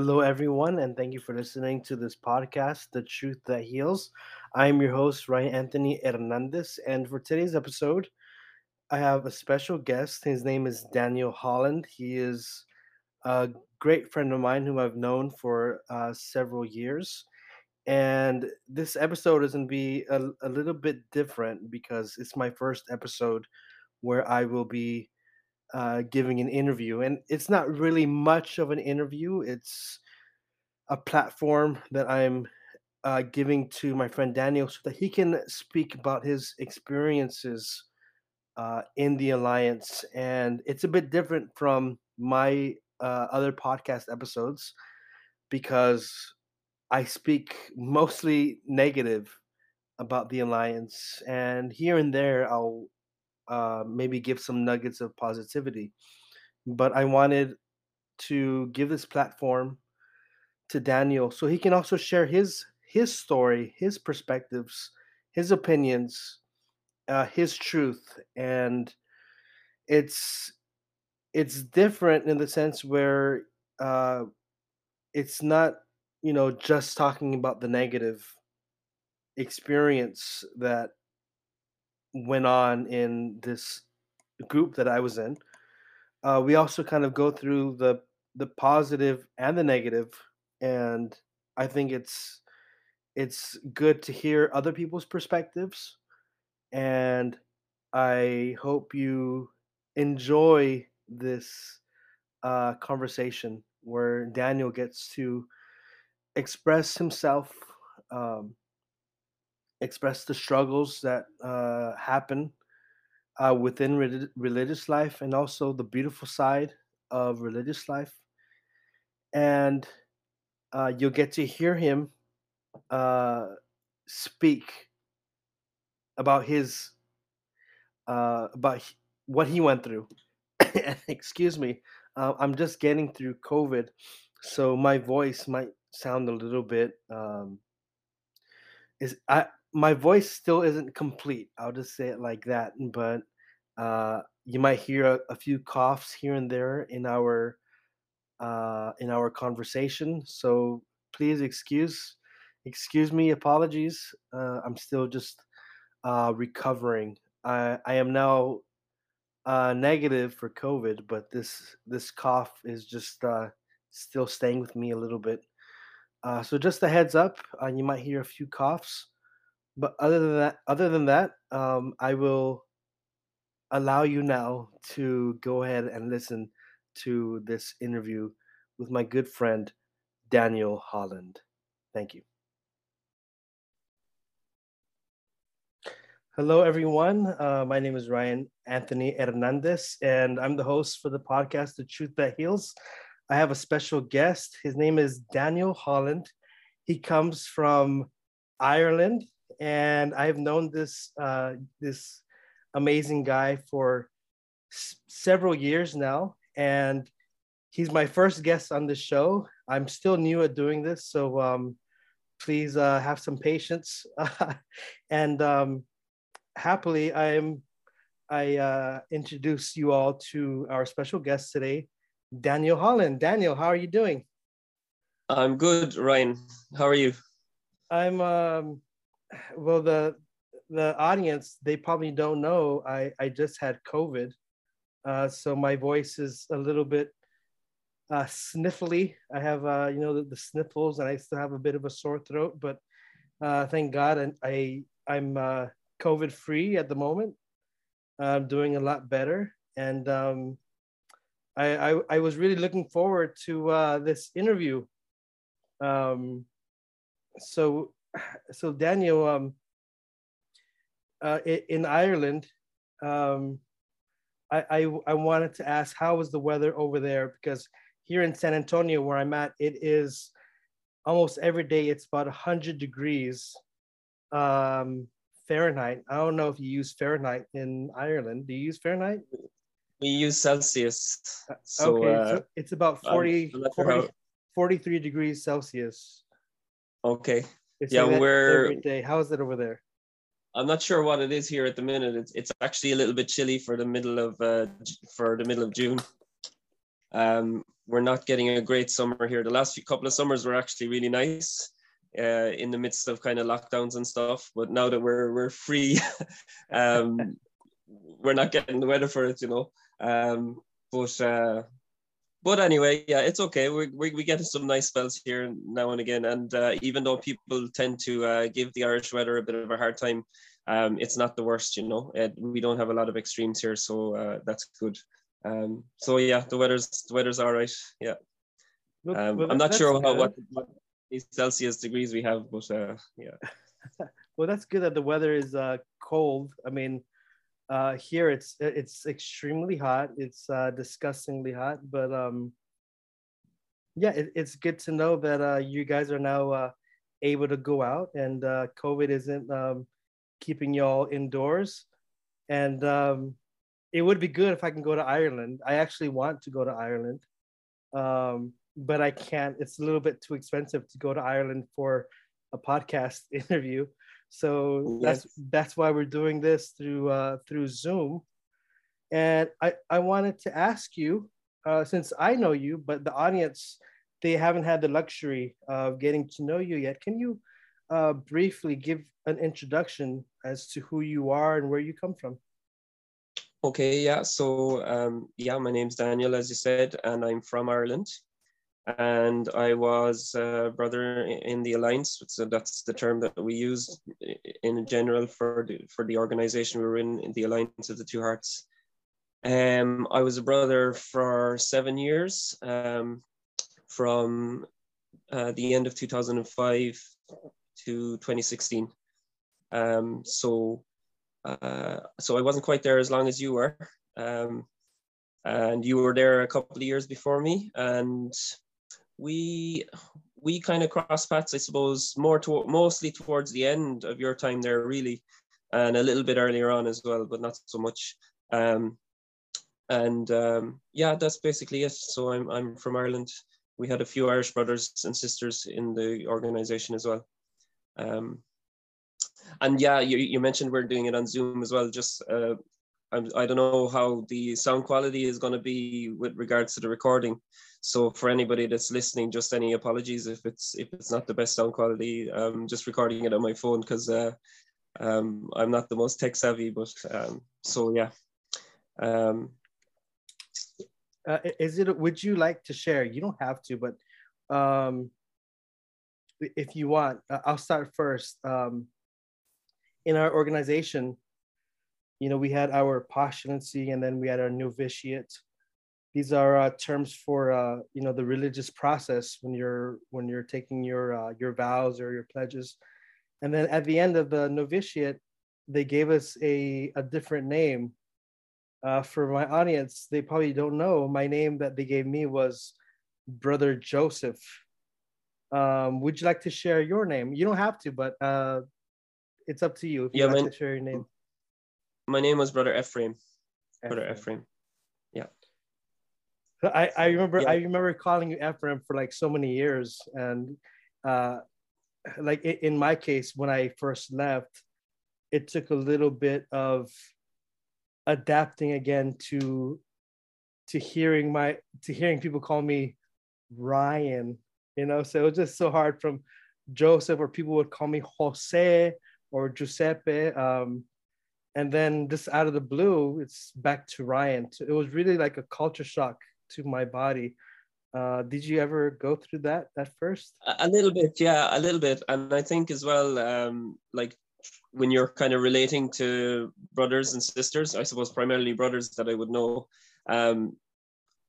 Hello, everyone, and thank you for listening to this podcast, The Truth That Heals. I'm your host, Ryan Anthony Hernandez, and for today's episode, I have a special guest. His name is Daniel Holland. He is a great friend of mine whom I've known for uh, several years. And this episode is going to be a, a little bit different because it's my first episode where I will be uh, giving an interview. And it's not really much of an interview, it's a platform that I'm uh, giving to my friend Daniel so that he can speak about his experiences uh, in the Alliance. And it's a bit different from my uh, other podcast episodes because I speak mostly negative about the Alliance. And here and there, I'll uh, maybe give some nuggets of positivity. But I wanted to give this platform to Daniel so he can also share his his story, his perspectives, his opinions, uh, his truth, and it's it's different in the sense where uh, it's not you know just talking about the negative experience that went on in this group that I was in. Uh, we also kind of go through the the positive and the negative, and I think it's it's good to hear other people's perspectives, and I hope you enjoy this uh, conversation where Daniel gets to express himself um, express the struggles that uh, happen uh, within re- religious life and also the beautiful side of religious life. And uh, you'll get to hear him uh, speak about his uh, about what he went through. Excuse me, uh, I'm just getting through COVID, so my voice might sound a little bit um, is I my voice still isn't complete. I'll just say it like that. But uh, you might hear a, a, few coughs here and there in our uh, in our conversation. So please excuse excuse me. Apologies. Uh, I'm still just uh, recovering. I I am now uh, negative for COVID, but this this cough is just uh, still staying with me a little bit. Uh, so just a heads up, you might hear a few coughs but other than that, other than that, um, I will allow you now to go ahead and listen to this interview with my good friend Daniel Holland. Thank you. Hello, everyone. Uh, my name is Ryan Anthony Hernandez, and I'm the host for the podcast, The Truth That Heals. I have a special guest. His name is Daniel Holland. He comes from Ireland, and I've known this uh, this amazing guy for s- several years now, and he's my first guest on the show. I'm still new at doing this, so um, please uh, have some patience. and um, happily, I'm I uh, introduce you all to our special guest today, Daniel Holland. Daniel, how are you doing? I'm good, Ryan. How are you? I'm um, well the the audience they probably don't know. I i just had covid uh, so my voice is a little bit uh, sniffly. I have uh, you know the, the, sniffles and i still have a bit of a sore throat but uh, thank god and i i'm uh, covid free at the moment. I'm doing a lot better and um, I, I, I was really looking forward to uh, this interview. Um, so so Daniel, um, uh, in Ireland, um, I, I, I wanted to ask how was the weather over there because here in San Antonio where I'm at, it is almost every day it's about 100 degrees um, Fahrenheit. I don't know if you use Fahrenheit in Ireland. Do you use Fahrenheit? We use Celsius. Uh, so, okay, uh, so it's about 40, 40 43 degrees Celsius. Okay. Yeah, we're every day. How is it over there? I'm not sure what it is here at the minute. It's, it's actually a little bit chilly for the middle of uh, for the middle of June. Um, we're not getting a great summer here. The last few couple of summers were actually really nice. Uh, in the midst of kind of lockdowns and stuff, but now that we're we're free, um, we're not getting the weather for it, you know. Um, but uh, but anyway, yeah, it's okay. We, we, we get some nice spells here now and again. And uh, even though people tend to uh, give the Irish weather a bit of a hard time, um, it's not the worst, you know. We don't have a lot of extremes here, so uh, that's good. Um, so yeah, the weather's the weather's all right. Yeah. Um, well, I'm not sure how, what, what Celsius degrees we have, but uh, yeah. well, that's good that the weather is uh, cold. I mean, uh, here it's it's extremely hot. It's uh, disgustingly hot, but um, yeah, it, it's good to know that uh, you guys are now uh, able to go out and uh, COVID isn't um, keeping y'all indoors. And um, it would be good if I can go to Ireland. I actually want to go to Ireland, um, but I can't. It's a little bit too expensive to go to Ireland for a podcast interview. So yes. that's that's why we're doing this through uh, through Zoom. And I, I wanted to ask you, uh, since I know you, but the audience, they haven't had the luxury of getting to know you yet. Can you uh, briefly give an introduction as to who you are and where you come from? Okay, yeah. So, um, yeah, my name's Daniel, as you said, and I'm from Ireland and I was a brother in the alliance. So that's the term that we use in general for the, for the organization we were in, in the alliance of the Two Hearts. Um, I was a brother for seven years, um, from uh, the end of 2005 to 2016. Um, so, uh, so I wasn't quite there as long as you were. Um, and you were there a couple of years before me and we we kind of cross paths, I suppose, more to mostly towards the end of your time there, really, and a little bit earlier on as well, but not so much. Um, and um, yeah, that's basically it. So I'm I'm from Ireland. We had a few Irish brothers and sisters in the organization as well. Um, and yeah, you, you mentioned we're doing it on Zoom as well. Just uh, I'm, I don't know how the sound quality is going to be with regards to the recording. So for anybody that's listening, just any apologies if it's if it's not the best sound quality. I'm just recording it on my phone because uh, um, I'm not the most tech savvy. But um, so yeah. Um, uh, is it? Would you like to share? You don't have to, but um, if you want, uh, I'll start first. Um, in our organization, you know, we had our postulancy and then we had our novitiate. These are uh, terms for uh, you know the religious process when you're when you're taking your uh, your vows or your pledges. And then at the end of the novitiate they gave us a, a different name. Uh, for my audience they probably don't know my name that they gave me was brother joseph. Um, would you like to share your name? You don't have to but uh, it's up to you if you yeah, like my, to share your name my name was brother ephraim, brother ephraim Yeah. I, I remember yeah. I remember calling you Ephraim for like so many years, and uh, like in my case, when I first left, it took a little bit of adapting again to to hearing my to hearing people call me Ryan, you know. So it was just so hard from Joseph, or people would call me Jose or Giuseppe. Um, and then just out of the blue, it's back to Ryan. It was really like a culture shock to my body. Uh, did you ever go through that at first? A little bit, yeah, a little bit. And I think as well, um, like when you're kind of relating to brothers and sisters, I suppose primarily brothers that I would know, um,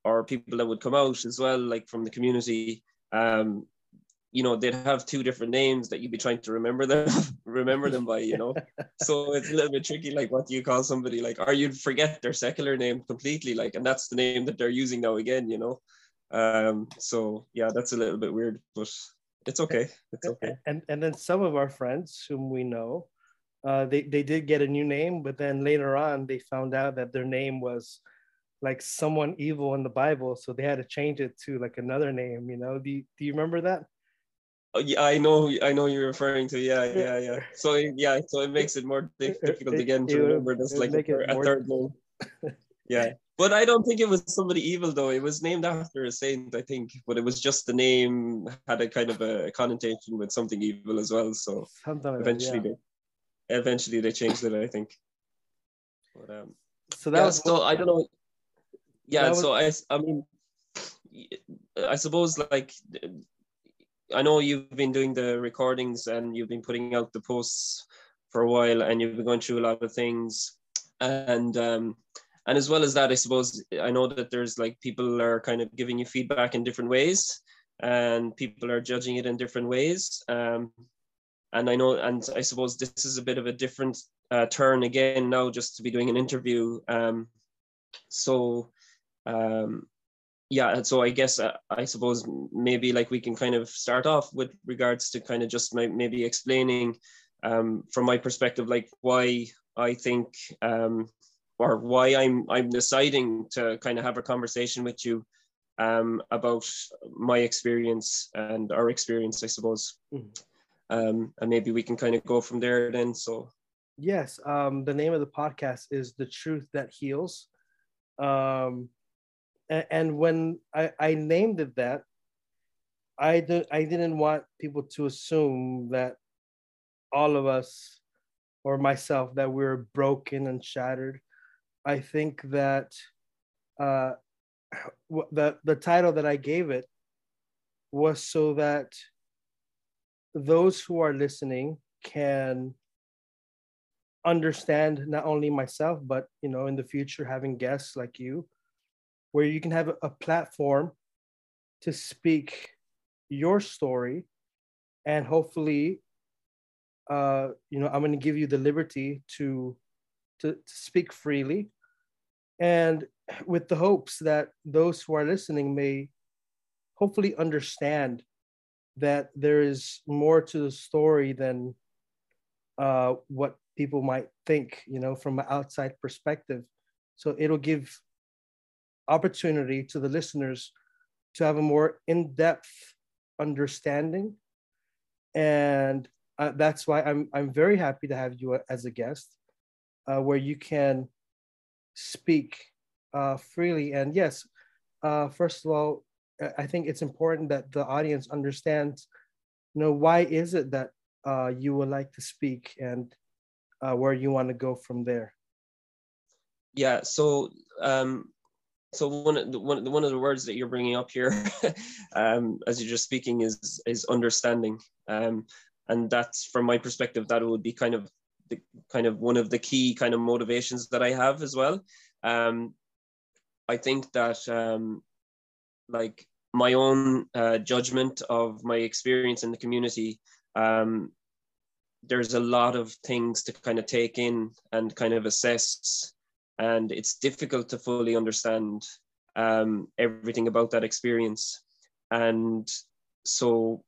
or people that would come out as well, like from the community. Um, you know, they'd have two different names that you'd be trying to remember them, remember them by, you know. so it's a little bit tricky. Like, what do you call somebody? Like, or you'd forget their secular name completely. Like, and that's the name that they're using now again, you know. Um, so yeah, that's a little bit weird, but it's okay. It's okay. And and then some of our friends whom we know, uh, they they did get a new name, but then later on they found out that their name was like someone evil in the Bible, so they had to change it to like another name. You know, do do you remember that? Oh, yeah, I know, I know you're referring to. Yeah, yeah, yeah. So yeah, so it makes it more difficult again to remember. That's like a, a third name. yeah, but I don't think it was somebody evil though. It was named after a saint, I think, but it was just the name had a kind of a connotation with something evil as well. So like eventually yeah. they eventually they changed it, I think. But um, So that yeah, was so I don't know. Yeah, was- so I, I mean, I suppose like I know you've been doing the recordings and you've been putting out the posts for a while, and you've been going through a lot of things, and um, and as well as that, I suppose I know that there's like people are kind of giving you feedback in different ways, and people are judging it in different ways. Um, and I know, and I suppose this is a bit of a different uh, turn again now, just to be doing an interview. Um, so, um, yeah, so I guess uh, I suppose maybe like we can kind of start off with regards to kind of just my, maybe explaining um, from my perspective, like why I think um, or why I'm I'm deciding to kind of have a conversation with you um, about my experience and our experience, I suppose. Mhm. Um, and maybe we can kind of go from there then. So Yes, um, the name of the podcast is "The Truth That Heals," um, and, when I, I named it that, I did, I didn't want people to assume that all of us, or myself, that we're broken and shattered. I think that uh, the the title that I gave it was so that those who are listening can understand not only myself but you know in the future having guests like you where you can have a- platform to speak your story and hopefully uh you know i'm going to give you the liberty to to, to speak freely and with the hopes that those who are listening may hopefully understand that there is more to the story than uh, what people might think, you know, from an outside perspective. So it'll give opportunity to the listeners to have a more in-depth understanding, and uh, that's why I'm I'm very happy to have you as a guest, uh, where you can speak uh, freely. And yes, uh, first of all, I- think it's important that the audience understands, you know, why is it that uh, you would like to speak and uh, where you want to go from there. yeah, so um, so one of the, one of the, words that you're bringing up here, um, as you're just speaking, is is understanding, um, and that's from my perspective that would be kind of the kind of one of the key kind of motivations that I have as well. Um, I think that um, like my own uh, judgment of my experience in the community um, there's a lot of things to kind of take in and kind of assess and it's difficult to fully understand um, everything about that experience. And so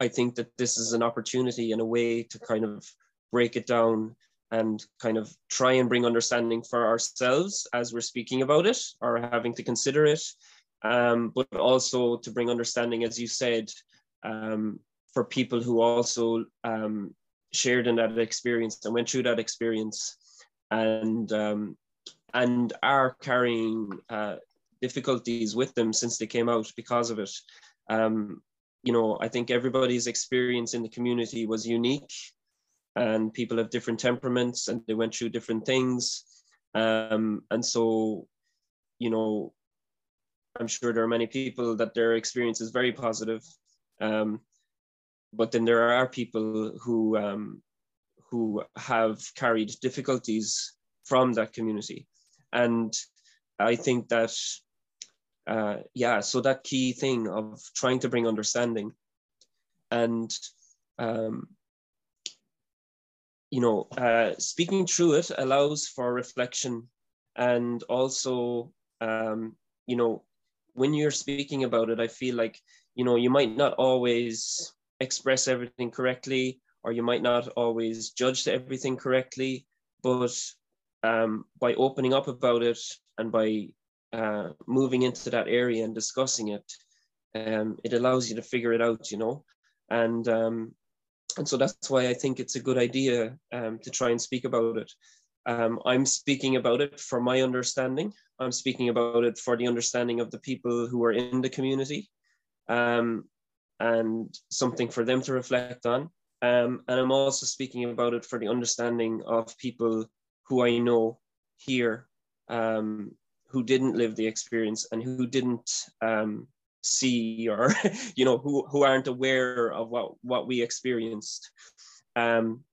i think that this is an opportunity and a way to kind of break it down and kind of try and bring understanding for ourselves as we're speaking about it or having to consider it um, but also to bring understanding as you said um, for people who also um, shared in that experience and went through that experience and um, and are carrying uh, difficulties with them since they came out because of it. Um, you know, I think everybody's experience in the community was unique, and people have different temperaments and they went through different things. Um, and so, you know, I'm sure there are many people that their experience is very positive. Um, but then there are people who um, who have carried difficulties from that community, and I think that uh, yeah, so that key thing of trying to bring understanding, and um, you know, uh, speaking through it allows for reflection, and also um, you know, when you're speaking about it, I feel like you know you might not always express everything correctly, or you might not always judge everything correctly. But um, by opening up about it and by uh, moving into that area and discussing it, um, it allows you to figure it out, you know. And um, and so that's why I think it's a good idea um, to try and speak about it. um, I'm speaking about it for my understanding. I'm speaking about it for the understanding of the people who are in the community um, and something for them to reflect on. Um, and I'm also speaking about it for the understanding of people who I know here um, who didn't live the experience and who didn't um, see or, you know, who, who aren't aware of what, what we experienced. Um,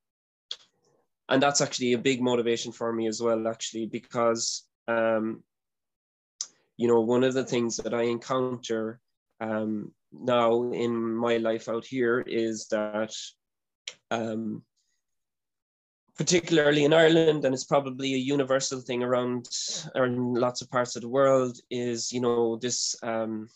and that's actually a big motivation for me as well, actually, because, um, you know, one of the things that I encounter um, now in my life out here is that um, particularly in Ireland, and it's probably a universal thing around in lots of parts of the world, is you know this um,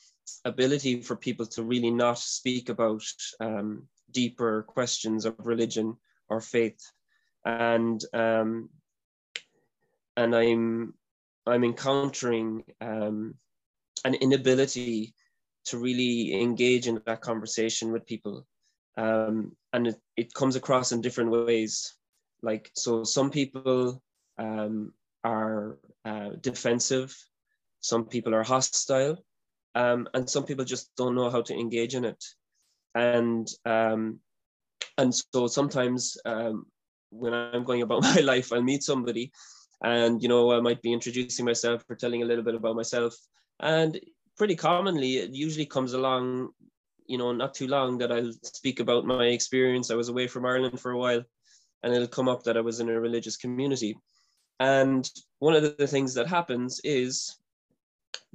ability for people to really not speak about um, deeper questions of religion or faith, and um, and I'm I'm encountering um, an inability to really engage in that conversation with people. Um, and it, it comes across in different ways. Like, so some people um, are uh, defensive, some people are hostile, um, and some people just don't know how to engage in it. And um, and so sometimes um, when I'm going about my life, I'll meet somebody, and you know I might be introducing myself or telling a little bit about myself, and pretty commonly it usually comes along you know not too long that i'll speak about my experience i was away from ireland for a while and it'll come up that i was in a religious community and one of the things that happens is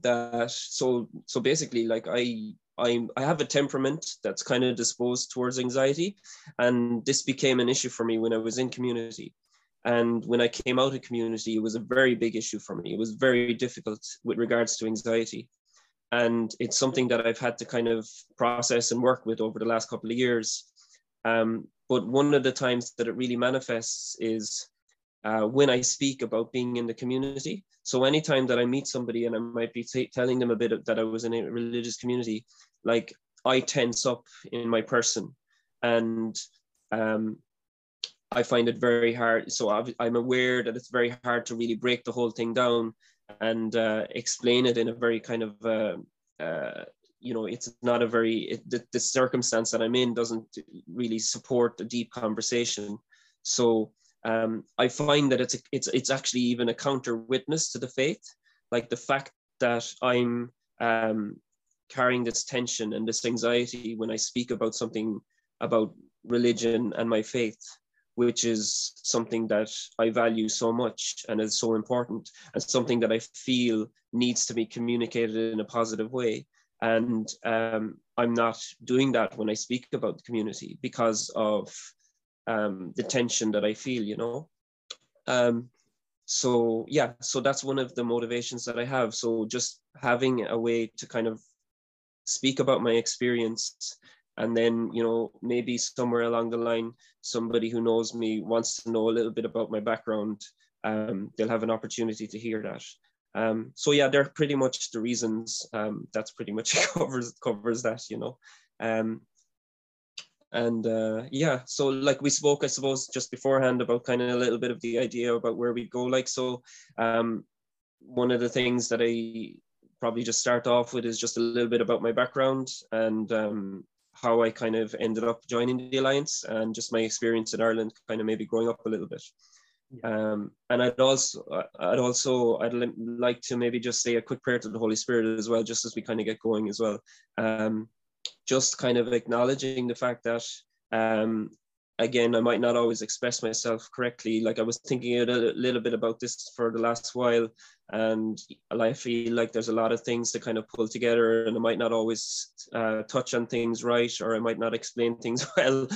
that so so basically like i I, I have a temperament that's kind of disposed towards anxiety. And this became an issue for me when I was in community. And when I came out of community, it was a very big issue for me. It was very difficult with regards to anxiety and it's something that I've had to kind of process and work with over the last couple of years. Um, but one of the times that it really manifests is uh, when I speak about being in the community. So anytime that I meet somebody and I might be t- telling them a bit of, that I was in a religious community, like I tense up in my person, and um, I find it very hard. So I'm aware that it's very hard to really break the whole thing down and uh, explain it in a very kind of uh, uh, you know it's not a very it, the, the, circumstance that i'm in doesn't really support a deep conversation. So um, i find that it's a, it's it's actually even a counter witness to the faith like the fact that i'm um, carrying this tension and this anxiety when i speak about something about religion and my faith which is something that I value so much and is so important, and something that I feel needs to be communicated in a positive way. And um, I'm not doing that when I speak about the community because of um, the tension that I feel, you know. Um, so yeah, so that's one of the motivations that I have. So just having a way to kind of speak about my experience and then you know maybe somewhere along the line somebody who knows me wants to know a little bit about my background um, they'll have an opportunity to hear that. Um, so yeah they're pretty much the reasons um, that's pretty much covers covers that you know. Um, and uh, yeah so like we spoke i suppose just beforehand about kind of a little bit of the idea about where we go. Like so um, one of the things that i probably just start off with is just a little bit about my background and um, how I kind of ended up joining the alliance and just my experience in Ireland, kind of maybe growing up a little bit. Um, and I'd also, I'd also, I'd like to maybe just say a quick prayer to the Holy Spirit as well, just as we kind of get going as well. Um, just kind of acknowledging the fact that um, again, I might not always express myself correctly. Like I was thinking a little bit about this for the last while, and I feel like there's a lot of things to kind of pull together, and I might not always uh, touch on things right, or I might not explain things well,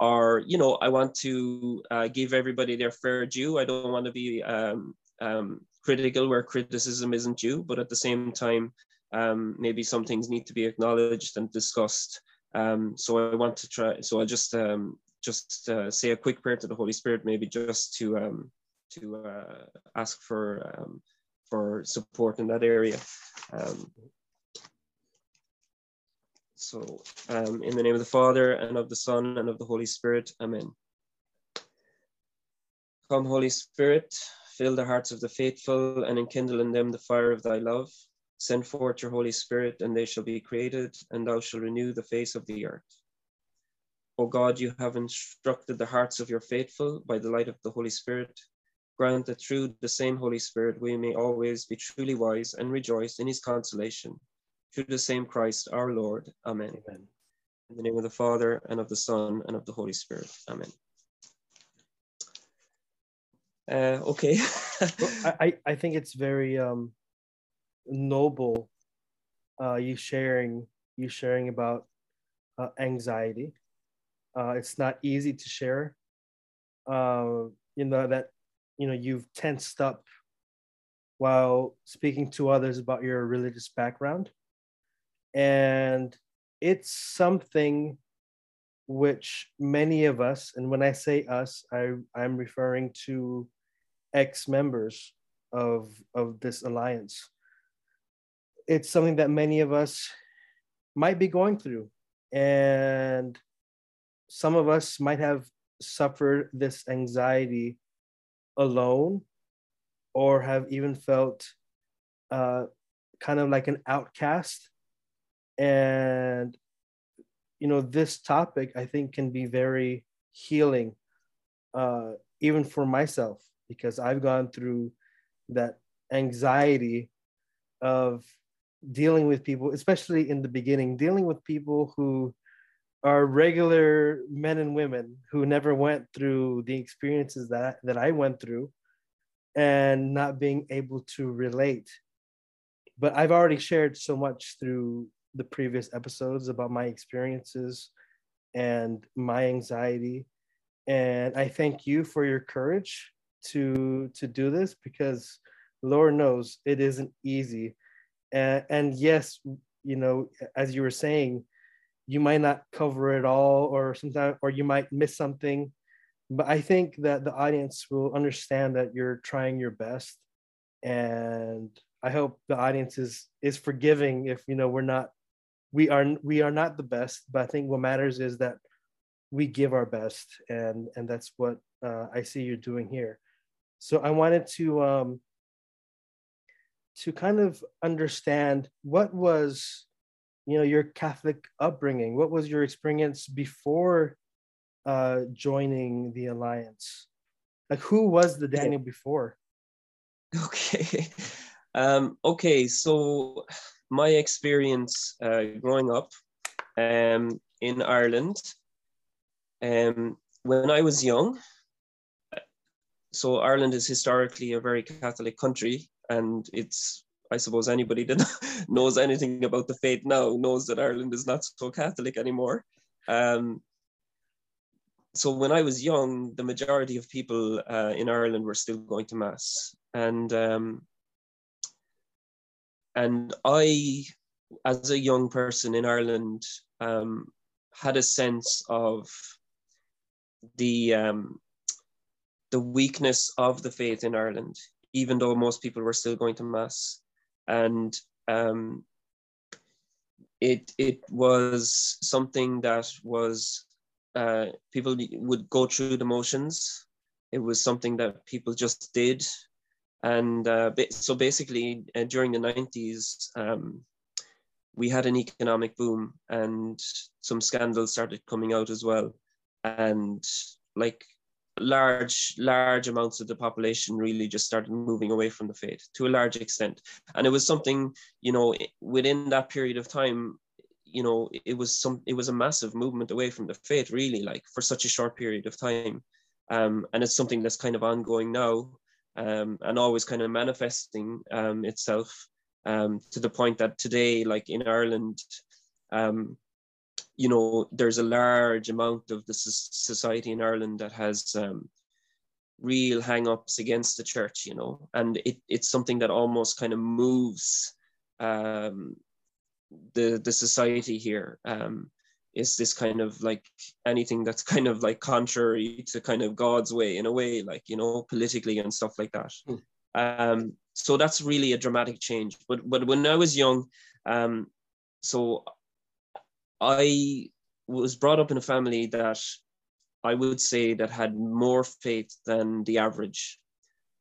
or you know, I want to uh, give everybody their fair due. I don't want to be um, um, critical where criticism isn't due, but at the same time, um, maybe some things need to be acknowledged and discussed. Um, so I want to try. So I just um, just uh, say a quick prayer to the Holy Spirit, maybe just to um, to uh, ask for um, for support in that area. Um, so, um, in the name of the Father and of the Son and of the Holy Spirit, Amen. Come, Holy Spirit, fill the hearts of the faithful and enkindle in them the fire of thy love. Send forth your Holy Spirit, and they shall be created, and thou shalt renew the face of the earth. O God, you have instructed the hearts of your faithful by the light of the Holy Spirit. Grant that through the same Holy Spirit we may always be truly wise and rejoice in his consolation. Through the same Christ our Lord. Amen. Amen. In the name of the Father, and of the Son, and of the Holy Spirit. Amen. Uh, okay. well, I, I think it's very um, noble uh, you sharing you sharing about uh, anxiety. Uh, it's not easy to share. Uh, you know that you know you've tensed up while speaking to others about your religious background, and it's something which many of us, and when I say us, I I'm referring to ex-members of of this alliance. It's something that many of us might be going through, and some of us might have suffered this anxiety alone, or have even felt uh, kind of like an outcast. And you know, this topic I think can be very healing, uh, even for myself because I've gone through that anxiety of dealing with people, especially in the beginning, dealing with people who are regular men and women who never went through the experiences that that I went through and not being able to relate. But I've already shared so much through the previous episodes about my experiences and my anxiety. And I thank you for your courage to to do this because Lord knows it isn't easy. And, and yes, you know, as you were saying, you might not cover it all, or sometimes, or you might miss something. But I think that the audience will understand that you're trying your best, and I hope the audience is is forgiving if you know we're not, we are we are not the best. But I think what matters is that we give our best, and and that's what uh, I see you're doing here. So I wanted to um, to kind of understand what was, you know, your Catholic upbringing. What was your experience before uh, joining the alliance? Like, who was the Daniel before? Okay. Um, okay, so my experience uh, growing up um, in Ireland, um, when I was young, so Ireland is historically a very Catholic country, and it's I suppose anybody that knows anything about the faith now knows that Ireland is not so Catholic anymore. Um, so when I was young, the majority of people uh, in Ireland were still going to mass, and um, and I, as a young person in Ireland, um, had a sense of the um, the weakness of the faith in Ireland, even though most people were still going to mass, and um, it it was something that was uh, people would go through the motions. It was something that people just did, and uh, so basically uh, during the nineties. Um, we had an economic boom and some scandals started coming out as well and like large large amounts of the population really just started moving away from the faith to a large extent. And it was something you know within that period of time you know it was some it was a massive movement away from the faith really like for such a short period of time. Um, and it's something that's kind of ongoing now um, and always kind of manifesting um, itself um, to the point that today like in ireland um, you know, there's a large amount of the society in Ireland that has um, real hang-ups against the church, you know, and it, it's something that almost kind of moves um, the the society here. Um, is this kind of like anything that's kind of like contrary to kind of God's way in a way, like you know, politically and stuff like that. Mm. Um, so that's really a dramatic change. But but when I was young, um, so I was brought up in a family that I would say that had more faith than the average.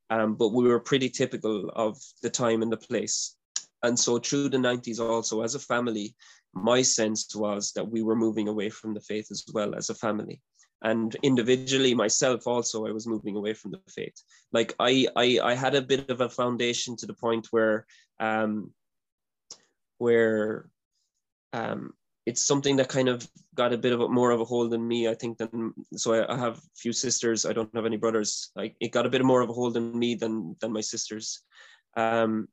Um, but we were pretty typical of the time and the place. And so through the 90s, also as a family, my sense was that we were moving away from the faith as well as a family. And individually, myself also, I was moving away from the faith. Like I, I, I had a bit of a foundation to the point where, um, where um, it's something that kind of got a bit of a, more of a hold in me, I think, than so I, I, have a few sisters. I don't have any brothers. Like it got a bit more of a hold in me than than my sisters. Um,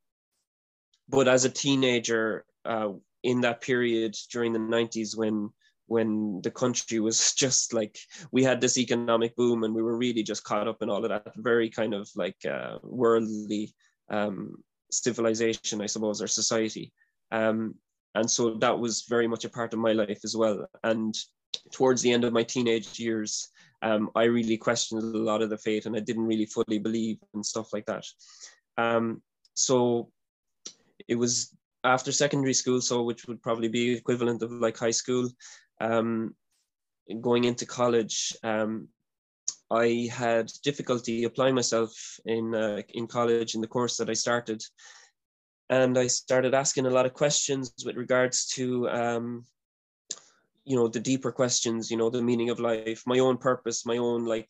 but as a teenager, uh, in that period during the '90s, when when the country was just like we had this economic boom and we were really just caught up in all of that very kind of like uh, worldly um, civilization, I suppose, or society. Um, and so that was very much a part of my life as well. And towards the end of my teenage years um, i really questioned a lot of the faith and i didn't really fully believe and stuff like that. Um, so it was after secondary school so which would probably be equivalent of like high school um, going into college um, i had difficulty applying myself in uh, in college in the course that i started and I started asking a lot of questions with regards to, um, you know, the deeper questions, you know, the meaning of life, my own purpose, my own like,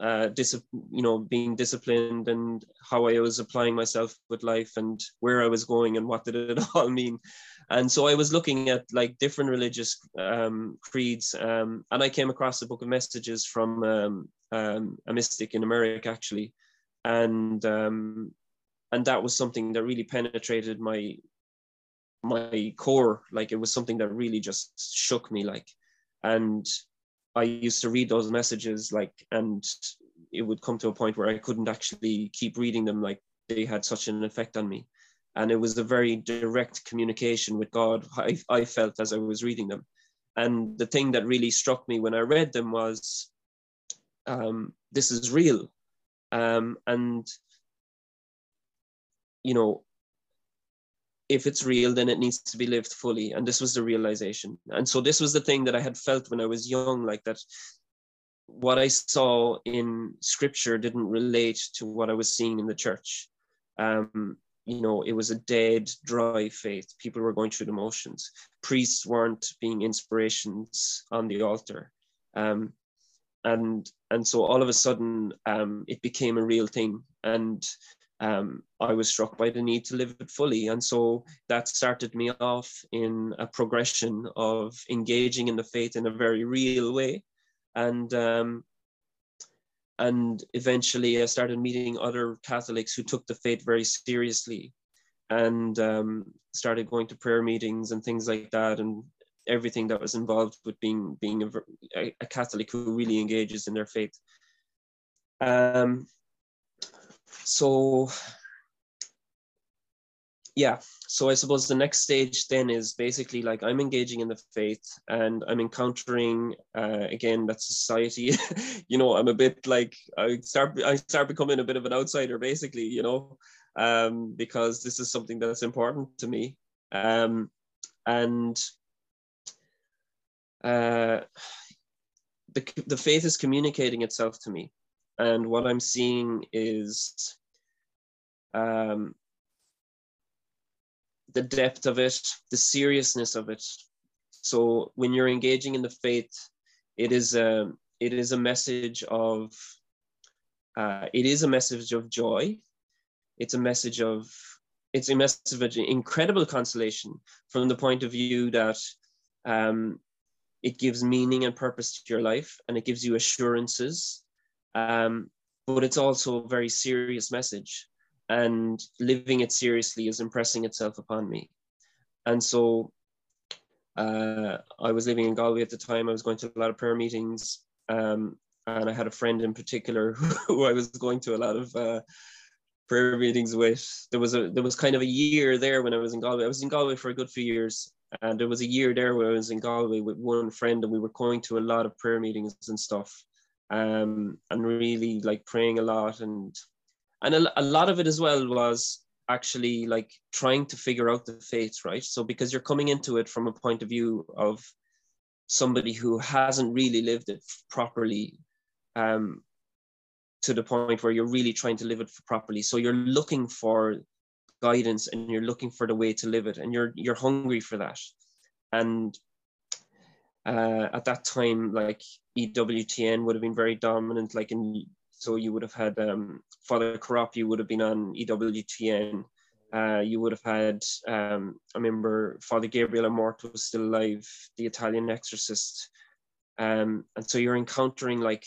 uh, dis- you know, being disciplined and how I was applying myself with life and where I was going and what did it all mean. And so I was looking at like different religious um, creeds, um, and I came across a book of messages from um, um a mystic in America actually, and um, and that was something that really penetrated my my core. Like it was something that really just shook me like and i used to read those messages like and it would come to a point where i couldn't actually keep reading them like they had such an effect on me. And it was a very direct communication with god i, I felt as i was reading them. And the thing that really struck me when i read them was um, this is real. Um, and you know, if it's real, then it needs to be lived fully. And this was the realization. And so this was the thing that I had felt when I was young, like that what I saw in scripture didn't relate to what I was seeing in the church. Um, you know, it was a dead, dry faith. People were going through the motions. Priests weren't being inspirations on the altar. Um, and and so all of a sudden um, it became a real thing. And um, I was struck by the need to live it fully. And so that started me off in a progression of engaging in the faith in a very real way. And um, and eventually I started meeting other Catholics who took the faith very seriously and um, started going to prayer meetings and things like that and everything that was involved with being being a, a Catholic who really engages in their faith. Um, so yeah. So i suppose the next stage then is basically like i'm engaging in the faith and i'm encountering uh, again that society. You know i'm a bit like i start i start becoming a bit of an outsider basically you know um, because this is something that's important to me. Um, and uh, the, the faith is communicating itself to me and what I'm seeing is um, the depth of it, the seriousness of it. So when you're engaging in the faith, it is a it is a message of uh, it is a message of joy. It's a message of it's a message of incredible consolation from the point of view that um, it gives meaning and purpose to your life, and it gives you assurances um, but it's also a very serious message, and living it seriously is impressing itself upon me. And so uh, I was living in Galway at the time. I was going to a lot of prayer meetings, um, and I had a friend in particular who I was going to a lot of uh, prayer meetings with. There was a there was kind of a year there when I was in Galway. I was in Galway for a good few years, and there was a year there where I was in Galway with one friend, and we were going to a lot of prayer meetings and stuff um, and really like praying a lot and and a, a lot of it as well was actually like trying to figure out the faith right so because you're coming into it from a point of view of somebody who hasn't really lived it properly um, to the point where you're really trying to live it properly. So you're looking for guidance and you're looking for the way to live it and you're you're hungry for that. And uh, at that time, like EWTN would have been very dominant, like in so you would have had um, Father Corapi, you would have been on EWTN. Uh, you would have had, um, I remember Father Gabriel Amort was still alive, the Italian exorcist. Um, and so you're encountering like,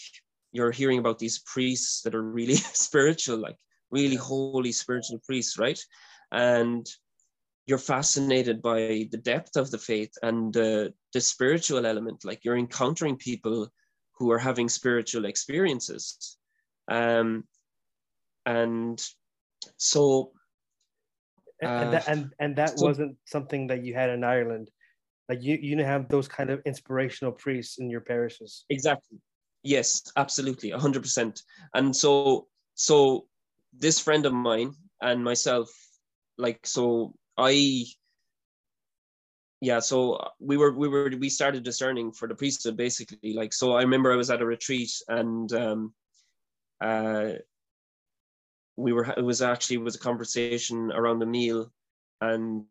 you're hearing about these priests that are really spiritual, like really holy spiritual priests, right? And you're fascinated by the depth of the faith and uh, the spiritual element. Like you're encountering people who are having spiritual experiences. Um, and so and, that, uh, and and that so, wasn't something that you had in Ireland. Like you, you didn't have those kind of inspirational priests in your parishes. Exactly. Yes, absolutely, hundred percent. And so, so this friend of mine and myself, like, so I, yeah, so we were, we were, we started discerning for the priesthood basically. Like, so I remember I was at a retreat and, um, uh, we were it was actually it was a conversation around the meal and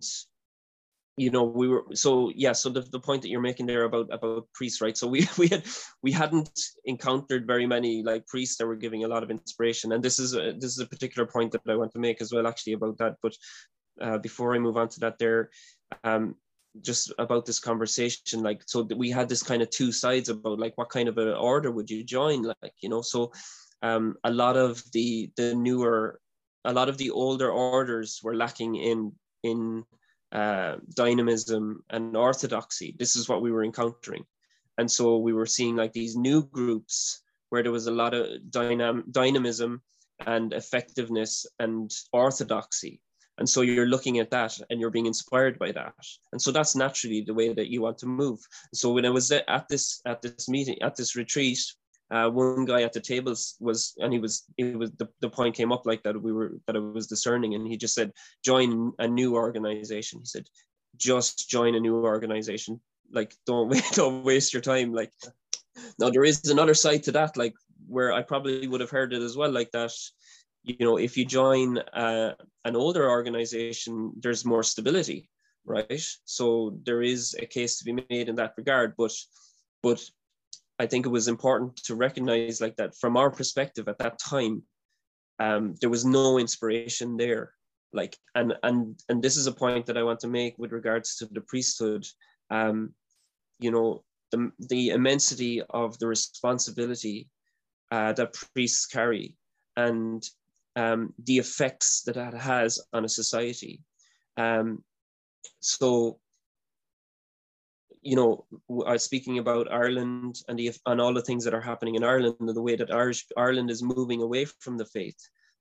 you know we were so yeah so the, the point that you're making there about about priests right? So we we had we hadn't encountered very many like priests that were giving a lot of inspiration. And this is a, this is a particular point that i want to make as well actually about that. But uh, before i move on to that there um just about this conversation like so we had this kind of two sides about like what kind of an order would you join like you know so um, a lot of the the newer, a lot of the older orders were lacking in in uh, dynamism and orthodoxy. This is what we were encountering, and so we were seeing like these new groups where there was a lot of dynam- dynamism and effectiveness and orthodoxy. And so you're looking at that and you're being inspired by that. And so that's naturally the way that you want to move. So when I was at this at this meeting, at this retreat, uh, one guy at the tables was and he was it was the, the point came up like that we were that I was discerning. And he just said join a new organization. He said just join a new organization. Like don't wait don't waste your time. Like now there is another side to that. Like where i probably would have heard it as well like that you know if you join uh, an older organization there's more stability right so there is a case to be made in that regard but but I think it was important to recognize like that from our perspective at that time, um, there was no inspiration there. Like, and and and this is a point that I want to make with regards to the priesthood. Um, you know, the the immensity of the responsibility uh, that priests carry, and um, the effects that that has on a society. Um, so you know, speaking about Ireland and the and all the things that are happening in Ireland and the way that Irish Ireland is moving away from the faith.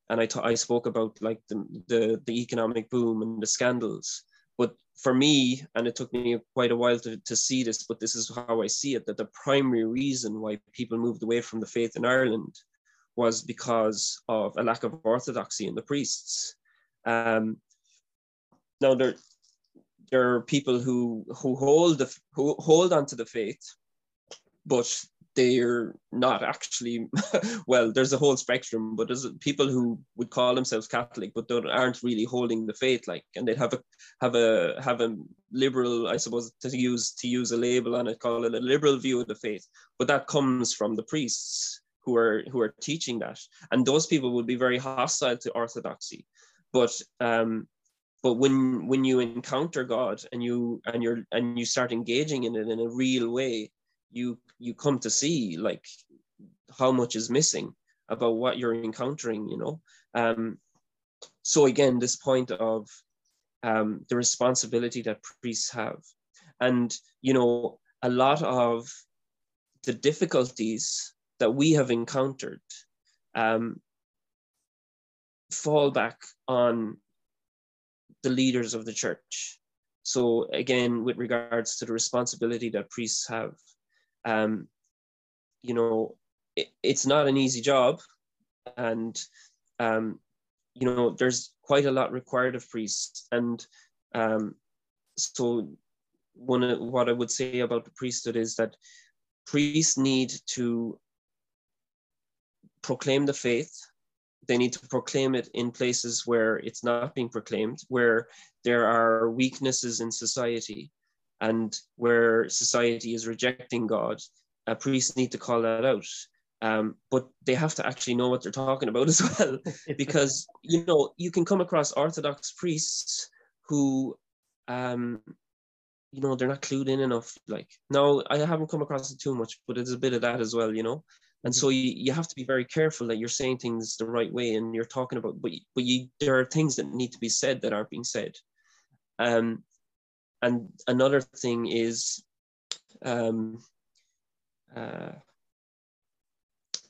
And I, I spoke about like the, the the economic boom and the scandals. But for me, and it took me quite a while to, to see this, but this is how I see it, that the primary reason why people moved away from the faith in Ireland was because of a lack of orthodoxy in the priests. Um, now there there are people who who hold the who hold onto the faith, but they're not actually well there's a whole spectrum but there's people who would call themselves catholic but aren't really holding the faith like and they have a have a have a liberal i suppose to use to use a label on it call it a liberal view of the faith but that comes from the priests who are who are teaching that. And those people would be very hostile to orthodoxy. But um but when when you encounter god and you and you're and you start engaging in it in a real way you you come to see like how much is missing about what you're encountering you know? Um so again this point of um the responsibility that priests have. And you know a lot of the difficulties that we have encountered um, fall back on the leaders of the church. So again, with regards to the responsibility that priests have, um, you know, it, it's not an easy job, and um, you know, there's quite a lot required of priests, and um, so one of what I would say about the priesthood is that priests need to proclaim the faith. They need to proclaim it in places where it's not being proclaimed, where there are weaknesses in society, and where society is rejecting God. A priest need to call that out. Um, but they have to actually know what they're talking about as well, because you know you can come across Orthodox priests who um, you know they're not clued in enough like no i haven't come across it too much but it's a bit of that as well you know and so you, you have to be very careful that you're saying things the right way and you're talking about but, but you there are things that need to be said that aren't being said. Um and another thing is um uh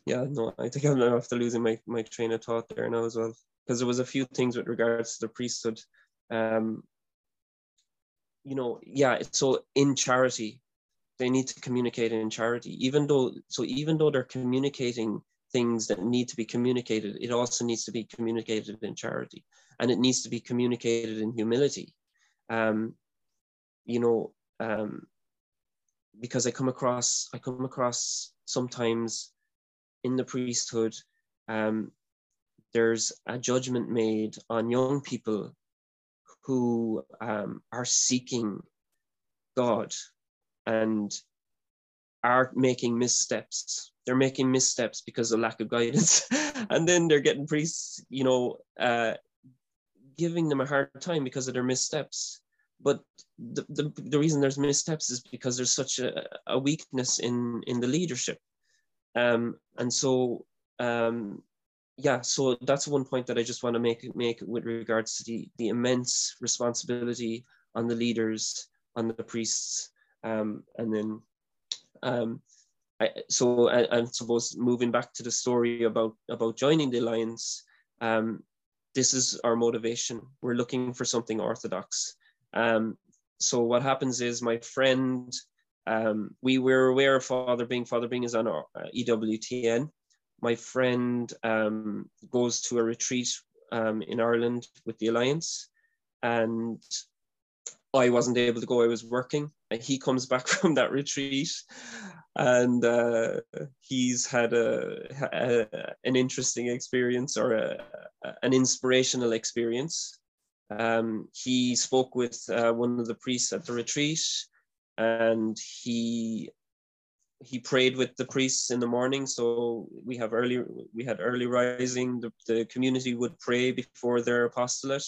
yeah no i think i'm after losing my, my train of thought there now as well because there was a few things with regards to the priesthood. Um you know, yeah, so in charity, they need to communicate in charity, even though, so even though they're communicating things that need to be communicated, it also needs to be communicated in charity and it needs to be communicated in humility. Um, you know, um, because I come across, I come across sometimes in the priesthood, um, there's a judgment made on young people who um, are seeking God and are making missteps. They're making missteps because of lack of guidance. and then they're getting priests, you know, uh, giving them a hard time because of their missteps. But the, the, the reason there's missteps is because there's such a, a weakness in, in the leadership. Um, and so um, yeah, so that's one point that I just want to make make with regards to the the immense responsibility on the leaders, on the priests, um, and then um, I, so I, I suppose moving back to the story about about joining the alliance, um, this is our motivation. We're looking for something orthodox. Um, so what happens is my friend, um, we were aware of Father Bing. Father Bing is on our uh, EWTN, my friend um, goes to a retreat um, in Ireland with the Alliance, and I wasn't able to go. I was working. And he comes back from that retreat, and uh, he's had a, a, an interesting experience or a, an inspirational experience. Um, he spoke with uh, one of the priests at the retreat, and he he prayed with the priests in the morning. So we have early, we had early rising. The, the community would pray before their apostolate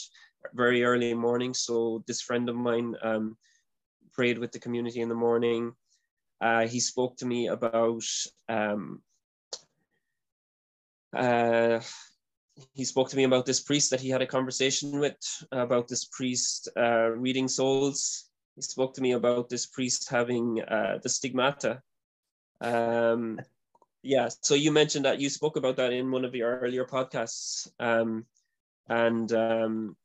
very early morning. So this friend of mine um, prayed with the community in the morning. Uh, he spoke to me about um, uh, he spoke to me about this priest that he had a conversation with about this priest uh, reading souls. He spoke to me about this priest having uh, the stigmata um, yeah, so you mentioned that you spoke about that in one of your earlier podcasts, um, and um,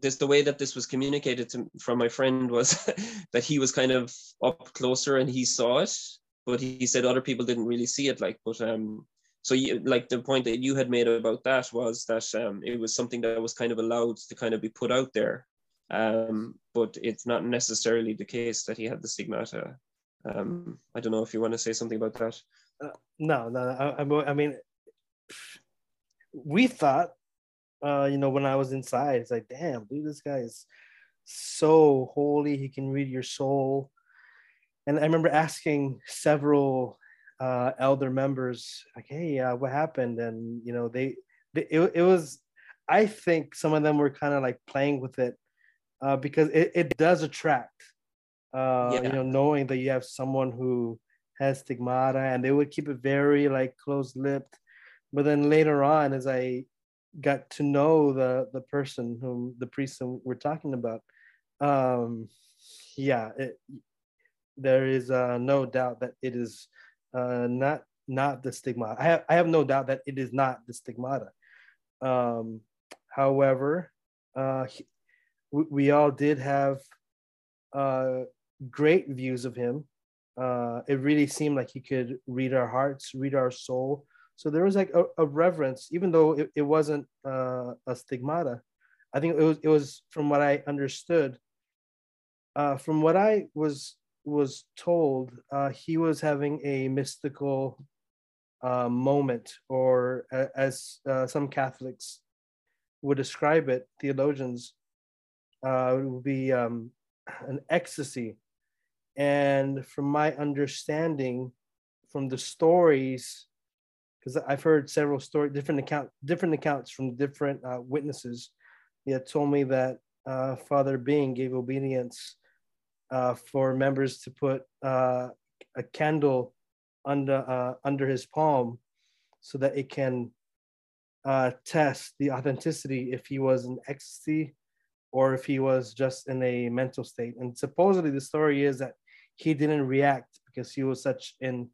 this the way that this was communicated to, from my friend was that he was kind of up closer and he saw it, but he said other people didn't really see it. Like, but um, so you like the point that you had made about that was that um, it was something that was kind of allowed to kind of be put out there, um, but it's not necessarily the case that he had the stigmata. Um, I don't know if you want to say something about that. Uh, no, no. I, I, mean, we thought, uh, you know, when I was inside, it's like, damn, dude, this guy is so holy. He can read your soul. And I remember asking several uh, elder members, like, hey, uh, what happened? And, you know, they, they it, it was, I think some of them were kind of like playing with it uh, because it, it does attract uh, yeah. you know, knowing that you have someone who has stigmata and they would keep it very like close lipped. But then later on, as I got to know the the person whom the priest we're talking about, um, yeah, it, there is uh, no doubt that it is uh, not not the stigmata. I have I have no doubt that it is not the stigmata. Um, however, uh, we, we all did have uh, great views of him. Uh, it really seemed like he could read our hearts, read our soul. So there was like a, a reverence, even though it, it wasn't uh, a stigmata. I think it was it was from what I understood. uh, from what I was was told, uh, he was having a mystical uh, moment, or as uh, some Catholics would describe it, theologians uh, would be um, an ecstasy. And from my understanding, from the stories, because I've heard several story, different account, different accounts from different uh, witnesses, he had told me that uh, Father Bing gave obedience uh, for members to put uh, a candle under uh, under his palm so that it can uh, test the authenticity if he was in ecstasy or if he was just in a mental state. And supposedly the story is that he didn't react because he was such in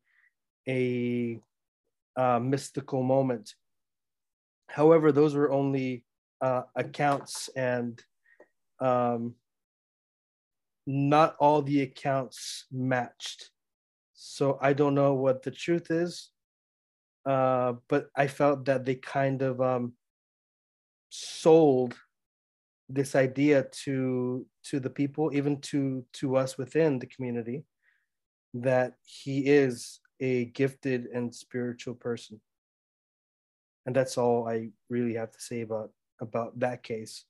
a uh, mystical moment. However, those were only uh, accounts and um, not all the accounts matched. So I don't know what the truth is, uh, but I felt that they kind of um, sold this idea to to the people, even to to us within the community, that he is a gifted and spiritual person. And that's all I really have to say about about that case.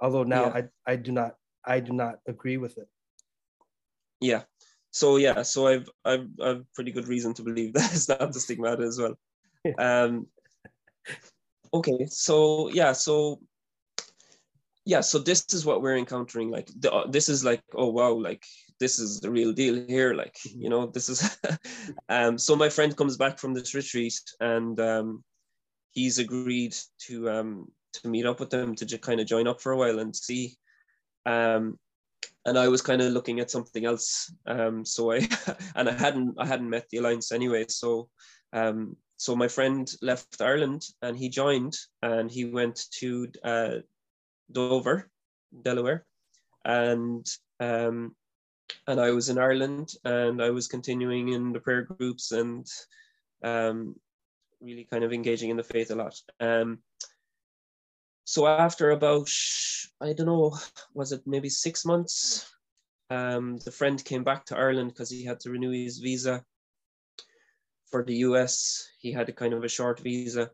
Although now yeah. I I do not I do not agree with it. Yeah. So yeah, so I've I've I've pretty good reason to believe that it's not the stigmata as well. Um okay, so yeah, so yeah, so this is what we're encountering. Like the, this is like, oh wow, like this is the real deal here. Like mm-hmm. you know, this is. um, so my friend comes back from this retreat, and um, he's agreed to um to meet up with them to just kind of join up for a while and see. Um, and I was kind of looking at something else. Um, so I and I hadn't I hadn't met the alliance anyway. So um, so my friend left Ireland and he joined and he went to uh, Dover, Delaware, and um, and I was in Ireland and I was continuing in the prayer groups and um, really kind of engaging in the faith a lot. Um, so after about I don't know, was it maybe six months? Um, the friend came back to Ireland because he had to renew his visa for the US. He had a kind of a short visa,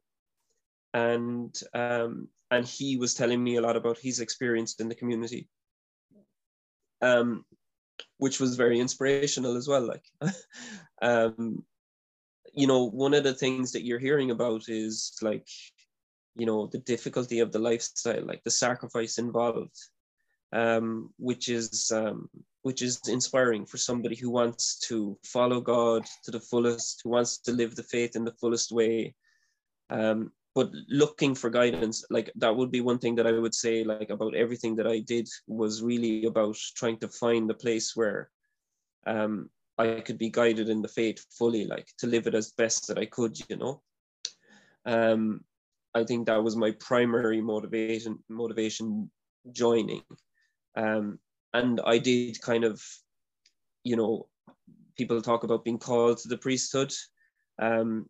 and um, and he was telling me a lot about his experience in the community um, which was very inspirational as well like um, you know one of the things that you're hearing about is like you know the difficulty of the lifestyle like the sacrifice involved um, which is um, which is inspiring for somebody who wants to follow god to the fullest who wants to live the faith in the fullest way. Um, but looking for guidance like that would be one thing that i would say like about everything that i did was really about trying to find a place where um i could be guided in the faith fully like to live it as best that i could you know? Um i think that was my primary motivation motivation joining. Um and i did kind of you know people talk about being called to the priesthood. Um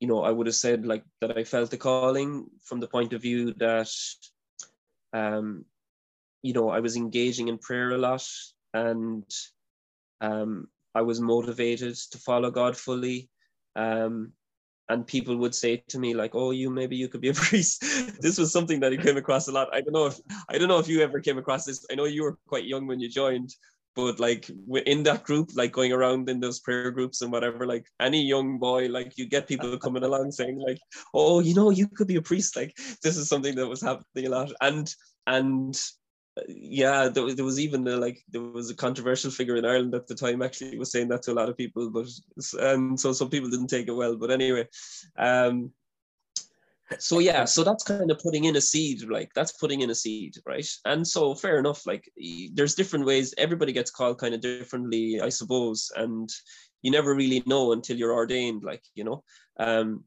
you know, I would have said like that I felt the calling from the point of view that, um, you know, I was engaging in prayer a lot and um, I was motivated to follow God fully. Um, and people would say to me like, "Oh, you maybe you could be a priest." this was something that I came across a lot. I don't know if I don't know if you ever came across this. I know you were quite young when you joined, but like in that group like going around in those prayer groups and whatever like any young boy like you get people coming along saying like oh you know you could be a priest. Like this is something that was happening a lot. And and yeah there, there was even a, like there was a controversial figure in ireland at the time actually was saying that to a lot of people but and so some people didn't take it well. But anyway um so yeah so that's kind of putting in a seed like that's putting in a seed right? And so fair enough like there's different ways everybody gets called kind of differently i suppose and you never really know until you're ordained like you know? Um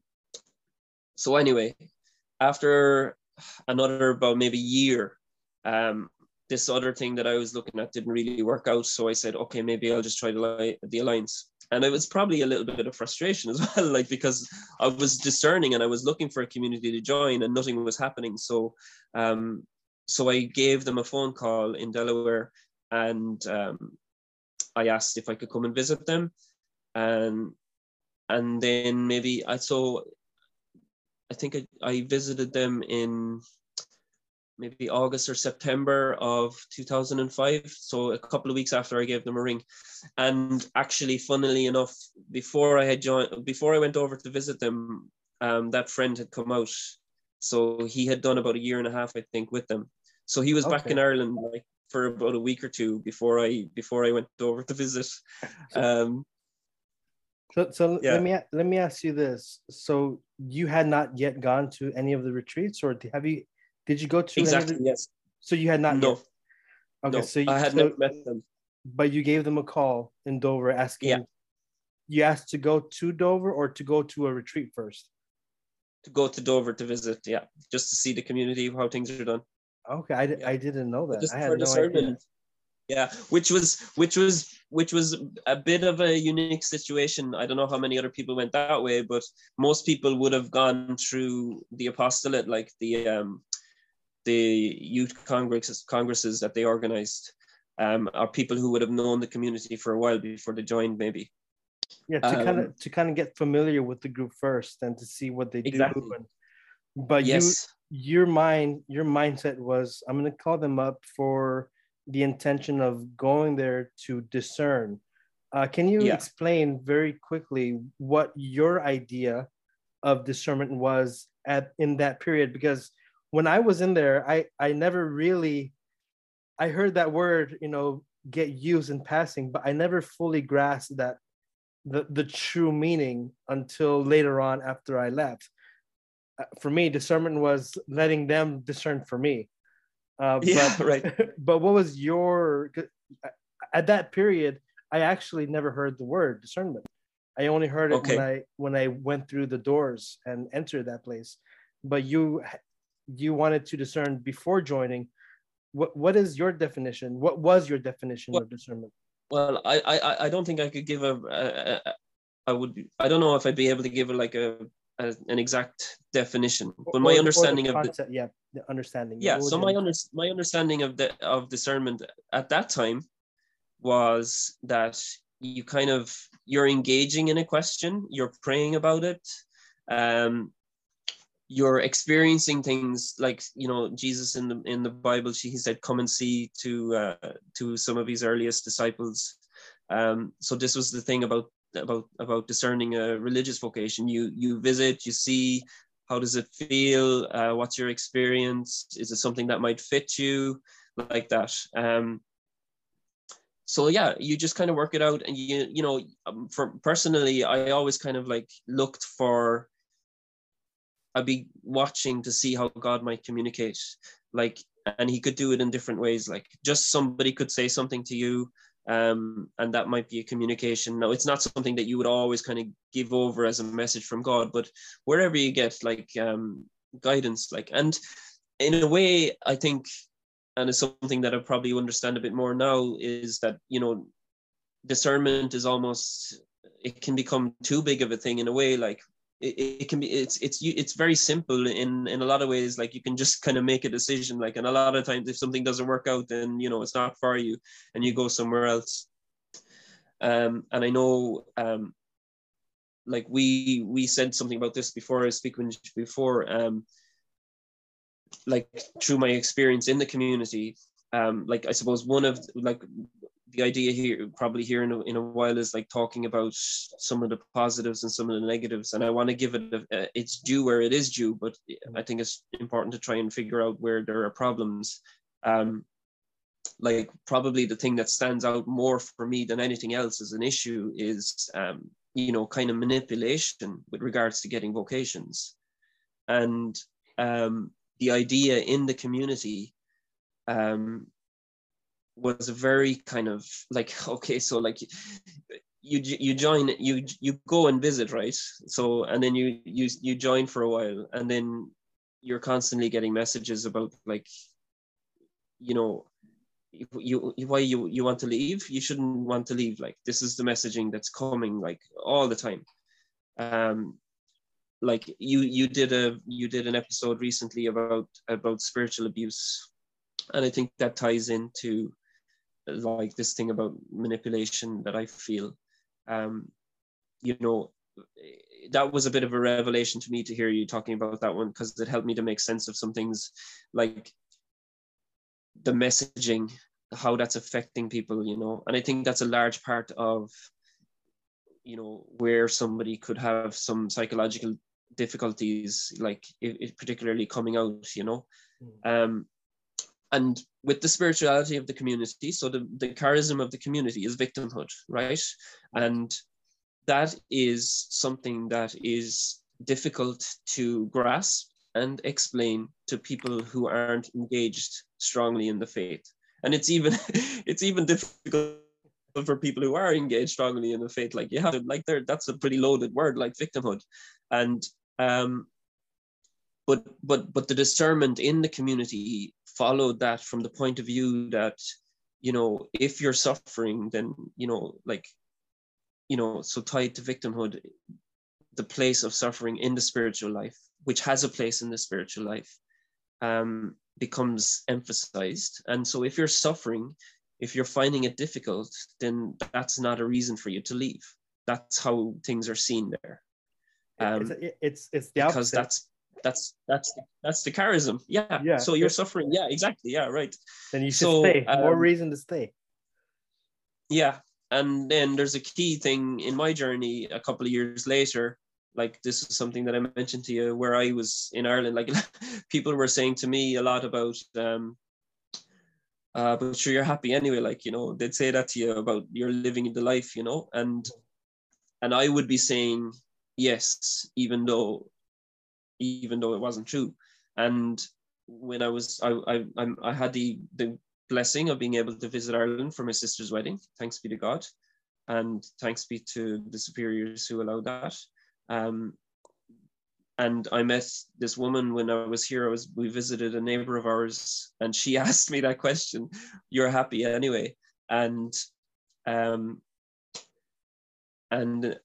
so anyway after another about maybe year um this other thing that i was looking at didn't really work out so i said okay maybe i'll just try the, the alliance and it was probably a little bit of frustration as well like because i was discerning and i was looking for a community to join and nothing was happening so um so I gave them a phone call in Delaware and um, I asked if I could come and visit them. And and then maybe I so I think I, I visited them in maybe August or September of 2005. So a couple of weeks after I gave them a ring. And actually, funnily enough, before I had joined, before I went over to visit them, um, that friend had come out. So he had done about a year and a half, I think, with them. So he was okay. back in Ireland like for about a week or two before I before I went over to visit. Um, so, so yeah. let me let me ask you this: So you had not yet gone to any of the retreats, or have you did you go to exactly? Yes. So you had not. No. Yet. Okay. No, so you, I had so, never met them. But you gave them a call in Dover asking. Yeah. You asked to go to Dover or to go to a retreat first. To go to Dover to visit, yeah, just to see the community, how things are done. Okay, I, yeah. I didn't know that. Just I had no idea. Yeah, which was which was which was a bit of a unique situation. I don't know how many other people went that way, but most people would have gone through the apostolate, like the um, the youth congresses, congresses that they organized um, are people who would have known the community for a while before they joined, maybe. Yeah, to um, kind of to kind of get familiar with the group first and to see what they exactly. do. And, but yes. you, your mind, your mindset was, I'm going to call them up for the intention of going there to discern. Uh, can you yeah. explain very quickly what your idea of discernment was at in that period? Because when I was in there, I I never really I heard that word, you know, get used in passing, but I never fully grasped that the the true meaning until later on after I left. Uh, for me, discernment was letting them discern for me. Uh, yeah, but, right. But what was your at that period? I actually never heard the word discernment. I only heard it okay. when I when I went through the doors and entered that place. But you you wanted to discern before joining what what is your definition? What was your definition well, of discernment? well I, I i don't think i could give a, a, a i would i don't know if i'd be able to give a like a, a an exact definition but or, my understanding of the, the, yeah the understanding yeah so my under, my understanding of the of discernment at that time was that you kind of you're engaging in a question you're praying about it um you're experiencing things like you know jesus in the in the bible he said come and see to uh, to some of his earliest disciples. Um, so this was the thing about about about discerning a religious vocation. You you visit you see how does it feel? Uh, what's your experience? Is it something that might fit you? Like that. Um, so yeah you just kind of work it out and you you know um, for personally i always kind of like looked for I'd be watching to see how God might communicate. Like, and he could do it in different ways. Like, just somebody could say something to you, um, and that might be a communication. Now, it's not something that you would always kind of give over as a message from God, but wherever you get like um, guidance, like, and in a way, I think, and it's something that I probably understand a bit more now, is that you know, discernment is almost it can become too big of a thing in a way like it, it can be it's it's it's very simple in in a lot of ways. Like you can just kind of make a decision. Like and a lot of times if something doesn't work out then you know it's not for you and you go somewhere else. Um and i know um like we we said something about this before i speaking before um like through my experience in the community um like i suppose one of like the idea here probably here in a, in a while is like talking about some of the positives and some of the negatives and i want to give it a, its due where it is due but i think it's important to try and figure out where there are problems. Um, like probably the thing that stands out more for me than anything else as an issue is um, you know kind of manipulation with regards to getting vocations. And um, the idea in the community um, was a very kind of like okay so like you you join you you go and visit right? So and then you you you join for a while and then you're constantly getting messages about like you know you, you why you you want to leave? You shouldn't want to leave. Like this is the messaging that's coming like all the time. Um like you you did a you did an episode recently about about spiritual abuse. And I think that ties into like this thing about manipulation that I feel. Um, you know, that was a bit of a revelation to me to hear you talking about that one because it helped me to make sense of some things like the messaging how that's affecting people you know and i think that's a large part of you know where somebody could have some psychological difficulties like it, it particularly coming out you know mm. um and with the spirituality of the community so the, the charism of the community is victimhood right? And that is something that is difficult to grasp and explain to people who aren't engaged strongly in the faith. And it's even it's even difficult for people who are engaged strongly in the faith like you have to like there that's a pretty loaded word like victimhood. And um but but but the discernment in the community followed that from the point of view that you know if you're suffering then you know like you know so tied to victimhood the place of suffering in the spiritual life which has a place in the spiritual life um, becomes emphasized. And so if you're suffering if you're finding it difficult then that's not a reason for you to leave. That's how things are seen there. Um, it's, it's it's the because opposite. that's that's that's that's the charism. Yeah. Yeah so you're suffering. Yeah exactly. Yeah right. Then you should so, stay. More um, reason to stay. Yeah. And then there's a key thing in my journey a couple of years later. Like this is something that i mentioned to you where i was in ireland. Like people were saying to me a lot about um uh but sure you're happy anyway. Like you know they'd say that to you about you're living the life you know? And and i would be saying yes even though even though it wasn't true and when i was i i, I had the the blessing of being able to visit ireland for my sister's wedding thanks be to god and thanks be to the superiors who allowed that um, and I met this woman when I was here. I was we visited a neighbor of ours, and she asked me that question. You're happy anyway, and um, and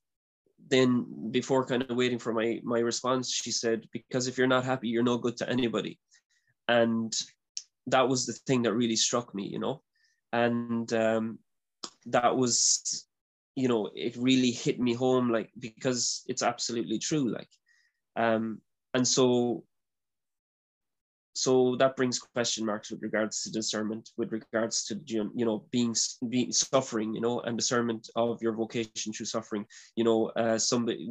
then before kind of waiting for my my response, she said, "Because if you're not happy, you're no good to anybody," and that was the thing that really struck me, you know, and um, that was you know it really hit me home like because it's absolutely true like um and so so that brings question marks with regards to discernment with regards to you know being being suffering you know and discernment of your vocation through suffering you know uh somebody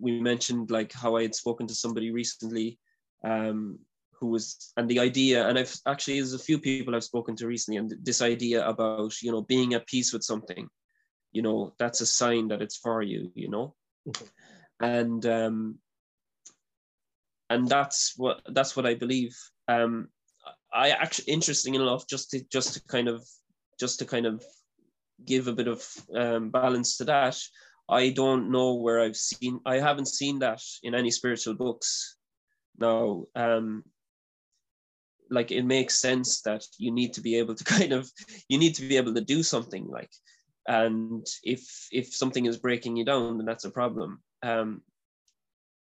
we mentioned like how i had spoken to somebody recently um who was and the idea and i've actually there's a few people i've spoken to recently and this idea about you know being at peace with something you know that's a sign that it's for you you know mm-hmm. and um and that's what that's what i believe. Um i actually interesting enough just to just to kind of just to kind of give a bit of um, balance to that i don't know where i've seen i haven't seen that in any spiritual books. Now um like it makes sense that you need to be able to kind of you need to be able to do something like and if if something is breaking you down then that's a problem. Um,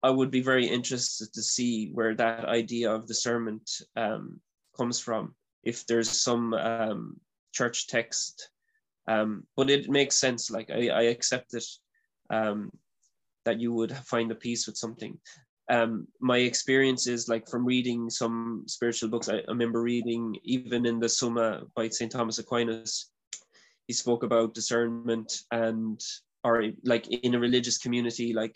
i would be very interested to see where that idea of discernment um, comes from if there's some um, church text. Um, but it makes sense like i, I accept it um, that you would find a peace with something. Um, my experience is like from reading some spiritual books I, I remember reading even in the summa by st thomas aquinas he spoke about discernment and or like in a religious community like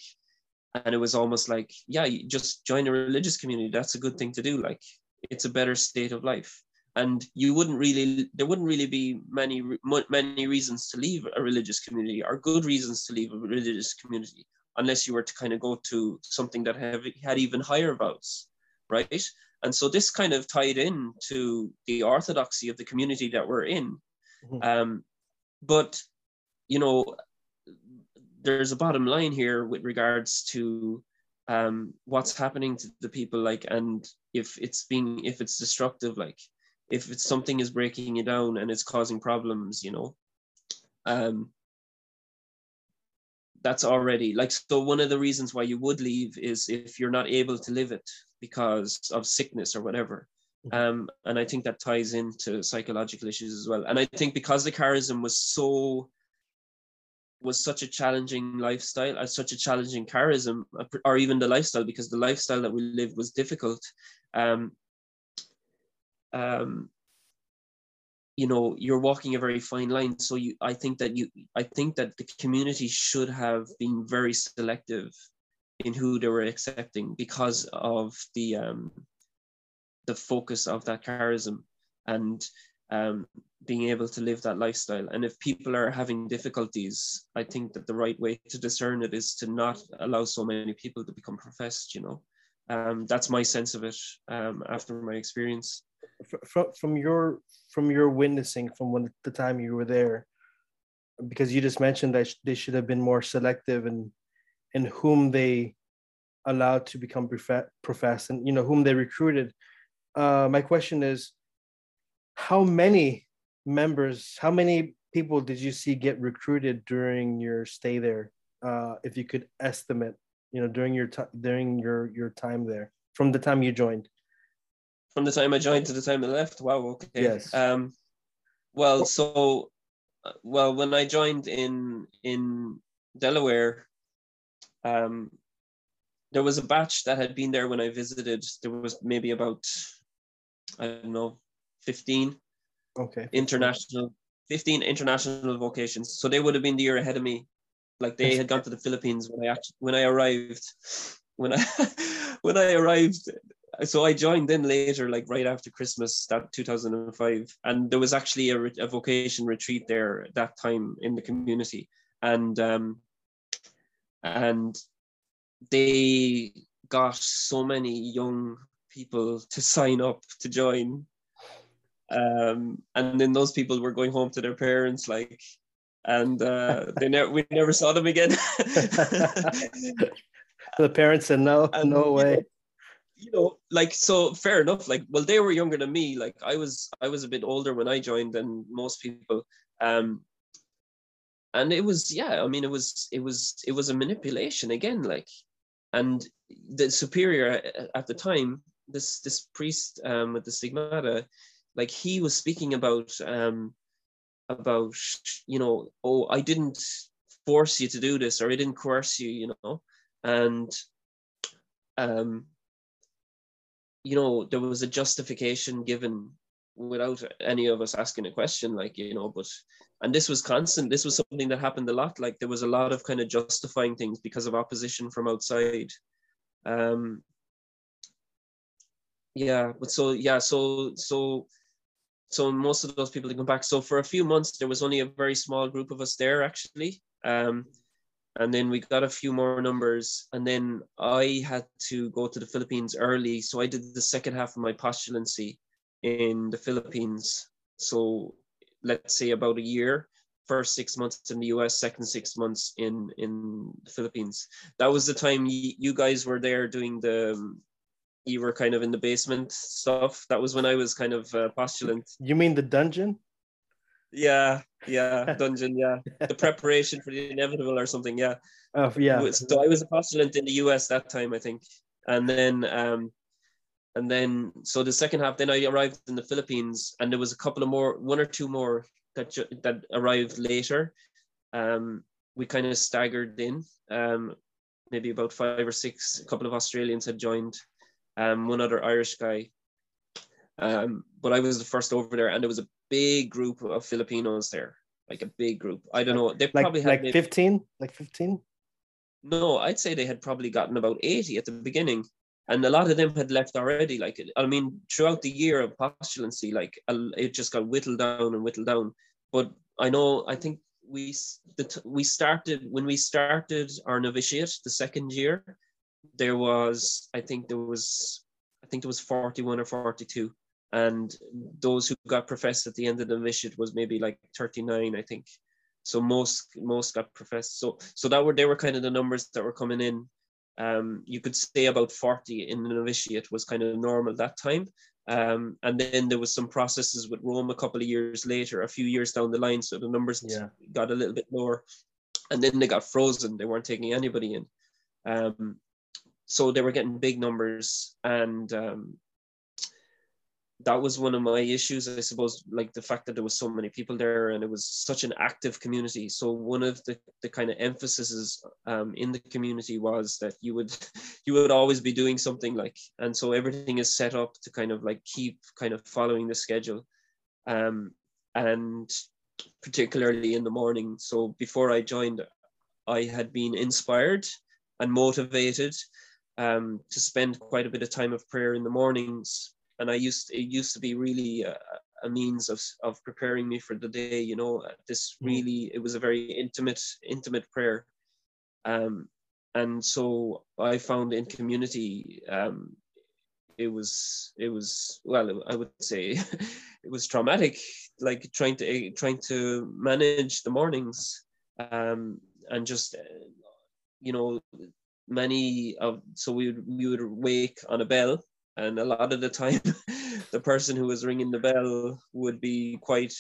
and it was almost like yeah just join a religious community. That's a good thing to do. Like it's a better state of life. And you wouldn't really there wouldn't really be many many reasons to leave a religious community or good reasons to leave a religious community unless you were to kind of go to something that have, had even higher vows right? And so this kind of tied in to the orthodoxy of the community that we're in. Mm-hmm. um, but you know, there's a bottom line here with regards to um, what's happening to the people, like, and if it's being, if it's destructive, like, if it's something is breaking you down and it's causing problems, you know, um, that's already like so one of the reasons why you would leave is if you're not able to live it because of sickness or whatever Um, and I think that ties into psychological issues as well. And I think because the charism was so was such a challenging lifestyle, uh, such a challenging charism, uh, or even the lifestyle, because the lifestyle that we lived was difficult. Um, um, you know, you're walking a very fine line. So you, I think that you, I think that the community should have been very selective in who they were accepting because of the um, the focus of that charism and um, being able to live that lifestyle. And if people are having difficulties, I think that the right way to discern it is to not allow so many people to become professed, you know. Um, that's my sense of it um, after my experience. From, from your from your witnessing from when the time you were there, because you just mentioned that they should have been more selective in in whom they allowed to become prof- professed and you know whom they recruited. Uh, my question is, how many members, how many people did you see get recruited during your stay there? Uh, if you could estimate, you know, during your time during your your time there, from the time you joined. From the time I joined to the time I left. Wow. Okay. Yes. Um, well, so, uh, well, when I joined in in Delaware, um, there was a batch that had been there when I visited. There was maybe about, I don't know, 15 okay international 15 international vocations. So they would have been the year ahead of me. Like they had gone to the philippines when i actually when i arrived when i when i arrived. So i joined in later like right after christmas that 2005 and there was actually a, a vocation retreat there that time in the community. And um and they got so many young people to sign up to join um, and then those people were going home to their parents like and uh, they never we never saw them again. The parents said no and, no way. you know, you know like so fair enough like well they were younger than me like i was i was a bit older when i joined than most people um and it was yeah i mean it was it was it was a manipulation again like and the superior at the time this this priest um with the stigmata like he was speaking about um about you know oh i didn't force you to do this or i didn't coerce you you know? And um you know there was a justification given without any of us asking a question like you know but and this was constant. This was something that happened a lot. Like there was a lot of kind of justifying things because of opposition from outside. Um yeah but so yeah so so so most of those people didn't come back. So for a few months, there was only a very small group of us there actually. Um, and then we got a few more numbers. And then I had to go to the Philippines early. So I did the second half of my postulancy in the Philippines. So let's say about a year. First six months in the US, second six months in in the Philippines. That was the time you guys were there doing the you were kind of in the basement stuff. That was when I was kind of uh, postulant. You mean the dungeon? Yeah, yeah, dungeon. Yeah, the preparation for the inevitable or something. Yeah. Oh yeah. So I was a postulant in the U.S. that time, I think, and then um, and then so the second half, then I arrived in the Philippines, and there was a couple of more, one or two more that that arrived later. Um, we kind of staggered in. Um, maybe about five or six. A couple of Australians had joined um, one other Irish guy. Um, but I was the first over there, and there was a big group of Filipinos there, like a big group. I don't know. They probably like, had like fifteen, like fifteen. No, I'd say they had probably gotten about eighty at the beginning, and a lot of them had left already. Like I mean, throughout the year of postulancy, like it just got whittled down and whittled down. But I know, I think we the, we started when we started our novitiate the second year there was I think there was I think there was 41 or 42 and those who got professed at the end of the mission was maybe like 39 I think. So most most got professed. So so that were they were kind of the numbers that were coming in. Um, you could say about 40 in the novitiate was kind of normal that time. Um, and then there was some processes with Rome a couple of years later a few years down the line. So the numbers yeah. got a little bit lower. And then they got frozen. They weren't taking anybody in. Um, so they were getting big numbers and um, that was one of my issues, I suppose, like the fact that there was so many people there and it was such an active community. So one of the, the kind of emphases um, in the community was that you would you would always be doing something like, and so everything is set up to kind of like keep kind of following the schedule, um, and particularly in the morning. So before I joined, I had been inspired and motivated um, to spend quite a bit of time of prayer in the mornings and I used it used to be really a, a, means of of preparing me for the day. You know, this mm. really it was a very intimate intimate prayer, um, and so I found in community. Um, it was it was well i would say it was traumatic like trying to trying to manage the mornings um and just you know many of so we would we would wake on a bell and a lot of the time the person who was ringing the bell would be quite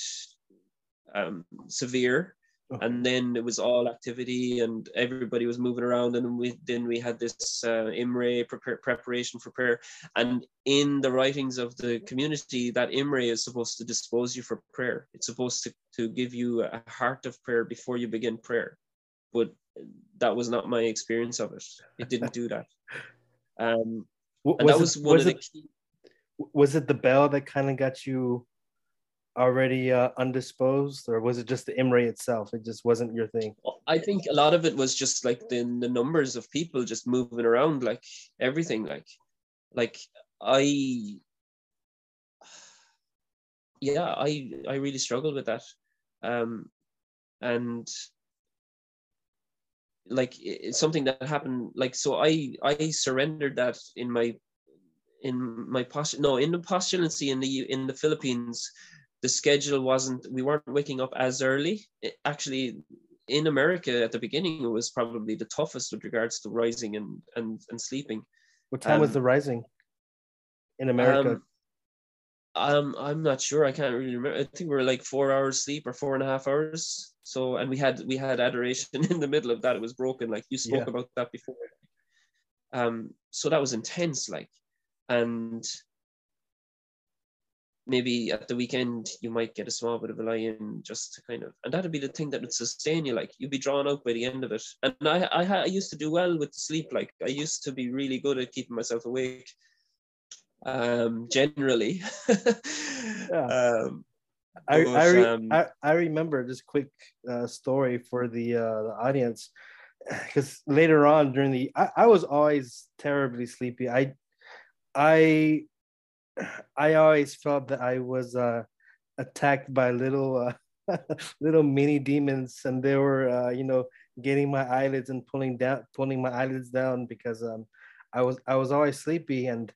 um, severe. And then it was all activity and everybody was moving around and we then we had this uh, imre prepare, preparation for prayer. And in the writings of the community that imre is supposed to dispose you for prayer. It's supposed to, to give you a heart of prayer before you begin prayer. But that was not my experience of it it didn't do that um, and was that was it, one was of the key. Was it the bell that kind of got you already uh, undisposed, or was it just the Imre itself? It just wasn't your thing. I think a lot of it was just like the the numbers of people just moving around, like everything, like like I yeah i i really struggled with that um and like it's something that happened like so i i surrendered that in my in my post no in the postulancy in the in the philippines the schedule wasn't we weren't waking up as early. It, actually in america at the beginning it was probably the toughest with regards to rising and and, and sleeping. What time um, was the rising in america? um, um, I'm not sure. I can't really remember. I think we were like four hours sleep or four and a half hours. So, and we had we had adoration in the middle of that. It was broken. Like you spoke yeah. about that before. Um, so that was intense. Like, and maybe at the weekend you might get a small bit of a lie-in just to kind of, and that'd be the thing that would sustain you. Like you'd be drawn out by the end of it. And I I, I used to do well with sleep. Like I used to be really good at keeping myself awake um, generally. yeah. Um, I, I, re- um, I, I, remember this quick uh, story for the, uh, the audience because later on during the I, I was always terribly sleepy. I I I always felt that I was uh, attacked by little uh, little mini demons, and they were uh, you know getting my eyelids and pulling down pulling my eyelids down because um, I was I was always sleepy and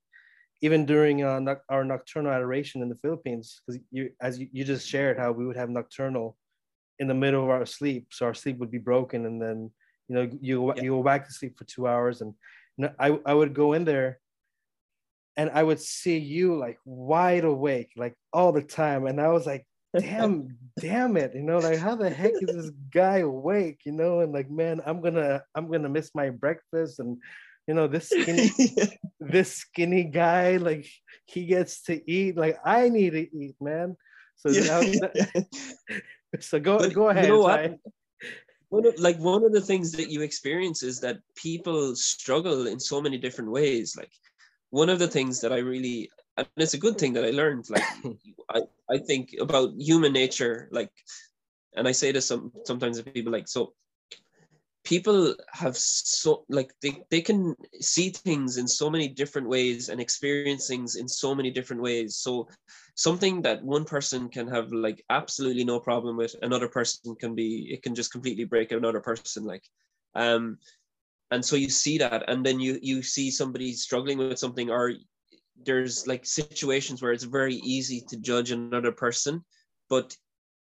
even during uh, no- our nocturnal adoration in the Philippines, because you, as you, you just shared, how we would have nocturnal in the middle of our sleep, so our sleep would be broken, and then you know you yeah. you go back to sleep for two hours, and I I would go in there, and I would see you like wide awake, like all the time, and I was like, damn, damn it, you know, like how the heck is this guy awake, you know, and like man, I'm gonna I'm gonna miss my breakfast and you know this skinny this skinny guy like he gets to eat like i need to eat man. So so go but go ahead you know what? One of, like one of the things that you experience is that people struggle in so many different ways. Like one of the things that i really and it's a good thing that i learned like i i think about human nature like and i say this some sometimes to people like so people have so like they, they can see things in so many different ways and experience things in so many different ways. So something that one person can have like absolutely no problem with another person can be it can just completely break another person like um and so you see that and then you you see somebody struggling with something or there's like situations where it's very easy to judge another person but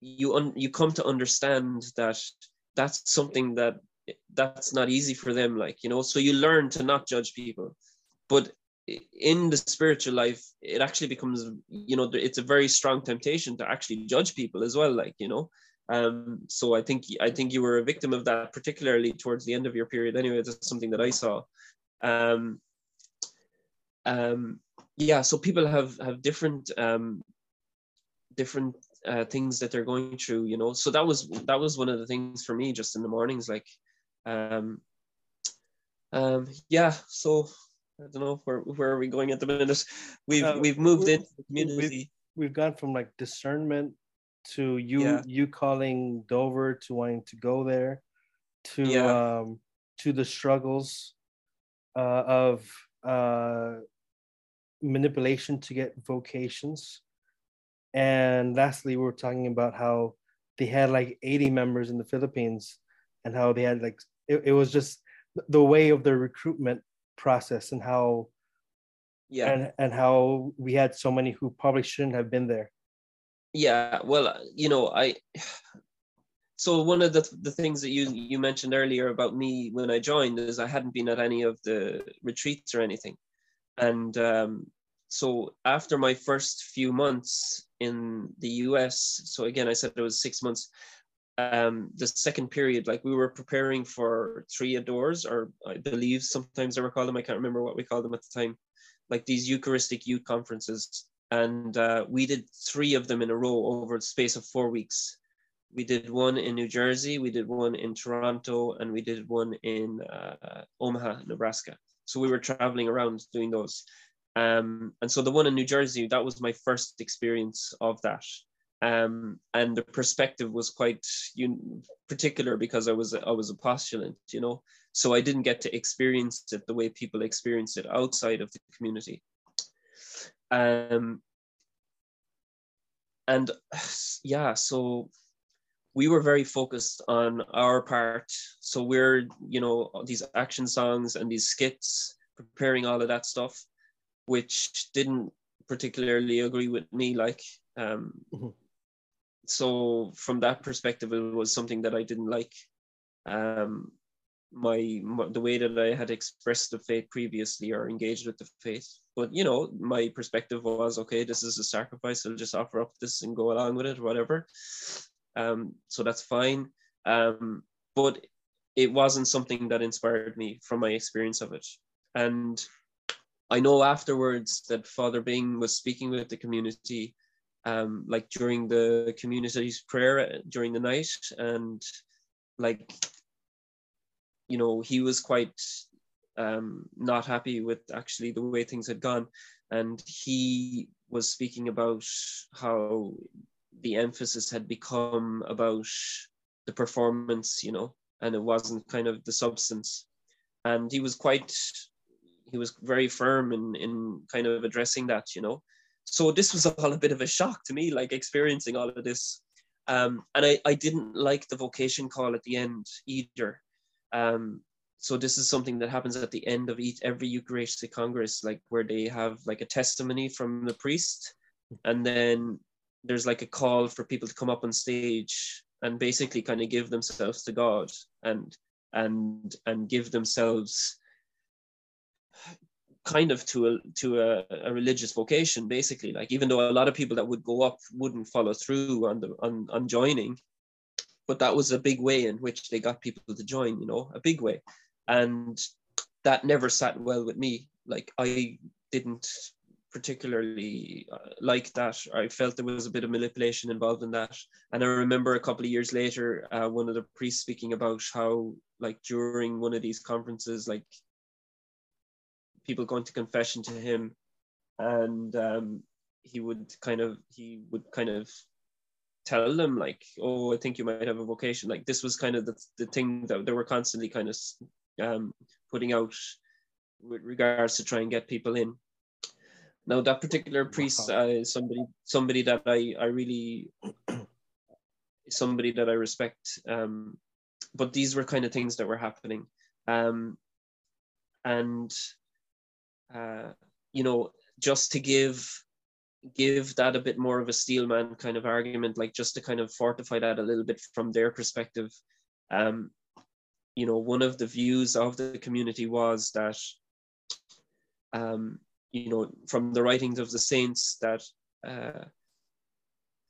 you un- you come to understand that that's something that that's not easy for them like you know so you learn to not judge people. But in the spiritual life it actually becomes you know it's a very strong temptation to actually judge people as well like you know. Um so i think i think you were a victim of that particularly towards the end of your period. Anyway that's something that i saw. Um um, yeah, so people have have different um, different uh, things that they're going through, you know. So that was that was one of the things for me, just in the mornings, like, um, um, yeah. So I don't know where where are we going at the minute. We've uh, we've moved into the community. We've, we've gone from like discernment to you yeah. you calling Dover to wanting to go there, to yeah. um to the struggles uh, of uh, manipulation to get vocations. And lastly, we are talking about how they had like 80 members in the Philippines and how they had like, it, it was just the way of the recruitment process and how, yeah, and, and how we had so many who probably shouldn't have been there. Yeah, well, you know, I, so one of the, the things that you you mentioned earlier about me when I joined is I hadn't been at any of the retreats or anything, and um, so after my first few months in the US, so again I said it was six months. Um, the second period, like we were preparing for three adores, or I believe sometimes were called them. I can't remember what we called them at the time, like these Eucharistic youth conferences, and uh, we did three of them in a row over the space of four weeks we did one in New Jersey, we did one in Toronto, and we did one in uh, Omaha, Nebraska. So we were traveling around doing those. Um, and so the one in New Jersey, that was my first experience of that. Um, and the perspective was quite un- particular because I was I was a postulant, you know, so I didn't get to experience it the way people experience it outside of the community. Um, and yeah, so we were very focused on our part. So we're, you know, these action songs and these skits, preparing all of that stuff, which didn't particularly agree with me. Like, um, mm-hmm. So from that perspective, it was something that I didn't like. Um, my, my the way that I had expressed the faith previously or engaged with the faith. But you know, my perspective was okay. This is a sacrifice. I'll just offer up this and go along with it, whatever. Um, so that's fine. Um, but it wasn't something that inspired me from my experience of it. And I know afterwards that Father Bing was speaking with the community, um, like during the community's prayer uh, during the night, and like, you know, he was quite um, not happy with actually the way things had gone, and he was speaking about how the emphasis had become about the performance, you know, and it wasn't kind of the substance. And he was quite, he was very firm in, in kind of addressing that, you know. So this was all a bit of a shock to me, like experiencing all of this. Um, and I, I didn't like the vocation call at the end either. Um, so this is something that happens at the end of each every Eucharistic Congress, like where they have like a testimony from the priest, and then there's like a call for people to come up on stage and basically kind of give themselves to God and and and give themselves kind of to a to a, a, religious vocation basically like even though a lot of people that would go up wouldn't follow through on the on, on joining but that was a big way in which they got people to join you know a big way and that never sat well with me like i didn't particularly uh, like that. I felt there was a bit of manipulation involved in that. And I remember a couple of years later, uh, one of the priests speaking about how, like, during one of these conferences, like, people going to confession to him, and um, he would kind of he would kind of tell them like, "Oh, I think you might have a vocation." Like this was kind of the the thing that they were constantly kind of um, putting out with regards to try and get people in. Now that particular priest uh, is somebody somebody that I I really somebody that I respect. Um, but these were kind of things that were happening, um, and uh, you know just to give give that a bit more of a steelman kind of argument, like just to kind of fortify that a little bit from their perspective. Um, you know, one of the views of the community was that um, you know, from the writings of the saints that uh,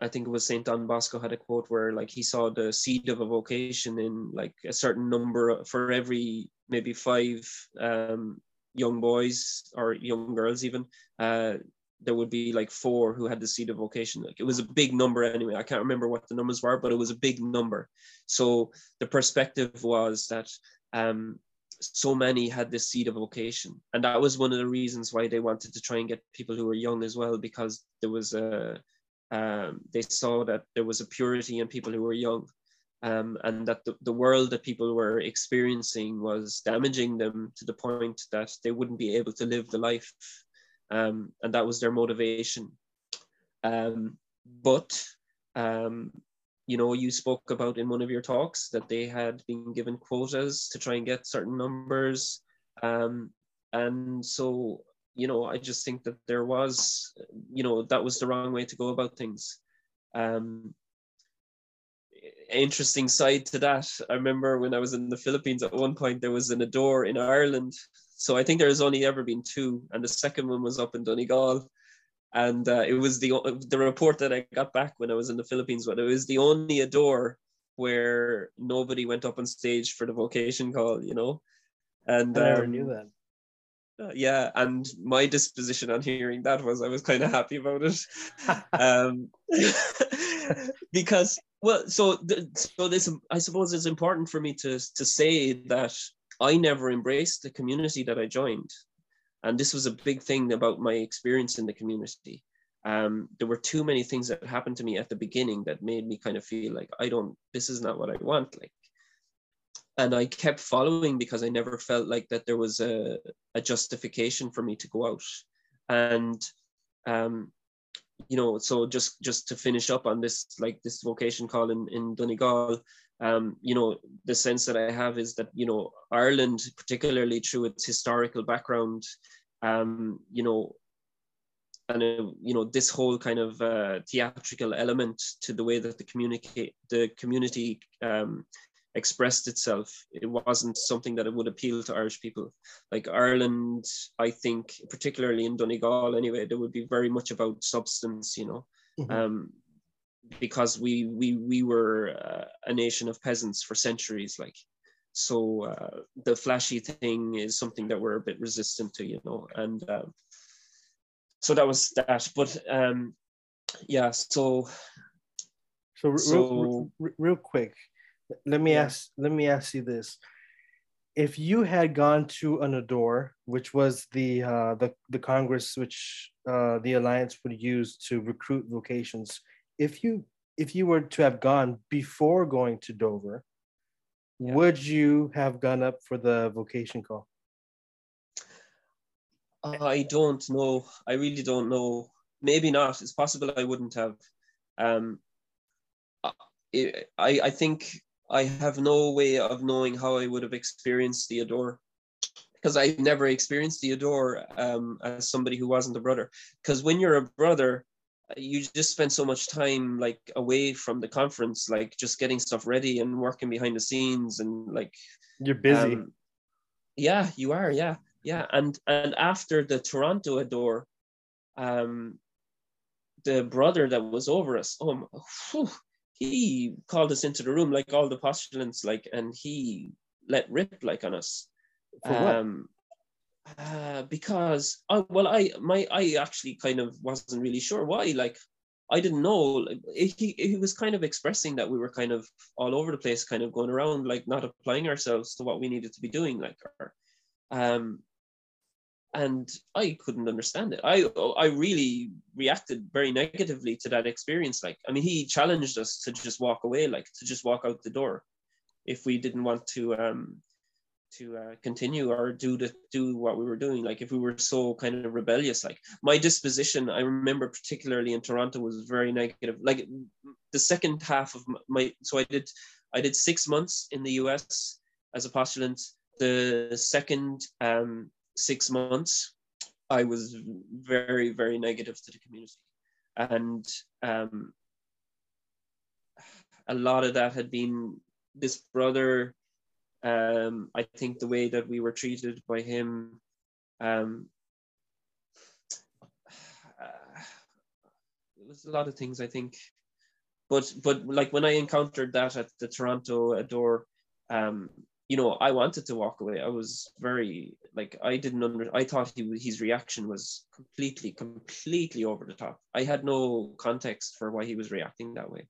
I think it was Saint Don Bosco had a quote where like he saw the seed of a vocation in like a certain number for every maybe five um, young boys or young girls even uh, there would be like four who had the seat of vocation. Like it was a big number anyway. I can't remember what the numbers were but it was a big number. So the perspective was that um, so many had this seed of vocation. And that was one of the reasons why they wanted to try and get people who were young as well because there was a um, they saw that there was a purity in people who were young um, and that the, the world that people were experiencing was damaging them to the point that they wouldn't be able to live the life um, and that was their motivation um, but um, you know, you spoke about in one of your talks that they had been given quotas to try and get certain numbers. Um, and so, you know, I just think that there was, you know, that was the wrong way to go about things. Um, interesting side to that. I remember when I was in the Philippines at one point, there was an Adore in Ireland. So I think there has only ever been two, and the second one was up in Donegal and uh, it was the the report that I got back when I was in the Philippines. But it was the only Adore where nobody went up on stage for the vocation call, you know. And I never um, knew that. Yeah, and my disposition on hearing that was I was kind of happy about it, um, because well, so the, so this I suppose it's important for me to to say that I never embraced the community that I joined. And this was a big thing about my experience in the community. Um, there were too many things that happened to me at the beginning that made me kind of feel like i don't this is not what i want like and i kept following because i never felt like that there was a, a justification for me to go out. And um, you know so just just to finish up on this like this vocation call in in donegal um, you know, the sense that I have is that, you know, Ireland, particularly through its historical background, um, you know, and uh, you know this whole kind of uh, theatrical element to the way that the communicate the community um, expressed itself. It wasn't something that it would appeal to irish people. Like ireland i think particularly in donegal anyway there would be very much about substance you know? Mm-hmm. um, because we we we were uh, a nation of peasants for centuries like so uh, the flashy thing is something that we're a bit resistant to you know? And um, so that was that. But um yeah so so, so real, real, real quick let me yeah. ask let me ask you this if you had gone to an adore which was the uh, the the congress which uh, the alliance would use to recruit vocations if you if you were to have gone before going to Dover, yeah. would you have gone up for the vocation call? I don't know. I really don't know. Maybe not. It's possible I wouldn't have. Um, I, I think I have no way of knowing how I would have experienced the Adore because I've never experienced the Adore um, as somebody who wasn't a brother. Because when you're a brother, you just spend so much time like away from the conference like just getting stuff ready and working behind the scenes and like you're busy um, yeah you are yeah yeah and and after the toronto adore um the brother that was over us oh whew, he called us into the room like all the postulants like and he let rip like on us. For um uh, because I well I my I actually kind of wasn't really sure why like I didn't know he he was kind of expressing that we were kind of all over the place kind of going around like not applying ourselves to what we needed to be doing like or, um and I couldn't understand it. I I really reacted very negatively to that experience. Like I mean he challenged us to just walk away like to just walk out the door if we didn't want to um to uh, continue or do to do what we were doing. Like if we were so kind of rebellious like my disposition i remember particularly in toronto was very negative. Like the second half of my so i did i did six months in the us as a postulant. The second um, six months i was very very negative to the community and um, a lot of that had been this brother um, I think the way that we were treated by him, um, uh, it was a lot of things. I think, but but like when I encountered that at the Toronto Adore, um, you know, I wanted to walk away. I was very like I didn't under. I thought he his reaction was completely, completely over the top. I had no context for why he was reacting that way.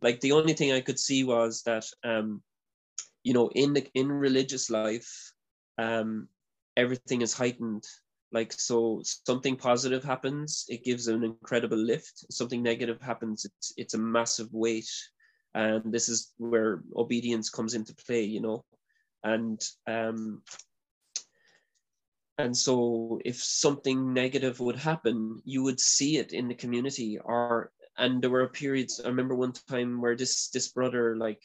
Like the only thing I could see was that, um, you know, in the in religious life, um, everything is heightened. Like so, something positive happens, it gives an incredible lift. Something negative happens, it's it's a massive weight and this is where obedience comes into play you know and um, and so if something negative would happen you would see it in the community. Or and there were periods i remember one time where this this brother like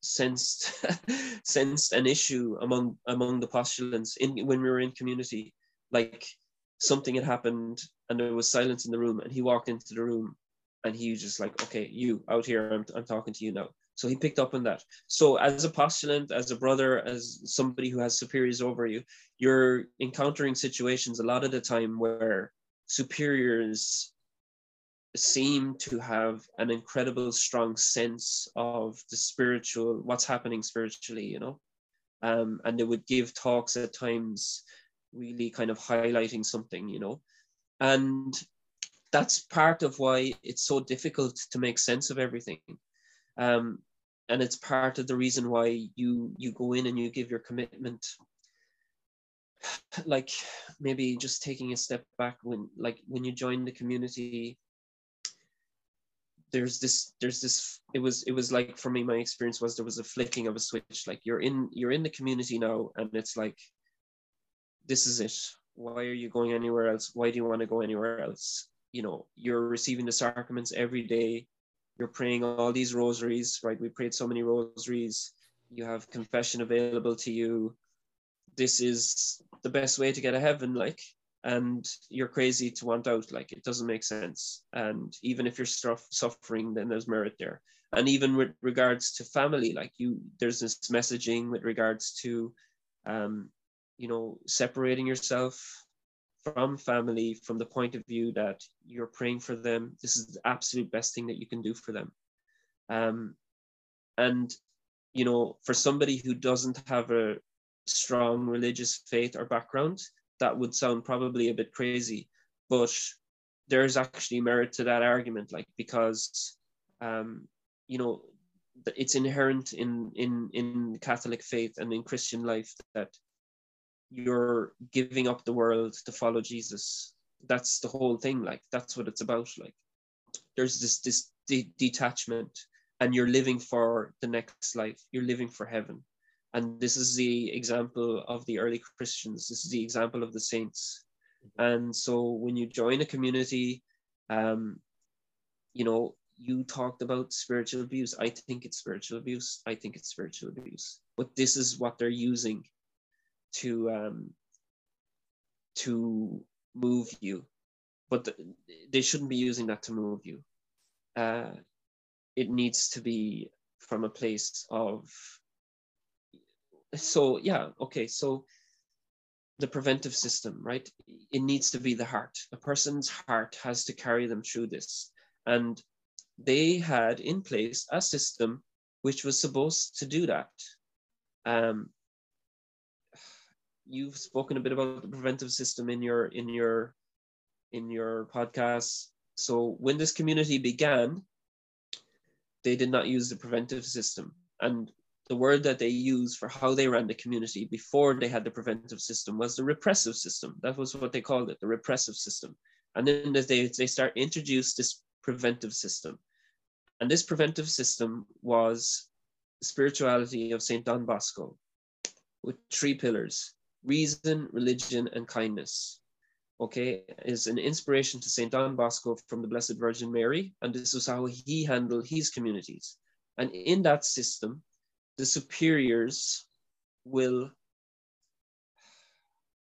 sensed sensed an issue among among the postulants in when we were in community. Like something had happened and there was silence in the room and he walked into the room and he was just like okay you out here i'm, I'm talking to you now so he picked up on that. So as a postulant, as a brother, as somebody who has superiors over you, you're encountering situations a lot of the time where superiors seem to have an incredible strong sense of the spiritual what's happening spiritually you know? Um, and they would give talks at times really kind of highlighting something you know? And that's part of why it's so difficult to make sense of everything. Um, and it's part of the reason why you you go in and you give your commitment. Like maybe just taking a step back when like when you join the community there's this there's this it was it was like for me my experience was there was a flicking of a switch. Like you're in you're in the community now and it's like this is it. Why are you going anywhere else? Why do you want to go anywhere else? You know you're receiving the sacraments every day you're praying all these rosaries, right? We prayed so many rosaries. You have confession available to you. This is the best way to get to heaven, like, and you're crazy to want out. Like, it doesn't make sense. And even if you're suffering, then there's merit there. And even with regards to family, like you, there's this messaging with regards to, um, you know, separating yourself from family from the point of view that you're praying for them. This is the absolute best thing that you can do for them. Um, and, you know, for somebody who doesn't have a strong religious faith or background, that would sound probably a bit crazy. But there's actually merit to that argument, like, because, um, you know, it's inherent in, in, in Catholic faith and in Christian life that you're giving up the world to follow Jesus. That's the whole thing. Like that's what it's about. Like there's this this de- detachment, and you're living for the next life. You're living for heaven, and this is the example of the early Christians. This is the example of the saints. And so when you join a community, um, you know, you talked about spiritual abuse. I think it's spiritual abuse. I think it's spiritual abuse. But this is what they're using to um, to move you, but the, they shouldn't be using that to move you. Uh, it needs to be from a place of so yeah okay so the preventive system right? It needs to be the heart. A person's heart has to carry them through this. And they had in place a system which was supposed to do that. Um, you've spoken a bit about the preventive system in your in your in your podcast. So when this community began, they did not use the preventive system. And the word that they used for how they ran the community before they had the preventive system was the repressive system. That was what they called it, the repressive system. And then they, they start introduce this preventive system. And this preventive system was spirituality of St. Don Bosco with three pillars reason, religion, and kindness. Okay, is an inspiration to St. Don Bosco from the Blessed Virgin Mary, and this is how he handled his communities. And in that system, the superiors will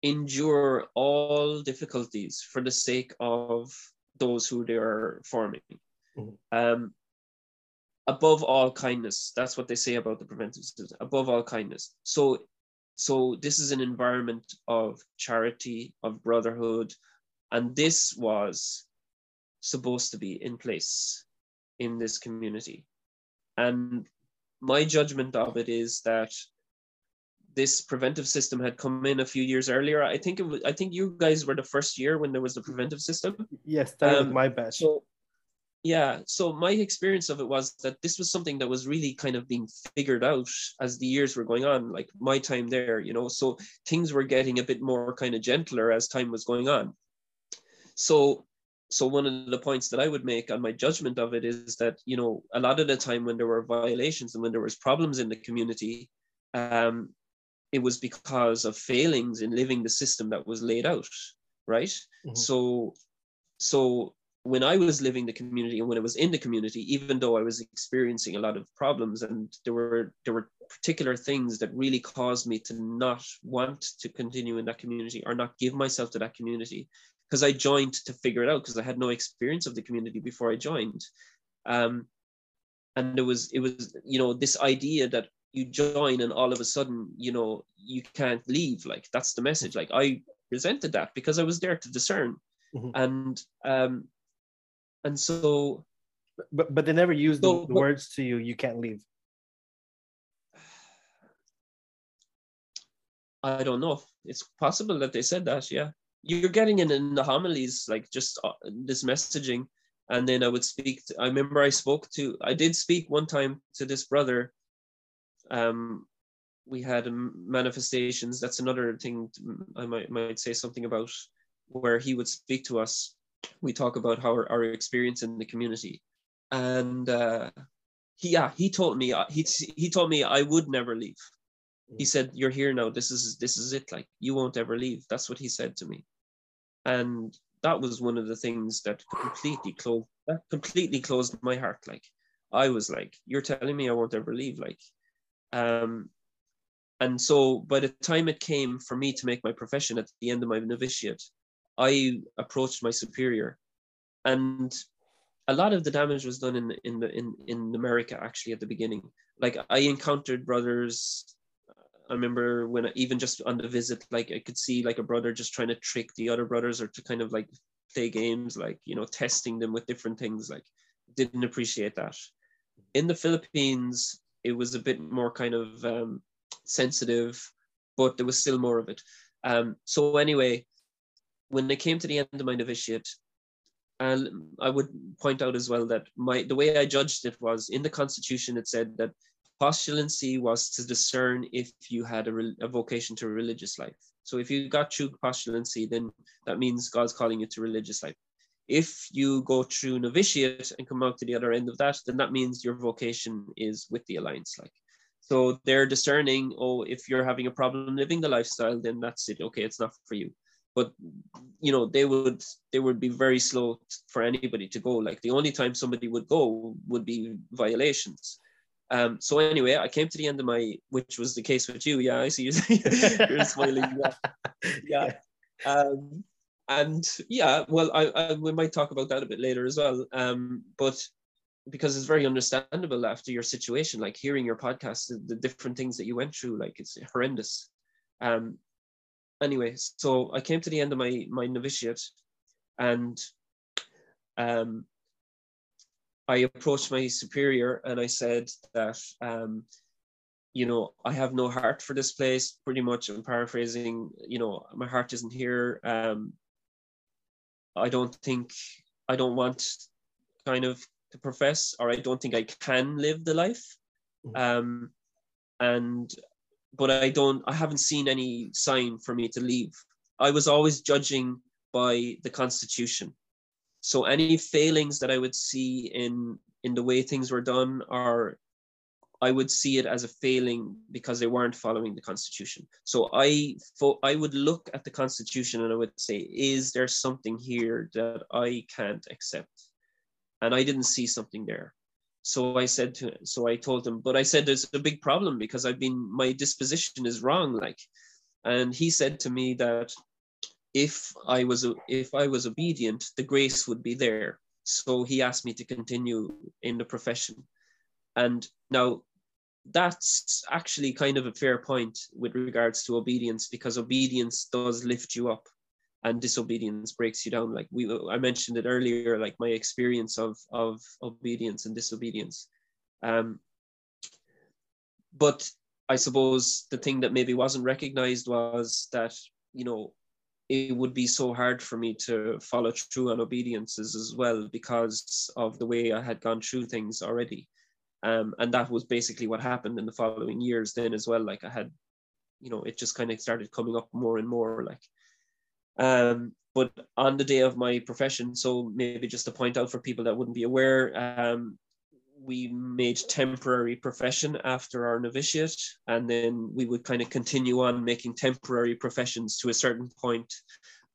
endure all difficulties for the sake of those who they are forming. Mm-hmm. Um, above all kindness, that's what they say about the preventive system, above all kindness. So so this is an environment of charity, of brotherhood, and this was supposed to be in place in this community. And my judgment of it is that this preventive system had come in a few years earlier. I think it was, I think you guys were the first year when there was the preventive system. Yes, that um, was my batch. So yeah, so my experience of it was that this was something that was really kind of being figured out as the years were going on, like my time there, you know. So things were getting a bit more kind of gentler as time was going on. So so one of the points that I would make on my judgment of it is that you know a lot of the time when there were violations and when there was problems in the community, um, it was because of failings in living the system that was laid out, right? Mm-hmm. So so when I was living the community and when I was in the community, even though I was experiencing a lot of problems and there were there were particular things that really caused me to not want to continue in that community or not give myself to that community because I joined to figure it out because I had no experience of the community before I joined. Um, and it was it was you know this idea that you join and all of a sudden you know you can't leave like that's the message like I resented that because I was there to discern mm-hmm. and um and so but but they never used so, the, the but, words to you you can't leave. I don't know. It's possible that they said that yeah. You're getting it in the homilies like just uh, this messaging and then i would speak to, i remember i spoke to i did speak one time to this brother. Um we had manifestations. That's another thing i might might say something about where he would speak to us we talk about how our, our experience in the community. And uh, he yeah he told me uh, he, he told me i would never leave. He said you're here now. This is this is it. Like you won't ever leave. That's what he said to me. And that was one of the things that completely closed that completely closed my heart. Like i was like you're telling me i won't ever leave. Like um and so by the time it came for me to make my profession at the end of my novitiate I approached my superior, and a lot of the damage was done in in the in in America actually at the beginning. Like I encountered brothers. I remember when even just on the visit, like I could see like a brother just trying to trick the other brothers or to kind of like play games, like you know, testing them with different things. Like didn't appreciate that. In the Philippines, it was a bit more kind of um, sensitive, but there was still more of it. Um, so anyway, when they came to the end of my novitiate, and I would point out as well that my the way I judged it was in the Constitution it said that postulancy was to discern if you had a, a vocation to religious life. So if you got through postulancy, then that means God's calling you to religious life. If you go through novitiate and come out to the other end of that, then that means your vocation is with the alliance. Like, so they're discerning. Oh, if you're having a problem living the lifestyle, then that's it. Okay, it's not for you but you know they would they would be very slow for anybody to go. Like the only time somebody would go would be violations. Um so anyway i came to the end of my which was the case with you. Yeah i see you. You're smiling. Yeah. Yeah. Um and yeah well I, I we might talk about that a bit later as well. Um but because it's very understandable after your situation like hearing your podcast the, the different things that you went through like it's horrendous. Um anyway, so I came to the end of my my novitiate, and um, I approached my superior and I said that um, you know I have no heart for this place. Pretty much, I'm paraphrasing. You know, my heart isn't here. Um, I don't think I don't want kind of to profess, or I don't think I can live the life. Mm-hmm. Um, and but I don't I haven't seen any sign for me to leave. I was always judging by the constitution. So any failings that I would see in in the way things were done are I would see it as a failing because they weren't following the constitution. So I I would look at the constitution and I would say, is there something here that I can't accept? And I didn't see something there so i said to so i told him but i said there's a big problem because i've been my disposition is wrong like and he said to me that if i was if i was obedient the grace would be there. So he asked me to continue in the profession. And now that's actually kind of a fair point with regards to obedience because obedience does lift you up and disobedience breaks you down like we i mentioned it earlier like my experience of of obedience and disobedience um but I suppose the thing that maybe wasn't recognized was that, you know, it would be so hard for me to follow through on obediences as well because of the way I had gone through things already. Um, and that was basically what happened in the following years then as well. Like I had, you know, it just kind of started coming up more and more like. Um, but on the day of my profession, so maybe just to point out for people that wouldn't be aware, um, we made temporary profession after our novitiate, and then we would kind of continue on making temporary professions to a certain point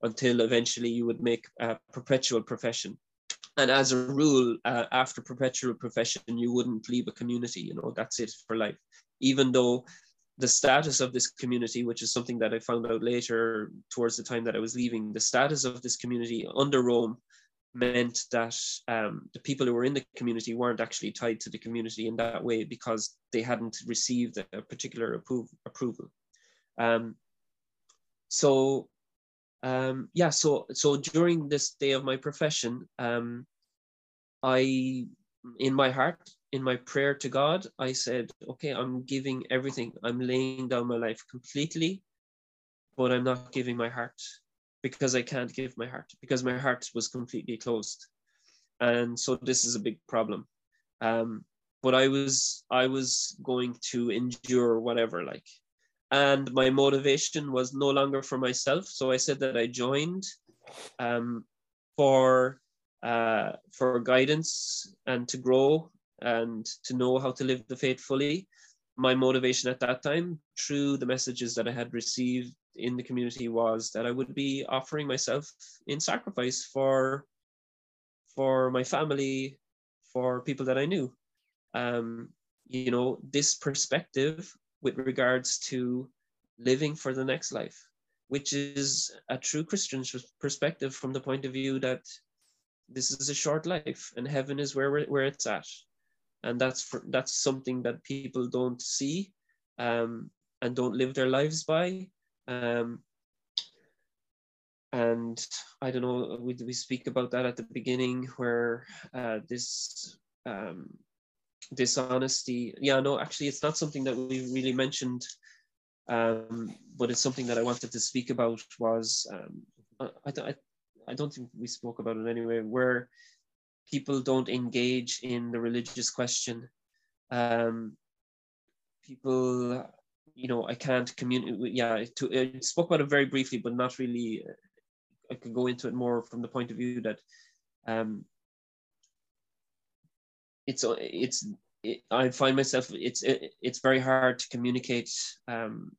until eventually you would make a perpetual profession. And as a rule, uh, after perpetual profession, you wouldn't leave a community. You know, that's it for life. Even though the status of this community, which is something that I found out later towards the time that I was leaving, the status of this community under Rome meant that um, the people who were in the community weren't actually tied to the community in that way because they hadn't received a particular appro- approval. Um, so um, yeah, so so during this day of my profession, um, I in my heart, in my prayer to God, I said, okay, I'm giving everything. I'm laying down my life completely, but I'm not giving my heart because I can't give my heart because my heart was completely closed, and so this is a big problem. Um, but I was I was going to endure whatever, like, and my motivation was no longer for myself. So I said that I joined um, for uh, for guidance and to grow and to know how to live the faith fully. My motivation at that time, through the messages that I had received in the community was that I would be offering myself in sacrifice for for my family, for people that I knew. Um, you know, this perspective with regards to living for the next life, which is a true Christian perspective from the point of view that this is a short life and heaven is where where it's at, and that's for, that's something that people don't see um, and don't live their lives by. Um, and I don't know, we, we speak about that at the beginning where uh, this um, dishonesty, yeah, no, actually, it's not something that we really mentioned, um, but it's something that I wanted to speak about was, um, I, I, I don't think we spoke about it anyway, where people don't engage in the religious question. Um, people you know, I can't communicate. Yeah, to, I spoke about it very briefly, but not really. Uh, I could go into it more from the point of view that um, it's it's it, I find myself it's it, it's very hard to communicate um,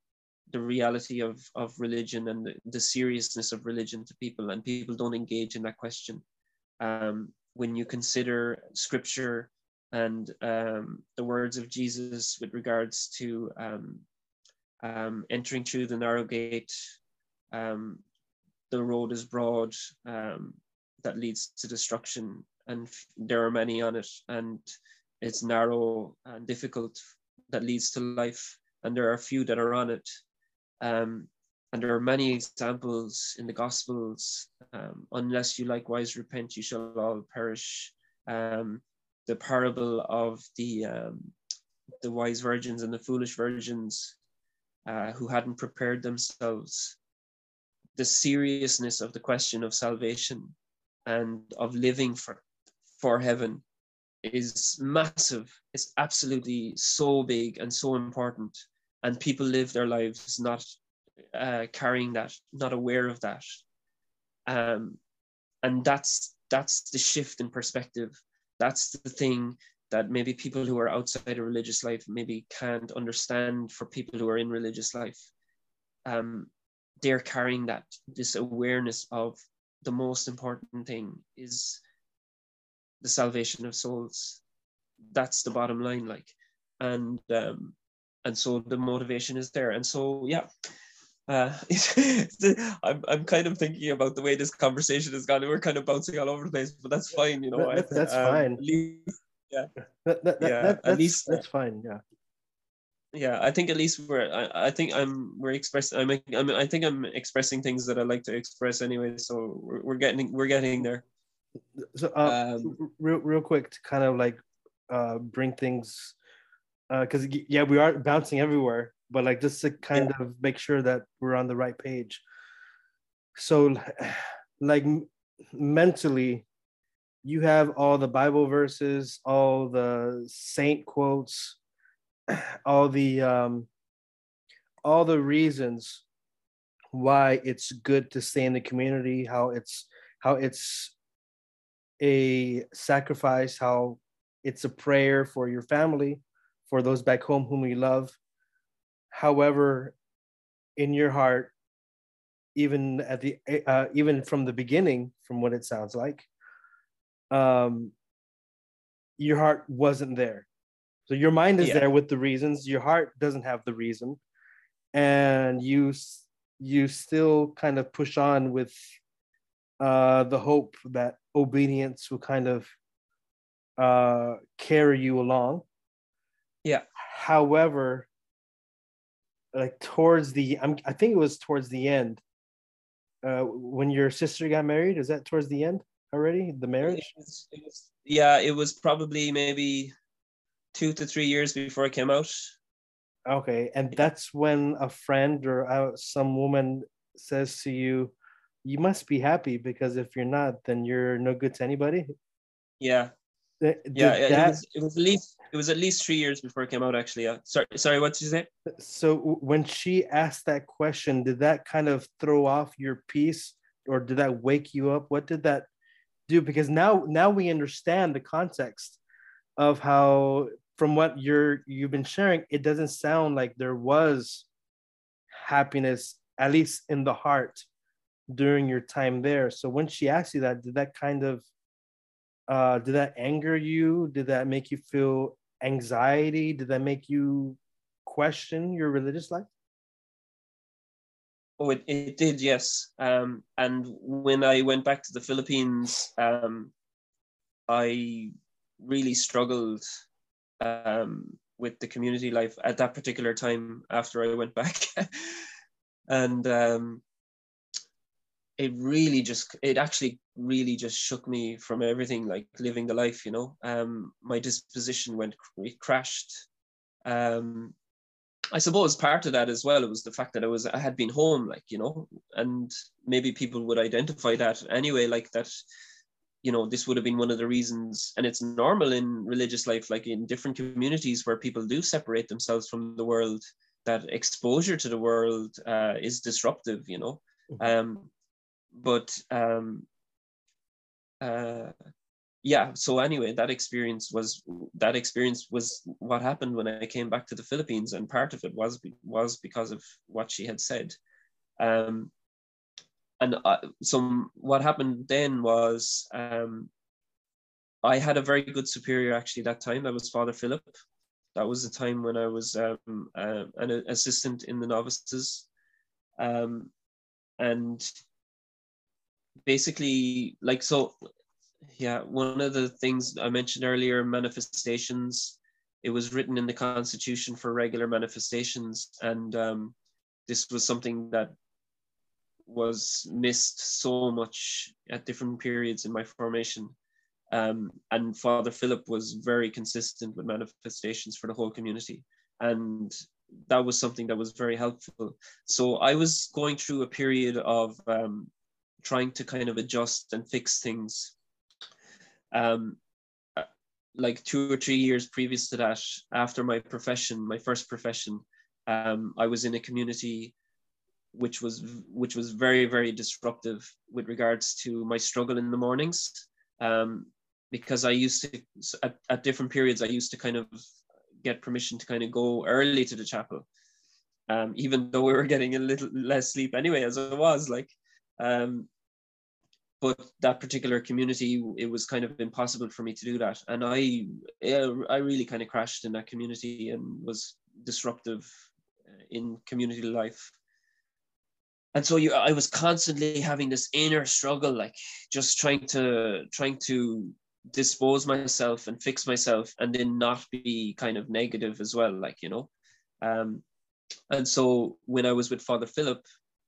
the reality of of religion and the, the, seriousness of religion to people, and people don't engage in that question. Um, when you consider scripture and um, the words of Jesus with regards to um, um, entering through the narrow gate, um, the road is broad um, that leads to destruction, and there are many on it, and it's narrow and difficult that leads to life, and there are few that are on it. Um, and there are many examples in the Gospels. Um, unless you likewise repent, you shall all perish. Um, the parable of the the wise virgins and the foolish virgins uh, who hadn't prepared themselves. The seriousness of the question of salvation and of living for, for heaven is massive. It's absolutely so big and so important. And people live their lives not uh, carrying that, not aware of that. Um, and that's that's the shift in perspective. That's the thing that maybe people who are outside of religious life maybe can't understand for people who are in religious life. Um, they're carrying that this awareness of the most important thing is the salvation of souls. That's the bottom line, like, and um, and so the motivation is there, and so yeah. Uh, I'm, I'm kind of thinking about the way this conversation has gone. We're kind of bouncing all over the place, but that's fine, you know. That, that's um, fine. Least, yeah that, that, yeah that, at least that's fine yeah yeah i think at least we're i, I think i'm we're expressing I'm, I'm i think i'm expressing things that i like to express anyway so we're, we're getting we're getting there so uh, um, real, real quick to kind of like uh bring things because uh, yeah, we are bouncing everywhere, but like just to kind yeah. of make sure that we're on the right page. So, like mentally, you have all the Bible verses, all the saint quotes, all the um, all the reasons why it's good to stay in the community, how it's how it's a sacrifice, how it's a prayer for your family, for those back home whom you love. However, in your heart, even at the uh, even from the beginning, from what it sounds like, um, your heart wasn't there. So your mind is yeah. there with the reasons. Your heart doesn't have the reason, and you you still kind of push on with uh, the hope that obedience will kind of uh, carry you along. Yeah. However, like towards the, I'm, I think it was towards the end, uh, when your sister got married. Is that towards the end already? The marriage? It was, it was, yeah, it was probably maybe two to three years before I came out. Okay, and that's when a friend or uh, some woman says to you, "You must be happy because if you're not, then you're no good to anybody." Yeah, Yeah, that... it, was, it was at least it was at least three years before it came out. Actually, yeah. Sorry, sorry. What did you say? So when she asked that question, did that kind of throw off your peace, or did that wake you up? What did that do? Because now now we understand the context of how from what you're you've been sharing, it doesn't sound like there was happiness, at least in the heart, during your time there. So when she asked you that, did that kind of uh, did that anger you? Did that make you feel anxiety? Did that make you question your religious life? Oh, it, it did, yes. Um, and when I went back to the Philippines, um, I really struggled um, with the community life at that particular time after I went back. and um, it really just, it actually really just shook me from everything, like living the life, you know. Um, my disposition went, it crashed. Um, I suppose part of that as well it was the fact that I was I had been home, like you know, and maybe people would identify that anyway, like that you know this would have been one of the reasons and it's normal in religious life like in different communities where people do separate themselves from the world that exposure to the world uh, is disruptive you know mm-hmm. um, but um, uh, yeah so anyway that experience was that experience was what happened when i came back to the philippines and part of it was was because of what she had said um, and uh, so what happened then was um, I had a very good superior actually that time. That was Father Philip. That was the time when I was um, uh, an assistant in the novices, um, and basically, like so, yeah. One of the things I mentioned earlier, manifestations. It was written in the Constitution for regular manifestations, and um, this was something that was missed so much at different periods in my formation. Um, and Father Philip was very consistent with manifestations for the whole community. And that was something that was very helpful. So I was going through a period of um, trying to kind of adjust and fix things. Um, uh, like two or three years previous to that, after my profession, my first profession, um, I was in a community which was which was very very disruptive with regards to my struggle in the mornings um, because I used to at, at different periods I used to kind of get permission to kind of go early to the chapel um, even though we were getting a little less sleep anyway as it was like um, but that particular community it was kind of impossible for me to do that. And i i really kind of crashed in that community and was disruptive in community life. And so you i was constantly having this inner struggle like just trying to trying to dispose myself and fix myself and then not be kind of negative as well like you know? Um and so when i was with father philip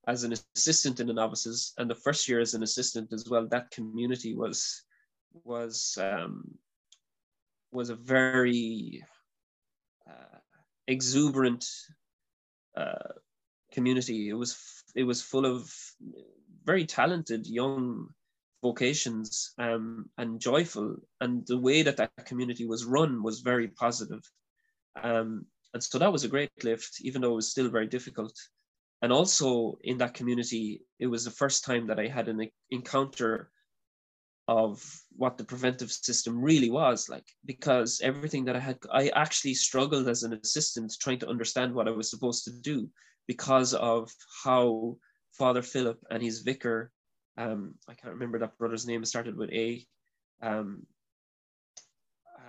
as an assistant in the novices and the first year as an assistant as well that community was was um was a very uh, exuberant uh, community. It was it was full of very talented young vocations um, and joyful, and the way that that community was run was very positive. Um, and so that was a great lift, even though it was still very difficult. And also in that community, it was the first time that I had an encounter of what the preventive system really was like because everything that i had i actually struggled as an assistant trying to understand what i was supposed to do because of how father philip and his vicar um, i can't remember that brother's name it started with a um,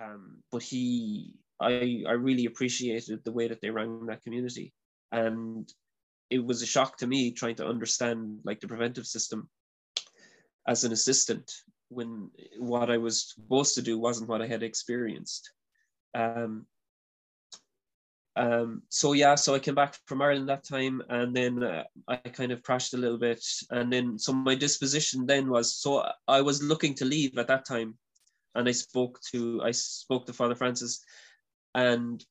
um, but he I, I really appreciated the way that they ran that community. And it was a shock to me trying to understand like the preventive system as an assistant when what I was supposed to do wasn't what I had experienced. Um, um, so yeah, so I came back from Ireland that time, and then uh, I kind of crashed a little bit, and then so my disposition then was so I was looking to leave at that time, and I spoke to I spoke to Father Francis, and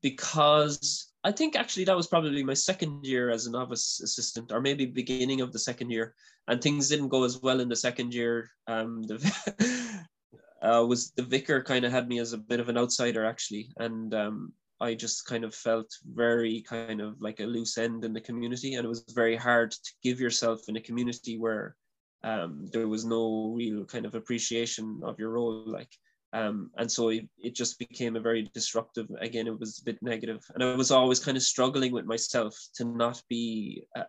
because I think actually that was probably my second year as a novice assistant, or maybe beginning of the second year, and things didn't go as well in the second year. Um, the uh, was the vicar kind of had me as a bit of an outsider actually, and um, I just kind of felt very kind of like a loose end in the community, and it was very hard to give yourself in a community where um, there was no real kind of appreciation of your role, like. Um, and so it, it just became a very disruptive again it was a bit negative. And i was always kind of struggling with myself to not be a,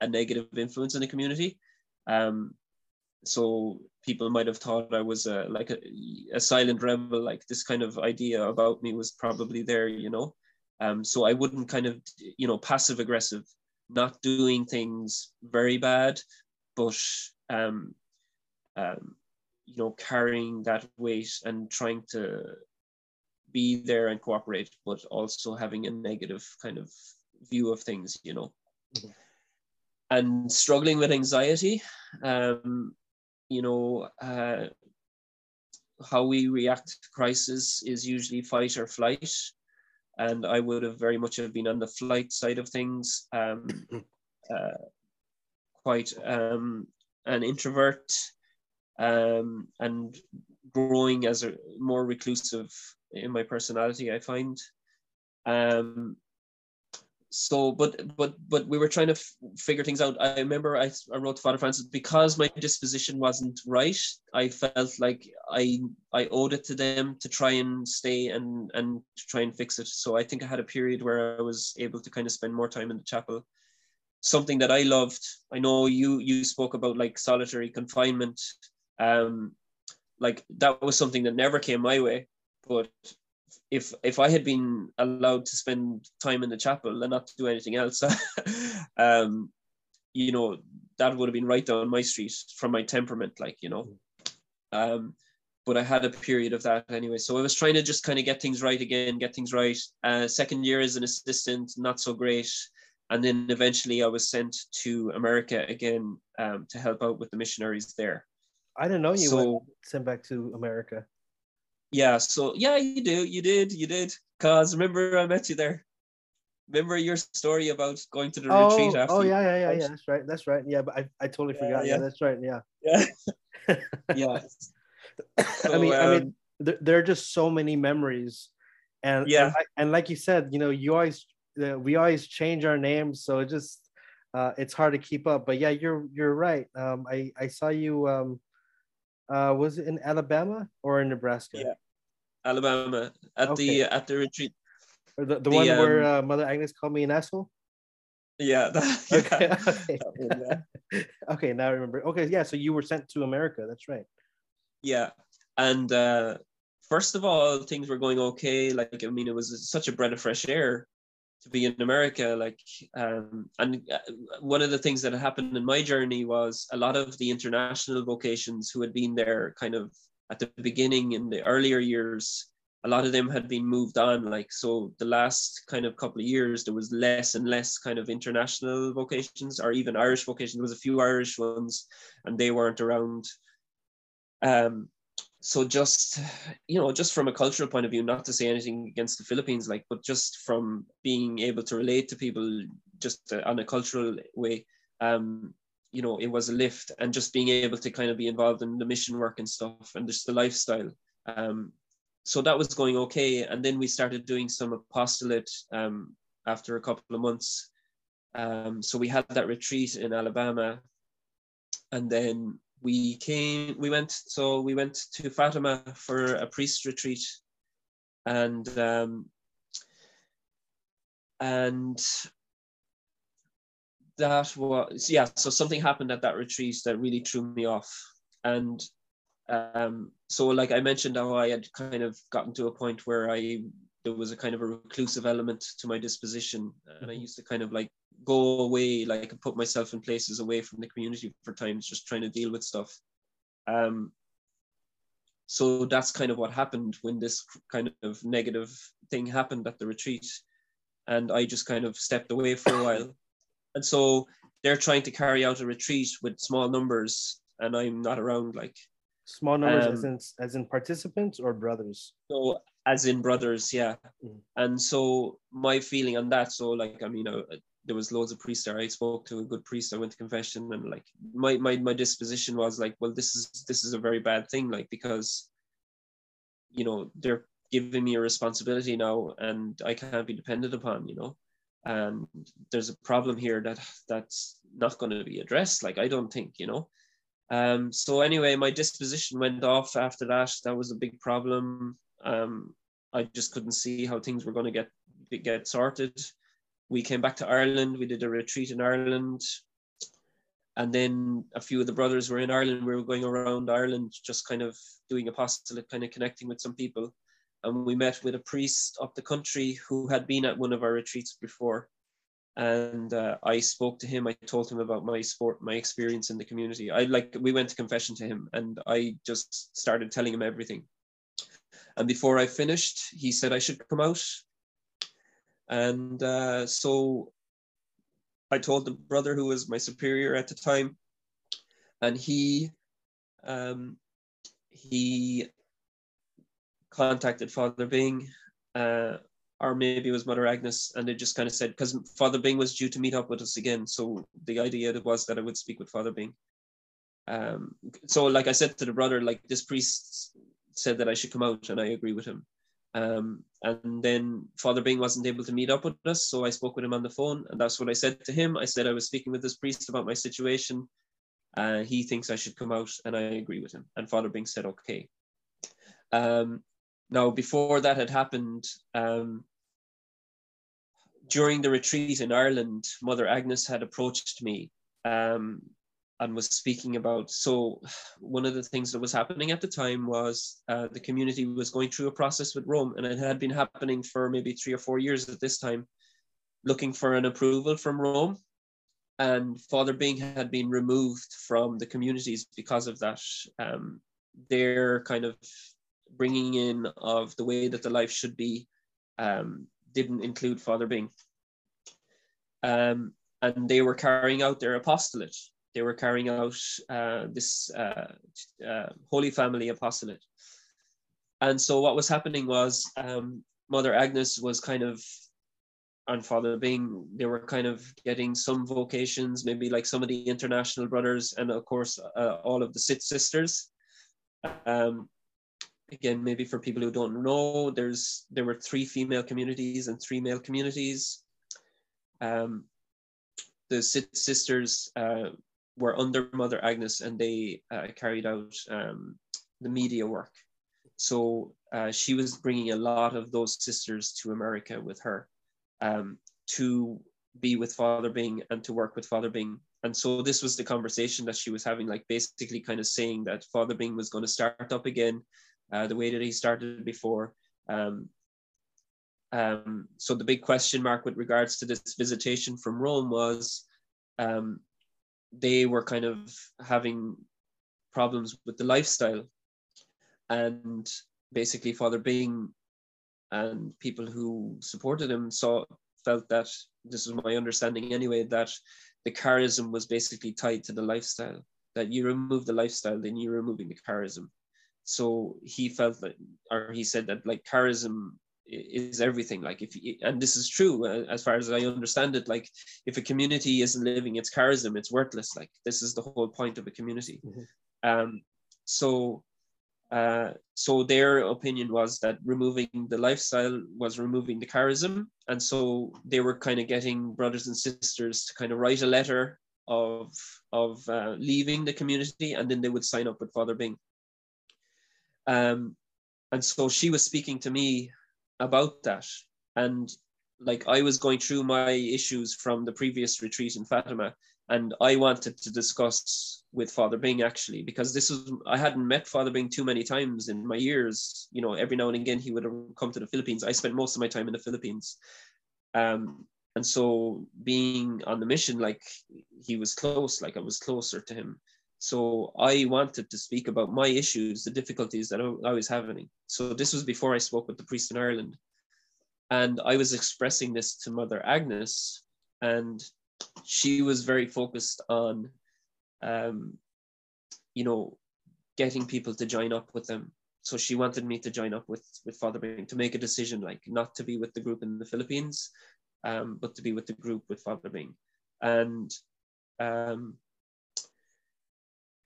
a negative influence in the community. Um, so people might have thought i was a, like a, a silent rebel like this kind of idea about me was probably there you know? Um, so i wouldn't kind of you know passive aggressive not doing things very bad but um, um, you know carrying that weight and trying to be there and cooperate but also having a negative kind of view of things you know. Mm-hmm. and struggling with anxiety um you know uh how we react to crisis is usually fight or flight. And i would have very much have been on the flight side of things um uh, quite um an introvert um, and growing as a more reclusive in my personality, I find. Um, so, but but but we were trying to f- figure things out. I remember I, I wrote to Father Francis because my disposition wasn't right. I felt like I I owed it to them to try and stay and and try and fix it. So I think I had a period where I was able to kind of spend more time in the chapel something that I loved. I know you you spoke about like solitary confinement um, like that was something that never came my way. But if if I had been allowed to spend time in the chapel and not do anything else, um, you know, that would have been right down my street from my temperament, like you know. Um, but I had a period of that anyway. So I was trying to just kind of get things right again, get things right. Uh, second year as an assistant, not so great. And then eventually I was sent to America again um, to help out with the missionaries there. I didn't know you so, sent back to America. Yeah, so yeah, you do, you did, you did. Cause remember I met you there. Remember your story about going to the oh, retreat after? Oh yeah, yeah, yeah, yeah. That's right. That's right. Yeah, but I, I totally yeah, forgot. Yeah. yeah. that's right. Yeah. Yeah. yeah. So, I mean, um, I mean, there, there, are just so many memories, and yeah, and, and like you said, you know, you always uh, we always change our names, so it just uh, it's hard to keep up. But yeah, you're you're right. Um, I I saw you um uh, was it in Alabama or in Nebraska? Yeah, Alabama at okay. the at the retreat. The, the, the one um, where uh, Mother Agnes called me an asshole. Yeah. That, yeah. Okay. Okay. okay. Now I remember. Okay. Yeah. So you were sent to America. That's right. Yeah, and uh, first of all, things were going okay. Like I mean, it was such a breath of fresh air to be in America. Like, um, and uh, one of the things that happened in my journey was a lot of the international vocations who had been there kind of at the beginning in the earlier years, a lot of them had been moved on. Like, so the last kind of couple of years, there was less and less kind of international vocations or even Irish vocations. There was a few Irish ones and they weren't around. Um, so just you know just from a cultural point of view not to say anything against the philippines like but just from being able to relate to people just uh, on a cultural way um you know it was a lift. And just being able to kind of be involved in the mission work and stuff and just the lifestyle um so that was going okay. And then we started doing some apostolate um after a couple of months. Um so we had that retreat in alabama. And then we came we went so we went to fatima for a priest retreat. And um and that was yeah so something happened at that retreat that really threw me off. And um so like i mentioned how i had kind of gotten to a point where i there was a kind of a reclusive element to my disposition. And i mm-hmm. used to kind of like go away, like put myself in places away from the community for times, just trying to deal with stuff. Um, so that's kind of what happened when this kind of negative thing happened at the retreat. And I just kind of stepped away for a while. And so they're trying to carry out a retreat with small numbers, and I'm not around. Like small numbers, um, as in as in participants or brothers. So as in brothers, yeah. Mm. And so my feeling on that, so like I mean, uh, there was loads of priests there. I spoke to a good priest. I went to confession, and like my my my disposition was like, well, this is this is a very bad thing, like because you know they're giving me a responsibility now, and I can't be depended upon, you know, and there's a problem here that that's not going to be addressed. Like I don't think, you know. Um, so anyway, my disposition went off after that. That was a big problem. Um, I just couldn't see how things were going to get get sorted we came back to Ireland. We did a retreat in Ireland. And then a few of the brothers were in Ireland. We were going around Ireland, just kind of doing apostolate, kind of connecting with some people. And we met with a priest up the country who had been at one of our retreats before. And uh, I spoke to him. I told him about my sport, my experience in the community. I like we went to confession to him, and I just started telling him everything. And before I finished, he said I should come out and uh, so I told the brother who was my superior at the time, and he um, he contacted Father Bing, uh, or maybe it was Mother Agnes, and they just kind of said because Father Bing was due to meet up with us again. So the idea was that I would speak with Father Bing. Um, so like I said to the brother, like this priest said that I should come out, and I agree with him. Um, and then Father Bing wasn't able to meet up with us, so I spoke with him on the phone, and that's what I said to him. I said I was speaking with this priest about my situation. Uh, he thinks I should come out, and I agree with him. And Father Bing said, okay. Um, now, before that had happened, um, during the retreat in Ireland, Mother Agnes had approached me um, and was speaking about. So, one of the things that was happening at the time was uh, the community was going through a process with Rome, and it had been happening for maybe three or four years at this time, looking for an approval from Rome. And Father Bing had been removed from the communities because of that. Um, their kind of bringing in of the way that the life should be um, didn't include Father Bing. Um, and they were carrying out their apostolate they were carrying out uh, this uh, uh, Holy Family apostolate. And so what was happening was um, Mother Agnes was kind of, and Father Bing, they were kind of getting some vocations, maybe like some of the international brothers, and of course uh, all of the sisters. Um, again, maybe for people who don't know, there's there were three female communities and three male communities. Um, the Sit sisters uh, were under Mother Agnes and they uh, carried out um, the media work. So uh, she was bringing a lot of those sisters to America with her um, to be with Father Bing and to work with Father Bing. And so this was the conversation that she was having, like basically kind of saying that Father Bing was going to start up again uh, the way that he started before. Um, um, so the big question mark with regards to this visitation from Rome was um, they were kind of having problems with the lifestyle. And basically father bing and people who supported him saw felt that this is my understanding anyway that the charism was basically tied to the lifestyle that you remove the lifestyle then you're removing the charism. So he felt that, or he said that like charism is everything. Like if and this is true uh, as far as i understand it like if a community isn't living its charism it's worthless. Like this is the whole point of a community. Mm-hmm. um so uh so their opinion was that removing the lifestyle was removing the charism. And so they were kind of getting brothers and sisters to kind of write a letter of of uh, leaving the community and then they would sign up with father bing. Um and so she was speaking to me about that. And like I was going through my issues from the previous retreat in Fatima, and I wanted to discuss with Father Bing actually because this was I hadn't met Father Bing too many times in my years. You know, every now and again he would have come to the Philippines. I spent most of my time in the Philippines, um, and so being on the mission, like he was close, like I was closer to him. So I wanted to speak about my issues, the difficulties that I was having. So this was before I spoke with the priest in Ireland. And I was expressing this to Mother Agnes, and she was very focused on, um, you know, getting people to join up with them. So she wanted me to join up with with Father Bing to make a decision, like not to be with the group in the Philippines, um, but to be with the group with Father Bing. And um,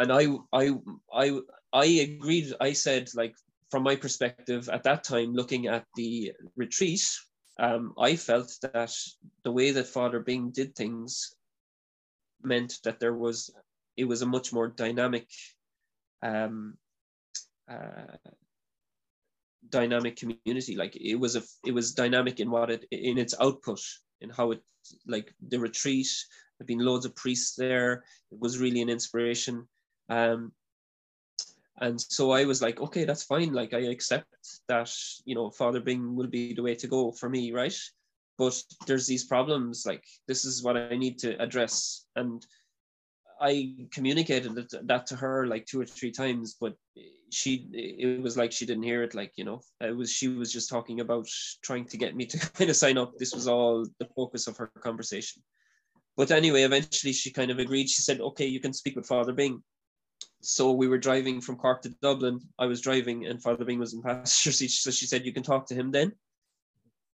and I I I I agreed. I said like from my perspective at that time, looking at the retreat, um, I felt that the way that Father Bing did things meant that there was it was a much more dynamic um, uh, dynamic community like it was a it was dynamic in what it in its output in how it like the retreat there have been loads of priests there it was really an inspiration um, and so I was like, okay, that's fine. Like I accept that, you know, Father Bing will be the way to go for me, right? But there's these problems. Like this is what I need to address, and I communicated that to her like two or three times, but she it was like she didn't hear it. Like you know, it was she was just talking about trying to get me to kind of sign up. This was all the focus of her conversation. But anyway, eventually she kind of agreed. She said, "Okay, you can speak with Father Bing." So we were driving from Cork to Dublin. I was driving, and Father Bing was in passenger seat. So she said, "You can talk to him then."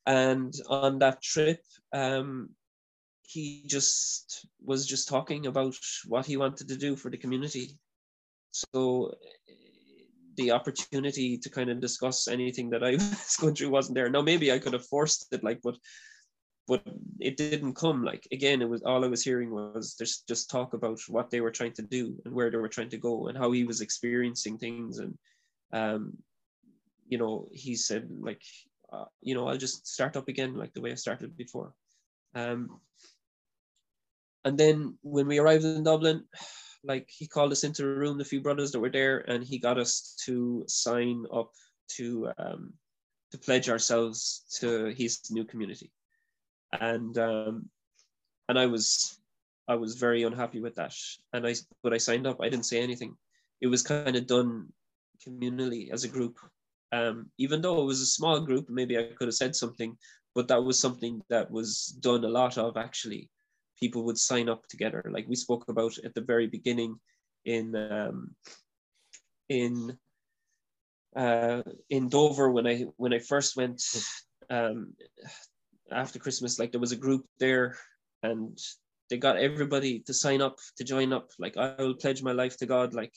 And on that trip, um, he just was just talking about what he wanted to do for the community. So the opportunity to kind of discuss anything that I was going through wasn't there. Now maybe I could have forced it, like, but but it didn't come. Like again it was all i was hearing was just just talk about what they were trying to do and where they were trying to go and how he was experiencing things. And um you know he said like uh, you know i'll just start up again like the way i started before. Um and then when we arrived in dublin like he called us into a room the few brothers that were there and he got us to sign up to um to pledge ourselves to his new community and um, and I was I was very unhappy with that. And I but I signed up. I didn't say anything. It was kind of done communally as a group. Um, even though it was a small group, maybe I could have said something, but that was something that was done a lot of actually. People would sign up together, like we spoke about at the very beginning in um, in uh, in Dover when I when I first went. Um, after Christmas, like there was a group there and they got everybody to sign up to join up. Like I will pledge my life to God. Like,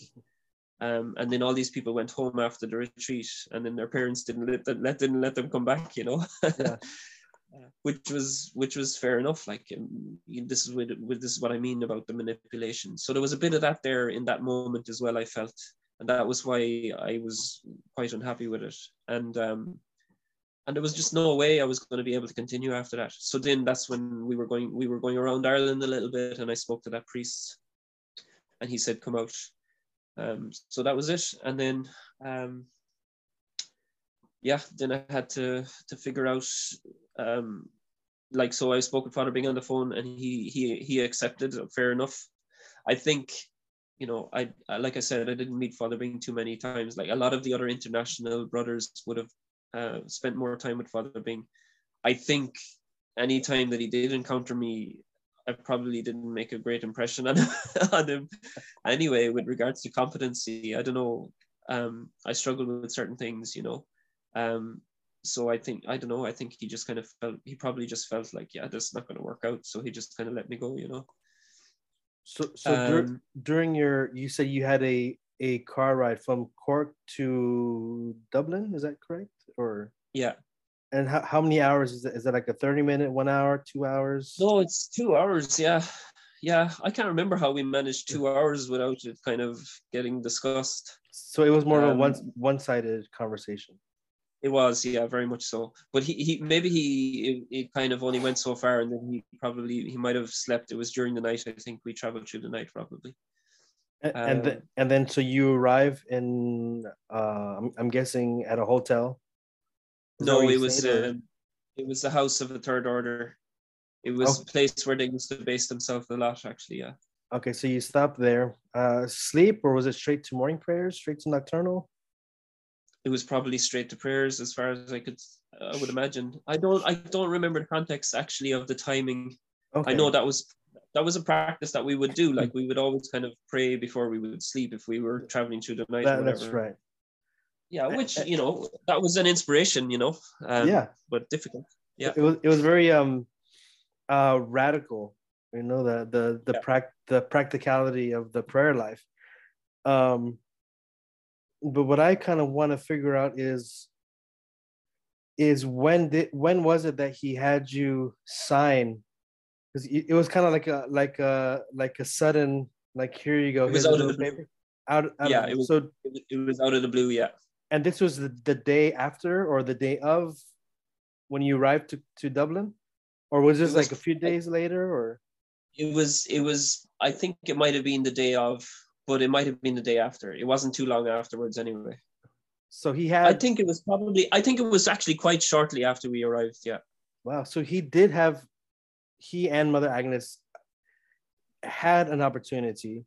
um, and then all these people went home after the retreat, and then their parents didn't let them, let didn't let them come back. You know, yeah. which was which was fair enough. Like um, this is what this is what I mean about the manipulation. So there was a bit of that there in that moment as well. I felt, and that was why I was quite unhappy with it. And um, and there was just no way I was going to be able to continue after that. So then that's when we were going we were going around Ireland a little bit, and I spoke to that priest, and he said, "Come out." Um, so that was it, and then um, yeah, then I had to to figure out um, like so I spoke with Father Bing on the phone, and he he he accepted. Fair enough. I think you know, I like I said, I didn't meet Father Bing too many times. Like a lot of the other international brothers would have uh, spent more time with Father Bing. I think any time that he did encounter me, I probably didn't make a great impression on, on him. Anyway, with regards to competency, I don't know. um, I struggled with certain things, you know. Um, so I think I don't know. I think he just kind of felt he probably just felt like yeah, this is not going to work out. So he just kind of let me go, you know. So so dur- during your you said you had a a car ride from Cork to Dublin. Is that correct? Or yeah. And how, how many hours is it? Is it like a 30 minute, one hour, two hours? No, it's two hours. Yeah. Yeah. I can't remember how we managed two hours without it kind of getting discussed. So it was more um, of a one um, one sided conversation. It was, yeah, very much so. But he, he maybe he it, it, kind of only went so far, and then he probably he might have slept. It was during the night. I think we traveled through the night, probably. And um, and, the, and then so you arrive in uh, I'm, I'm guessing at a hotel. No, it was uh, it was the house of the third order. It was oh. a place where they used to base themselves a lot, actually. Yeah. Okay, so you stopped there. Uh, sleep, or was it straight to morning prayers, straight to nocturnal? it was probably straight to prayers as far as I could I would imagine. I don't I don't remember the context actually of the timing. Okay. I know that was that was a practice that we would do. Like we would always kind of pray before we would sleep if we were traveling through the night. That, that's right. Yeah, which you know that was an inspiration, you know. Um, yeah, but difficult. Yeah, it was it was very um uh radical. You know the the the yeah. prac the practicality of the prayer life. Um, but what I kind of want to figure out is is when did when was it that he had you sign? Because it was kind of like a like a like a sudden like here you go. It was out of the paper. Out, out yeah, of, it was. So it was out of the blue. Yeah. And this was the, the day after or the day of when you arrived to, to Dublin, or was this was, like a few days later or? It was. It was. I think it might have been the day of but it might have been the day after. It wasn't too long afterwards anyway. So he had. I think it was probably. I think it was actually quite shortly after we arrived. Yeah. Wow. So he did have, he and Mother Agnes had an opportunity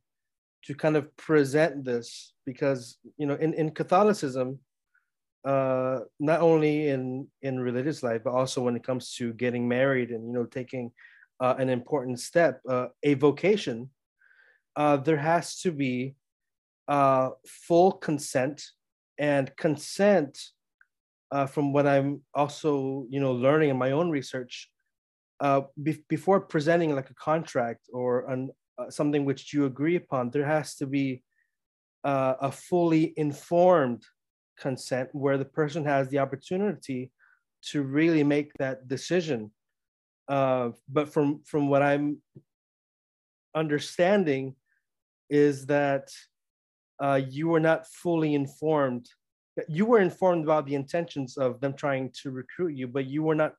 to kind of present this because you know in in Catholicism, uh, not only in in religious life but also when it comes to getting married and you know taking uh, an important step, uh, a vocation uh, there has to be uh, full consent and consent uh, from what i'm also you know learning in my own research be- before presenting like a contract or an, uh, something which you agree upon there has to be uh, a fully informed consent where the person has the opportunity to really make that decision uh, but from from what i'm understanding is that uh, you were not fully informed. You were informed about the intentions of them trying to recruit you, but you were not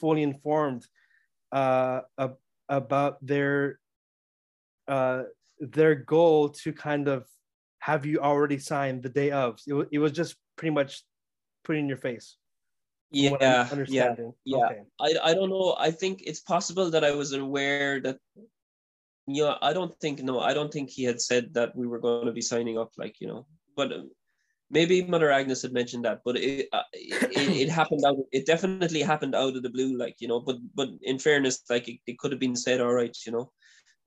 fully informed uh, about their uh, their goal to kind of have you already signed the day of. It, w- it was just pretty much put in your face. Yeah, yeah, yeah. Okay. I, I don't know. I think it's possible that I was aware that you know, I don't think no, I don't think he had said that we were going to be signing up. Like you know, but uh, maybe Mother Agnes had mentioned that, but it, uh, it, it happened out. It definitely happened out of the blue, like you know. But but in fairness, like it, it could have been said, all right, you know,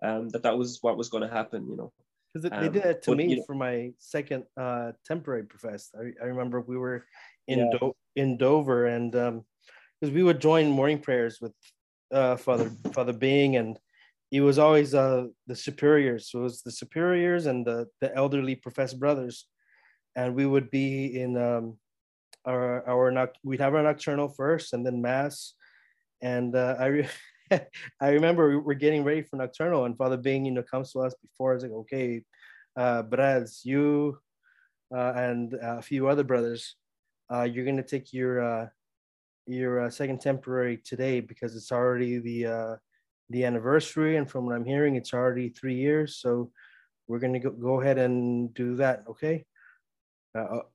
um, that that was what was going to happen, you know. Because they um, did that to but, me you know, for my second uh, temporary profess. I, I remember we were in yeah. Do- in Dover, and because um, we would join morning prayers with uh, Father Father Bing and it was always uh, the superiors. So it was the superiors and the, the elderly professed brothers. And we would be in um, our, our, we'd have our nocturnal first and then mass. And uh, I, re- I remember we were getting ready for nocturnal and Father Bing, you know, comes to us before. I was like, okay, uh, Braz, you uh, and a few other brothers, uh, you're to take your, uh, your uh, second temporary today because it's already the, uh, the anniversary, and from what I'm hearing, it's already three years. So we're gonna go, go ahead and do that. Okay.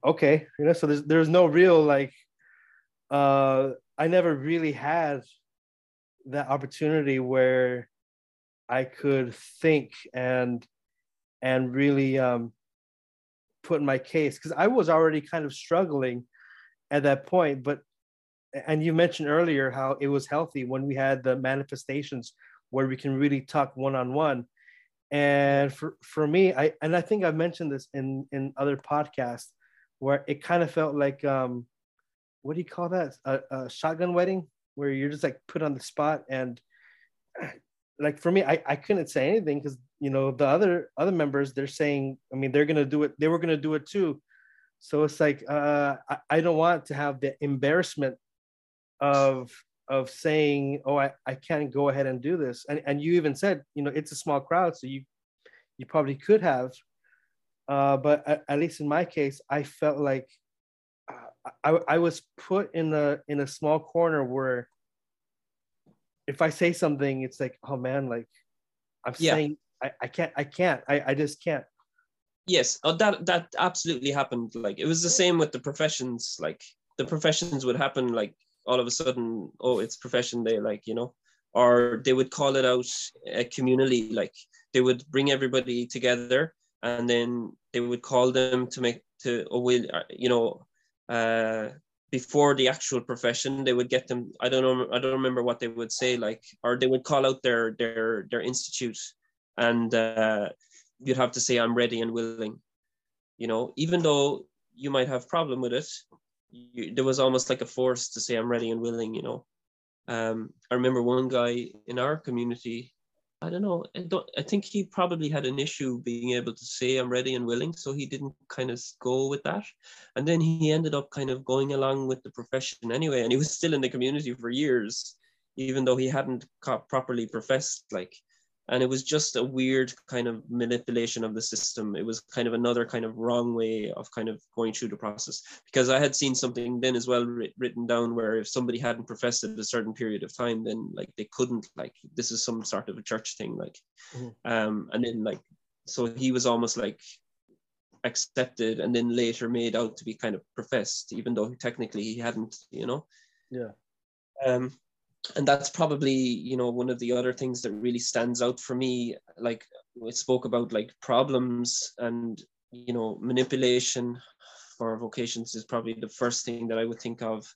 Okay. You know, so there's there's no real like. I never really had that opportunity where I could think and and really um, put in my case because I was already kind of struggling at that point, but and you mentioned earlier how it was healthy when we had the manifestations where we can really talk one-on-one and for, for me i and i think i've mentioned this in in other podcasts where it kind of felt like um, what do you call that? A, a shotgun wedding, where you're just like put on the spot and like for me, I, I couldn't say anything because you know the other other members they're saying, I mean, they're gonna do it. They were gonna do it too. So it's like uh, I, I don't want to have the embarrassment of of saying, oh, I, I can't go ahead and do this. And and you even said, you know, it's a small crowd, so you you probably could have. Uh, but at, at least in my case, I felt like I, I was put in a in a small corner where if I say something, it's like, oh man, like I'm yeah. saying I, I can't, I can't, I, I just can't. Yes, oh, that that absolutely happened. Like it was the same with the professions. Like the professions would happen like all of a sudden, oh, it's profession day, like you know, or they would call it out a community. Like they would bring everybody together, and then they would call them to make to oh, will uh, you know, uh, before the actual profession they would get them i don't know i don't remember what they would say like or they would call out their their their institute and uh, you'd have to say i'm ready and willing. You know even though you might have problem with it you, there was almost like a force to say i'm ready and willing you know. Um, i remember one guy in our community I don't know. I don't. I think he probably had an issue being able to say I'm ready and willing, so he didn't kind of go with that. And then he ended up kind of going along with the profession anyway, and he was still in the community for years, even though he hadn't properly professed. Like, and it was just a weird kind of manipulation of the system. It was kind of another kind of wrong way of kind of going through the process. Because i had seen something then as well written down where if somebody hadn't professed at a certain period of time then like they couldn't like this is some sort of a church thing like mm-hmm. um and then like so he was almost like accepted and then later made out to be kind of professed even though technically he hadn't you know? Yeah. Um and that's probably you know one of the other things that really stands out for me like we spoke about like problems and you know manipulation for vocations is probably the first thing that i would think of.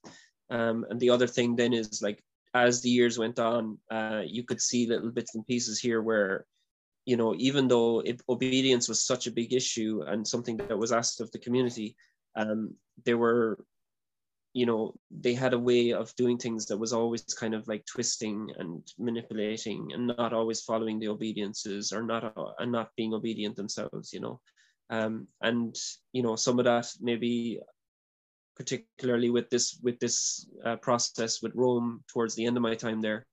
Um, and the other thing then is like as the years went on uh, you could see little bits and pieces here where you know even though it, obedience was such a big issue and something that was asked of the community um, there were you know they had a way of doing things that was always kind of like twisting and manipulating and not always following the obediences or not uh, and not being obedient themselves you know. Um, and you know some of that maybe particularly with this with this uh, process with rome towards the end of my time there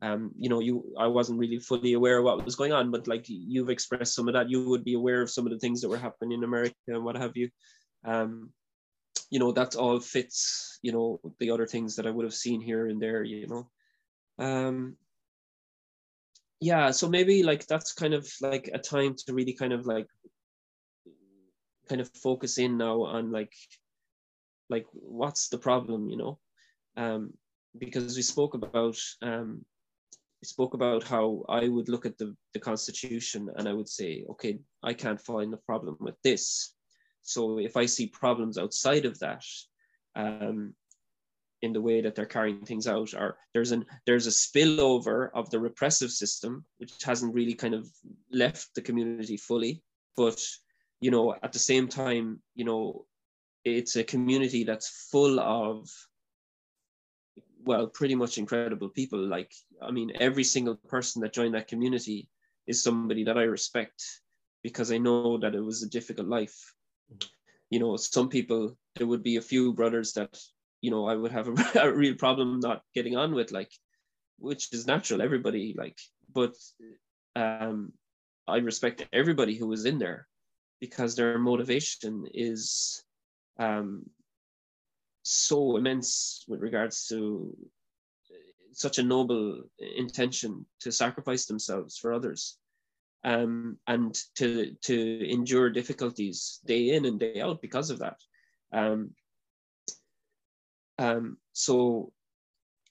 um, you know you i wasn't really fully aware of what was going on but like you've expressed some of that. You would be aware of some of the things that were happening in america and what have you. Um, you know that all fits you know the other things that i would have seen here and there you know. Um yeah so maybe like that's kind of like a time to really kind of like kind of focus in now on like like what's the problem you know? Um because we spoke about um we spoke about how i would look at the the constitution and i would say okay i can't find the problem with this so if I see problems outside of that, um, in the way that they're carrying things out, or there's an there's a spillover of the repressive system, which hasn't really kind of left the community fully, but you know at the same time, you know, it's a community that's full of well, pretty much incredible people. Like, I mean, every single person that joined that community is somebody that I respect because I know that it was a difficult life you know, some people, there would be a few brothers that, you know, I would have a, a real problem not getting on with, like, which is natural, everybody, like, but um, I respect everybody who was in there because their motivation is um, so immense with regards to such a noble intention to sacrifice themselves for others um, and to to endure difficulties day in and day out because of that. Um, um, so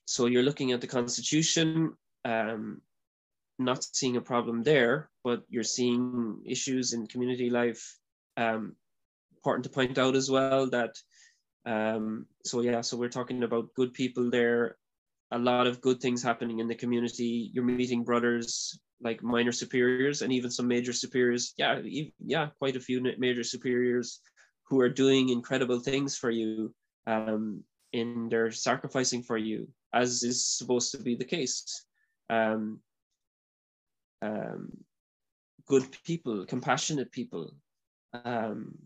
so you're looking at the constitution, um, not seeing a problem there, but you're seeing issues in community life. Um, important to point out as well that um, so yeah, so we're talking about good people there, a lot of good things happening in the community. You're meeting brothers, like minor superiors and even some major superiors. Yeah, yeah, quite a few major superiors who are doing incredible things for you um, in their sacrificing for you, as is supposed to be the case. Um, um, good people, compassionate people. Um,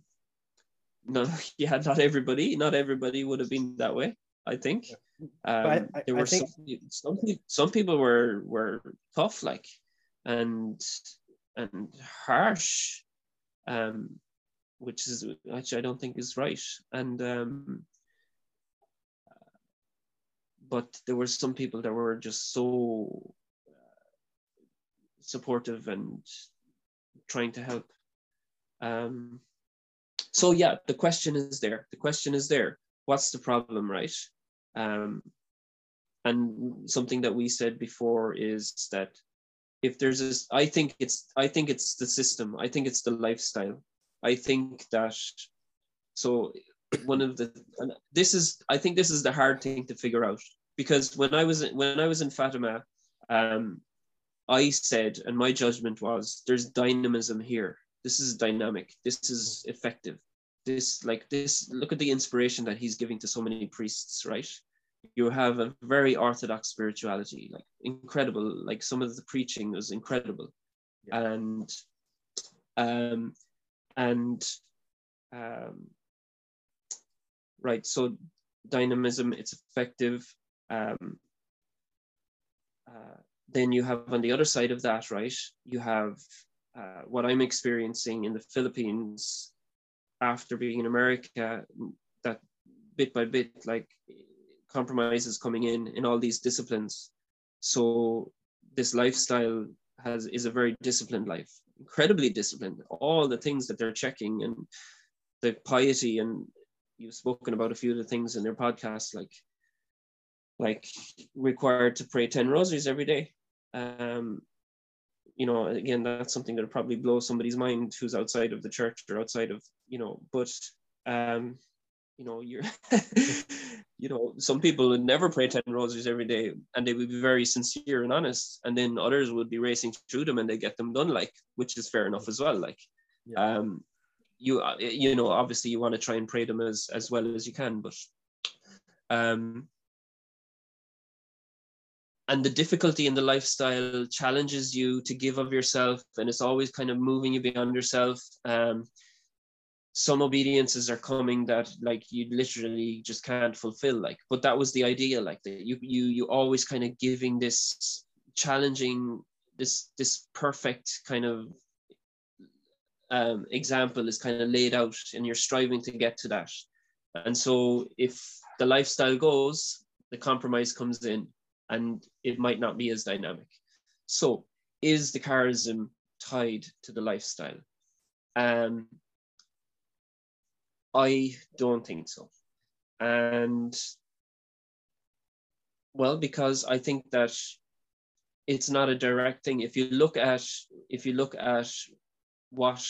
no, yeah, not everybody, not everybody would have been that way. I think. Um, I, I, there were think... some, some some people were were tough, like, and and harsh, um, which is which I don't think is right. And um, but there were some people that were just so uh, supportive and trying to help. Um, so yeah, the question is there. The question is there. What's the problem, right? Um, and something that we said before is that if there's this, I think it's I think it's the system. I think it's the lifestyle. I think that so one of the this is I think this is the hard thing to figure out because when I was when I was in Fatima, um, I said and my judgment was there's dynamism here. This is dynamic. This is effective. This like this. Look at the inspiration that he's giving to so many priests, right? You have a very orthodox spirituality, like incredible. Like some of the preaching was incredible, yeah. and um, and um, right. So dynamism, it's effective um, uh, then you have on the other side of that, right? You have uh, what I'm experiencing in the Philippines after being in America, that bit by bit, like compromises coming in in all these disciplines. So this lifestyle has is a very disciplined life, incredibly disciplined. All the things that they're checking and the piety, and you've spoken about a few of the things in their podcast, like like required to pray 10 rosaries every day. Um, you know, again, that's something that probably blows somebody's mind who's outside of the church or outside of, you know, but, um, you know, you're, you know, some people would never pray 10 rosaries every day and they would be very sincere and honest. And then others would be racing through them and they get them done, like, which is fair enough as well. Like, yeah. um, you, uh, you know, obviously you want to try and pray them as, as well as you can, but, um, and the difficulty in the lifestyle challenges you to give of yourself and it's always kind of moving you beyond yourself um, some obediences are coming that like you literally just can't fulfill like but that was the idea like that you you you always kind of giving this challenging this this perfect kind of um, example is kind of laid out and you're striving to get to that and so if the lifestyle goes the compromise comes in and it might not be as dynamic. So, is the charism tied to the lifestyle? Um, I don't think so. And well, because I think that it's not a direct thing. If you look at if you look at what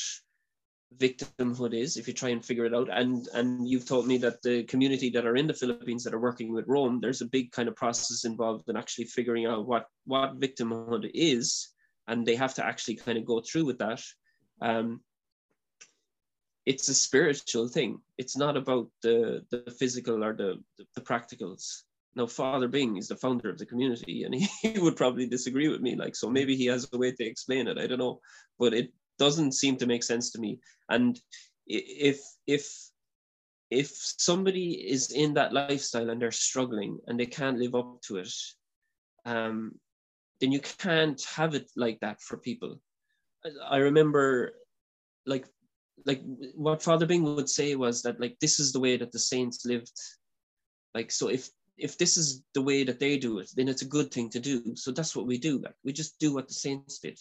victimhood is if you try and figure it out and and you've told me that the community that are in the philippines that are working with rome there's a big kind of process involved in actually figuring out what what victimhood is and they have to actually kind of go through with that um, it's a spiritual thing it's not about the the physical or the the, the practicals now father bing is the founder of the community and he, he would probably disagree with me like so maybe he has a way to explain it i don't know but it doesn't seem to make sense to me. And if if if somebody is in that lifestyle and they're struggling and they can't live up to it, um, then you can't have it like that for people. I remember, like, like what Father Bing would say was that like this is the way that the saints lived. Like, so if if this is the way that they do it, then it's a good thing to do. So that's what we do. Like, we just do what the saints did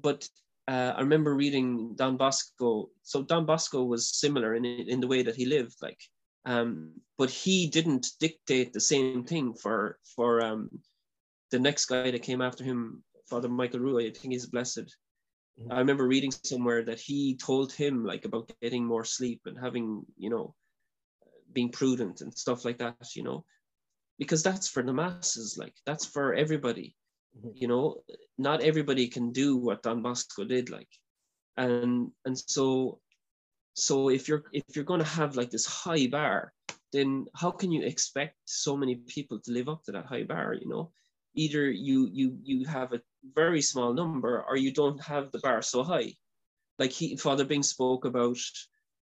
but uh, I remember reading Don Bosco. So Don Bosco was similar in in the way that he lived, like, um, but he didn't dictate the same thing for for um, the next guy that came after him, Father Michael Rua. I think he's blessed. Mm-hmm. I remember reading somewhere that he told him like about getting more sleep and having you know being prudent and stuff like that. You know, because that's for the masses. Like that's for everybody Mm-hmm. you know not everybody can do what don bosco did like and and so so if you're if you're going to have like this high bar then how can you expect so many people to live up to that high bar you know either you you you have a very small number or you don't have the bar so high. Like he father bing spoke about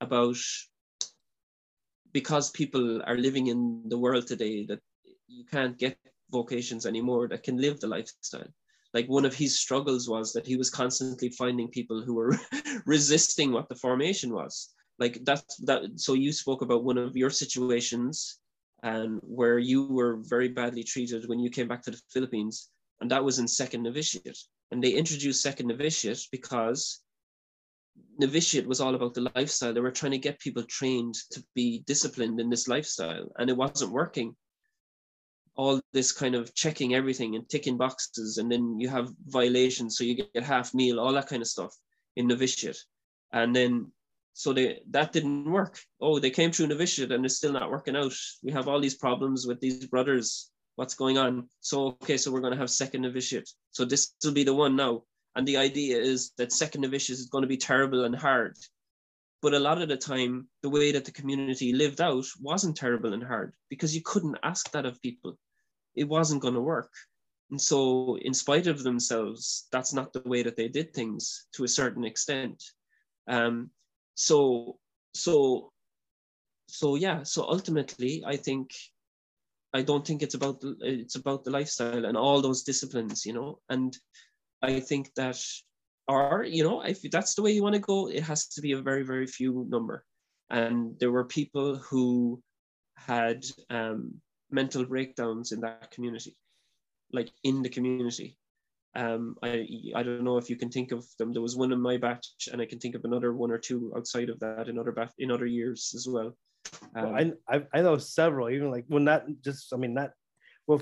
about because people are living in the world today that you can't get vocations anymore that can live the lifestyle. Like one of his struggles was that he was constantly finding people who were resisting what the formation was. Like that's that so you spoke about one of your situations and where you were very badly treated when you came back to the philippines and that was in second novitiate. And they introduced second novitiate because novitiate was all about the lifestyle. They were trying to get people trained to be disciplined in this lifestyle and it wasn't working. All this kind of checking everything and ticking boxes, and then you have violations, so you get half meal, all that kind of stuff in novitiate. And then so they that didn't work. Oh, they came through novitiate and it's still not working out. We have all these problems with these brothers. What's going on? So okay, so we're going to have second novitiate. So this will be the one now. And the idea is that second novitiate is going to be terrible and hard. But a lot of the time, the way that the community lived out wasn't terrible and hard because you couldn't ask that of people it wasn't going to work. And so, in spite of themselves, that's not the way that they did things to a certain extent. Um, so, so, so yeah. So ultimately, I think, I don't think it's about it's about the lifestyle and all those disciplines, you know. And I think that, are you know, if that's the way you want to go, it has to be a very, very few number. And there were people who had um, mental breakdowns in that community, like in the community. Um, I I don't know if you can think of them. There was one in my batch, and I can think of another one or two outside of that in other bat- in other years as well. Um, well I, I I know several. Even like when not just I mean not well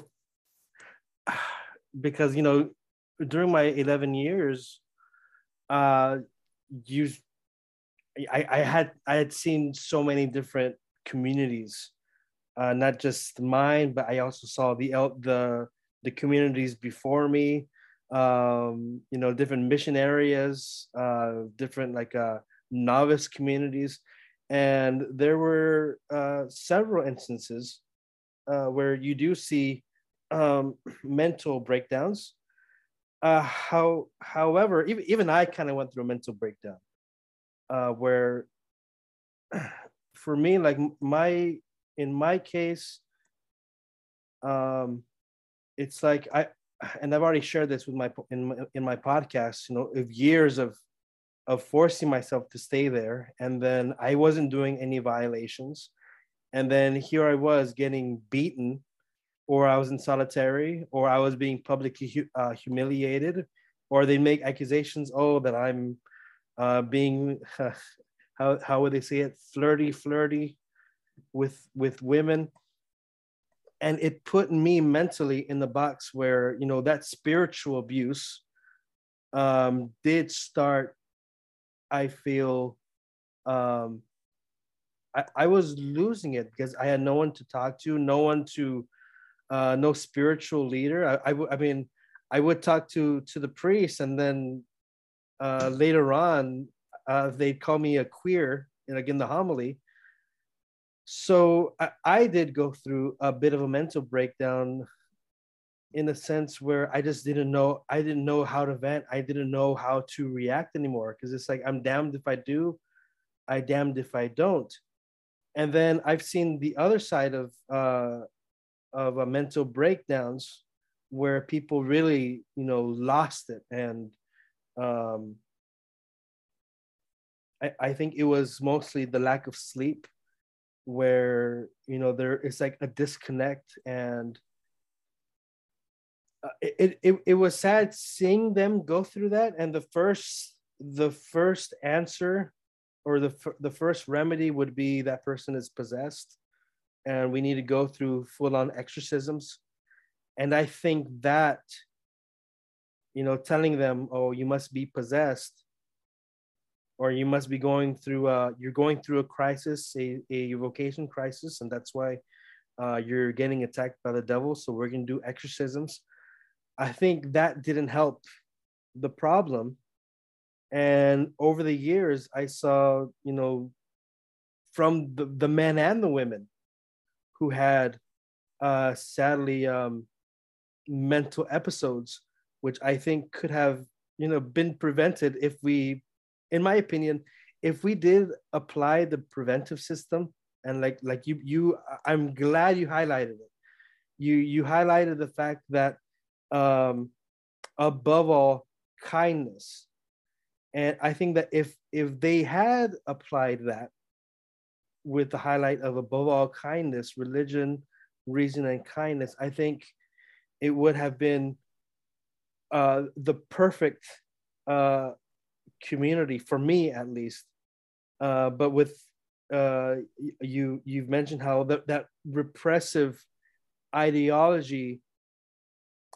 because you know during my 11 years uh you I, I had I had seen so many different communities uh, not just mine, but I also saw the the the communities before me. Um, you know, different mission areas, uh, different like uh, novice communities, and there were uh, several instances uh, where you do see um, mental breakdowns. Uh, how, however, even, even I kind of went through a mental breakdown uh, where, for me, like my in my case, um, it's like I, and I've already shared this with my in my, in my podcast. You know, of years of of forcing myself to stay there, and then I wasn't doing any violations, and then here I was getting beaten, or I was in solitary, or I was being publicly uh, humiliated, or they make accusations, oh, that I'm uh, being how how would they say it, flirty, flirty, with with women and it put me mentally in the box where you know that spiritual abuse um, did start i feel um, I, I was losing it because i had no one to talk to no one to uh, no spiritual leader. I, I, I mean i would talk to to the priest and then uh, later on uh, they'd call me a queer like in the homily so I, I did go through a bit of a mental breakdown in a sense where I just didn't know I didn't know how to vent. I didn't know how to react anymore because it's like I'm damned if I do, I damned if I don't. And then I've seen the other side of uh, of uh, mental breakdowns where people really you know lost it and um, I, I think it was mostly the lack of sleep where you know there is like a disconnect and uh, it, it it was sad seeing them go through that. And the first the first answer or the the first remedy would be that person is possessed and we need to go through full on exorcisms. And i think that you know telling them oh you must be possessed or you must be going through uh, you're going through a crisis a, a vocation crisis and that's why uh, you're getting attacked by the devil. So we're going to do exorcisms. I think that didn't help the problem. And over the years i saw you know from the, the men and the women who had uh sadly um mental episodes which i think could have you know been prevented if we in my opinion if we did apply the preventive system and like like you you i'm glad you highlighted it. You you highlighted the fact that um above all kindness. And i think that if if they had applied that with the highlight of above all kindness religion reason and kindness i think it would have been uh, the perfect uh, community for me at least uh, but with uh, you you've mentioned how that that repressive ideology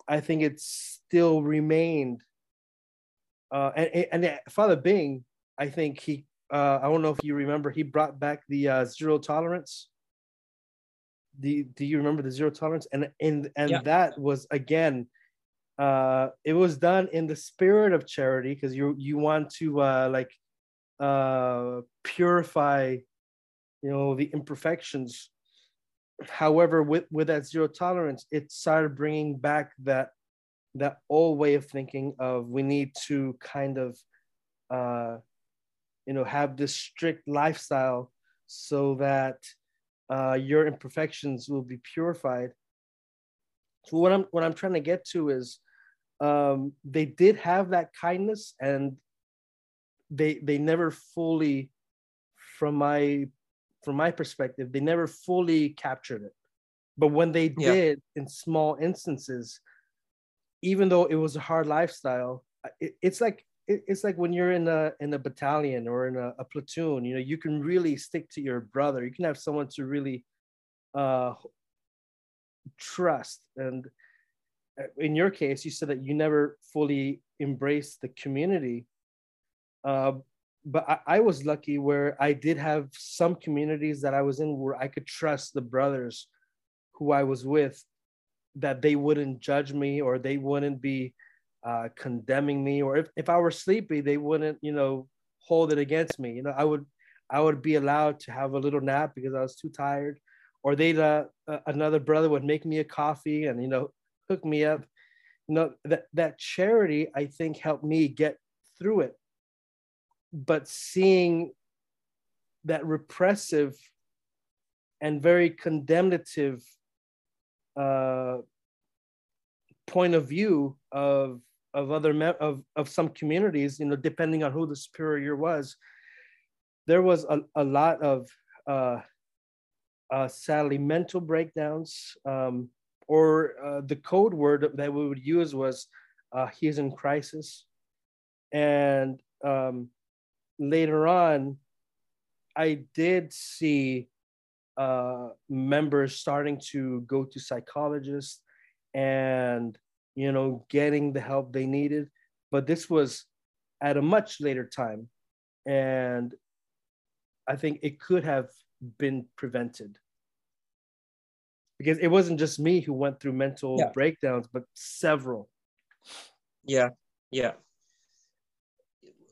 i think it still remained uh, and, and father bing i think he uh, i don't know if you remember he brought back the uh, zero tolerance do, do you remember the zero tolerance and and and yeah. that was again uh it was done in the spirit of charity because you you want to uh like uh purify you know the imperfections. However with with that zero tolerance it started bringing back that that old way of thinking of we need to kind of uh you know have this strict lifestyle so that uh your imperfections will be purified. So what i'm what i'm trying to get to is um they did have that kindness and they they never fully from my from my perspective they never fully captured it but when they yeah. did in small instances even though it was a hard lifestyle it, it's like it, it's like when you're in a in a battalion or in a, a, platoon you know you can really stick to your brother you can have someone to really uh trust and in your case you said that you never fully embraced the community uh, but I, I, was lucky where I did have some communities that I was in where I could trust the brothers who I was with that they wouldn't judge me or they wouldn't be uh, condemning me or if, if I were sleepy, they wouldn't, you know, hold it against me. You know, I would I would be allowed to have a little nap because I was too tired, or they'd uh, uh, another brother would make me a coffee and you know hook me up. You know that that charity I think helped me get through it but seeing that repressive and very condemnative uh, point of view of of other me- of of some communities, you know, depending on who the superior was, there was a, a lot of uh, uh, sadly mental breakdowns, um, or uh, the code word that we would use was uh, "he's in crisis," and um, later on, I did see uh, members starting to go to psychologists and you know getting the help they needed, but this was at a much later time, and I think it could have been prevented because it wasn't just me who went through mental yeah. breakdowns, but several. Yeah, yeah.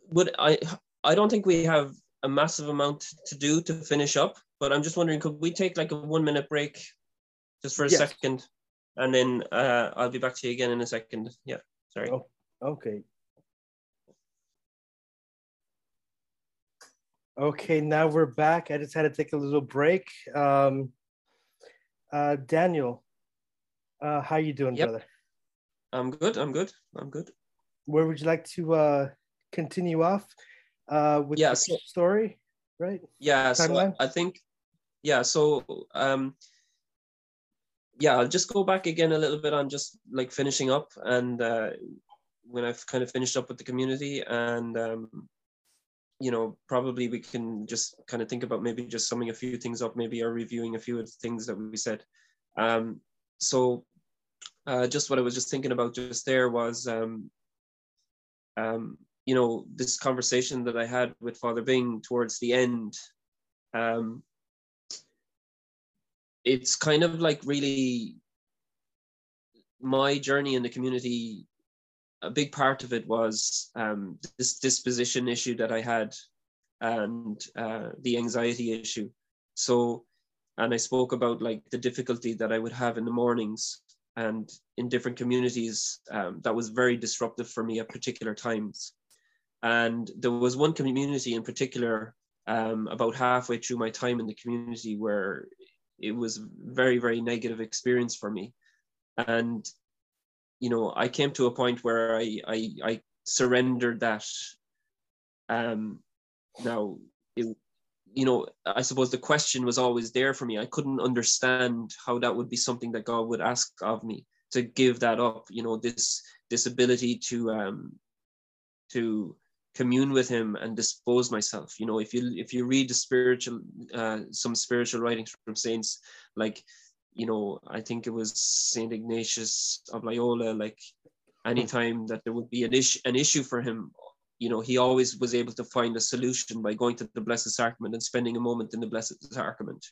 Would I I don't think we have a massive amount to do to finish up, but I'm just wondering, could we take like a one minute break just for a yes. second? And then uh, I'll be back to you again in a second. Yeah, sorry. Oh, okay. Okay, now we're back. I just had to take a little break. Um, uh, Daniel, uh, how you doing, yep. brother? I'm good. I'm good. I'm good. Where would you like to uh, continue off? uh, with yeah, the so, story, right? Yeah, Timeline? so I think, yeah, so um, yeah, I'll just go back again a little bit on just like finishing up and uh, when I've kind of finished up with the community and um, you know probably we can just kind of think about maybe just summing a few things up maybe or reviewing a few of the things that we said. Um, so uh, just what I was just thinking about just there was um, um, you know this conversation that I had with Father Bing towards the end, um, it's kind of like really my journey in the community a big part of it was um, this disposition issue that I had and uh, the anxiety issue. So, and I spoke about like the difficulty that I would have in the mornings and in different communities um, that was very disruptive for me at particular times. And there was one community in particular, um, about halfway through my time in the community, where it was very, very negative experience for me. And you know, I came to a point where I I, I surrendered that. Um, now, it, you know, I suppose the question was always there for me. I couldn't understand how that would be something that God would ask of me to give that up. You know, this this ability to um, to commune with Him and dispose myself. You know, if you if you read the spiritual uh, some spiritual writings from saints, like you know, I think it was Saint Ignatius of Loyola, like anytime that there would be an issue an issue for him you know he always was able to find a solution by going to the blessed sacrament and spending a moment in the blessed sacrament.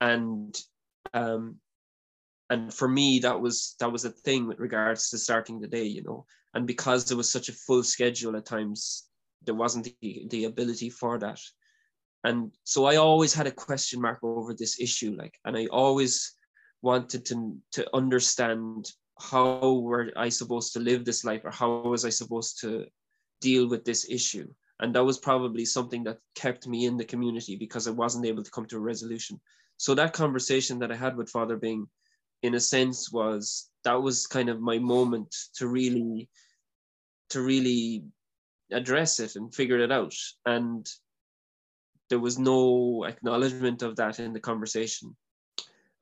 And um and for me that was that was a thing with regards to starting the day you know. And because there was such a full schedule at times there wasn't the, the ability for that and so i always had a question mark over this issue like and i always wanted to to understand how were i supposed to live this life or how was i supposed to deal with this issue? And that was probably something that kept me in the community because i wasn't able to come to a resolution. So that conversation that i had with father Bing in a sense was that was kind of my moment to really to really address it and figure it out. And there was no acknowledgement of that in the conversation.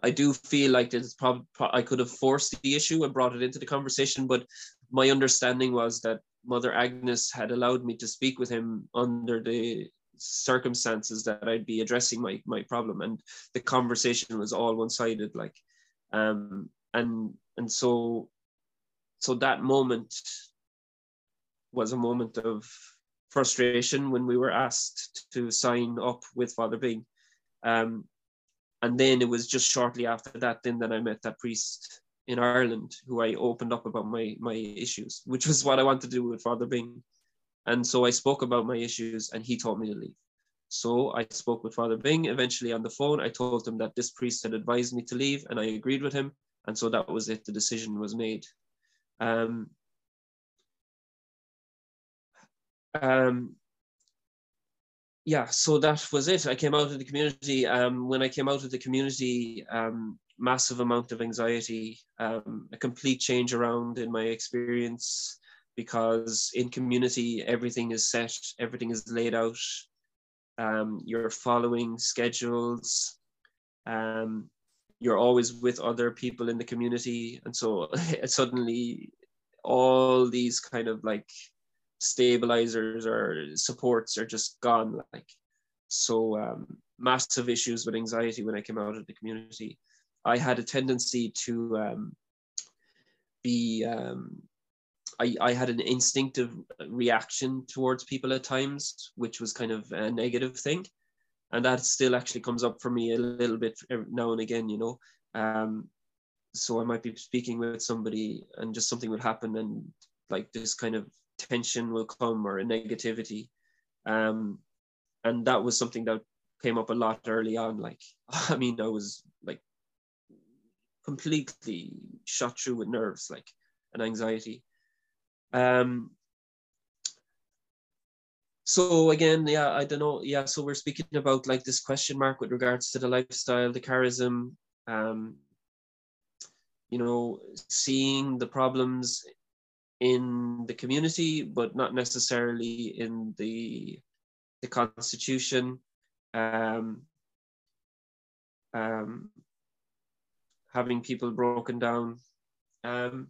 I do feel like it's probably i could have forced the issue and brought it into the conversation but my understanding was that Mother Agnes had allowed me to speak with him under the circumstances that I'd be addressing my my problem, and the conversation was all one sided, like, um, and and so, so that moment was a moment of frustration when we were asked to sign up with Father Bing, um, and then it was just shortly after that then that I met that priest in Ireland who I opened up about my my issues, which was what I wanted to do with Father Bing. And so I spoke about my issues and he told me to leave. So I spoke with Father Bing eventually on the phone. I told him that this priest had advised me to leave and I agreed with him. And so that was it. The decision was made. Um, um, yeah, so that was it. I came out of the community. Um, when I came out of the community, um, massive amount of anxiety, um, a complete change around in my experience because in community everything is set, everything is laid out. Um, you're following schedules. Um, you're always with other people in the community, and so suddenly all these kind of like stabilizers or supports are just gone. Like so, um, massive issues with anxiety when I came out of the community I had a tendency to um, be, um, I, I had an instinctive reaction towards people at times, which was kind of a negative thing. And that still actually comes up for me a little bit now and again, you know. Um, so I might be speaking with somebody and just something would happen and like this kind of tension will come or a negativity. Um, and that was something that came up a lot early on. Like, I mean, I was like completely shot through with nerves, like and anxiety. Um, so again, yeah, I don't know. Yeah, so we're speaking about like this question mark with regards to the lifestyle, the charism, um, you know, seeing the problems in the community, but not necessarily in the the constitution. Um, um, having people broken down. Um,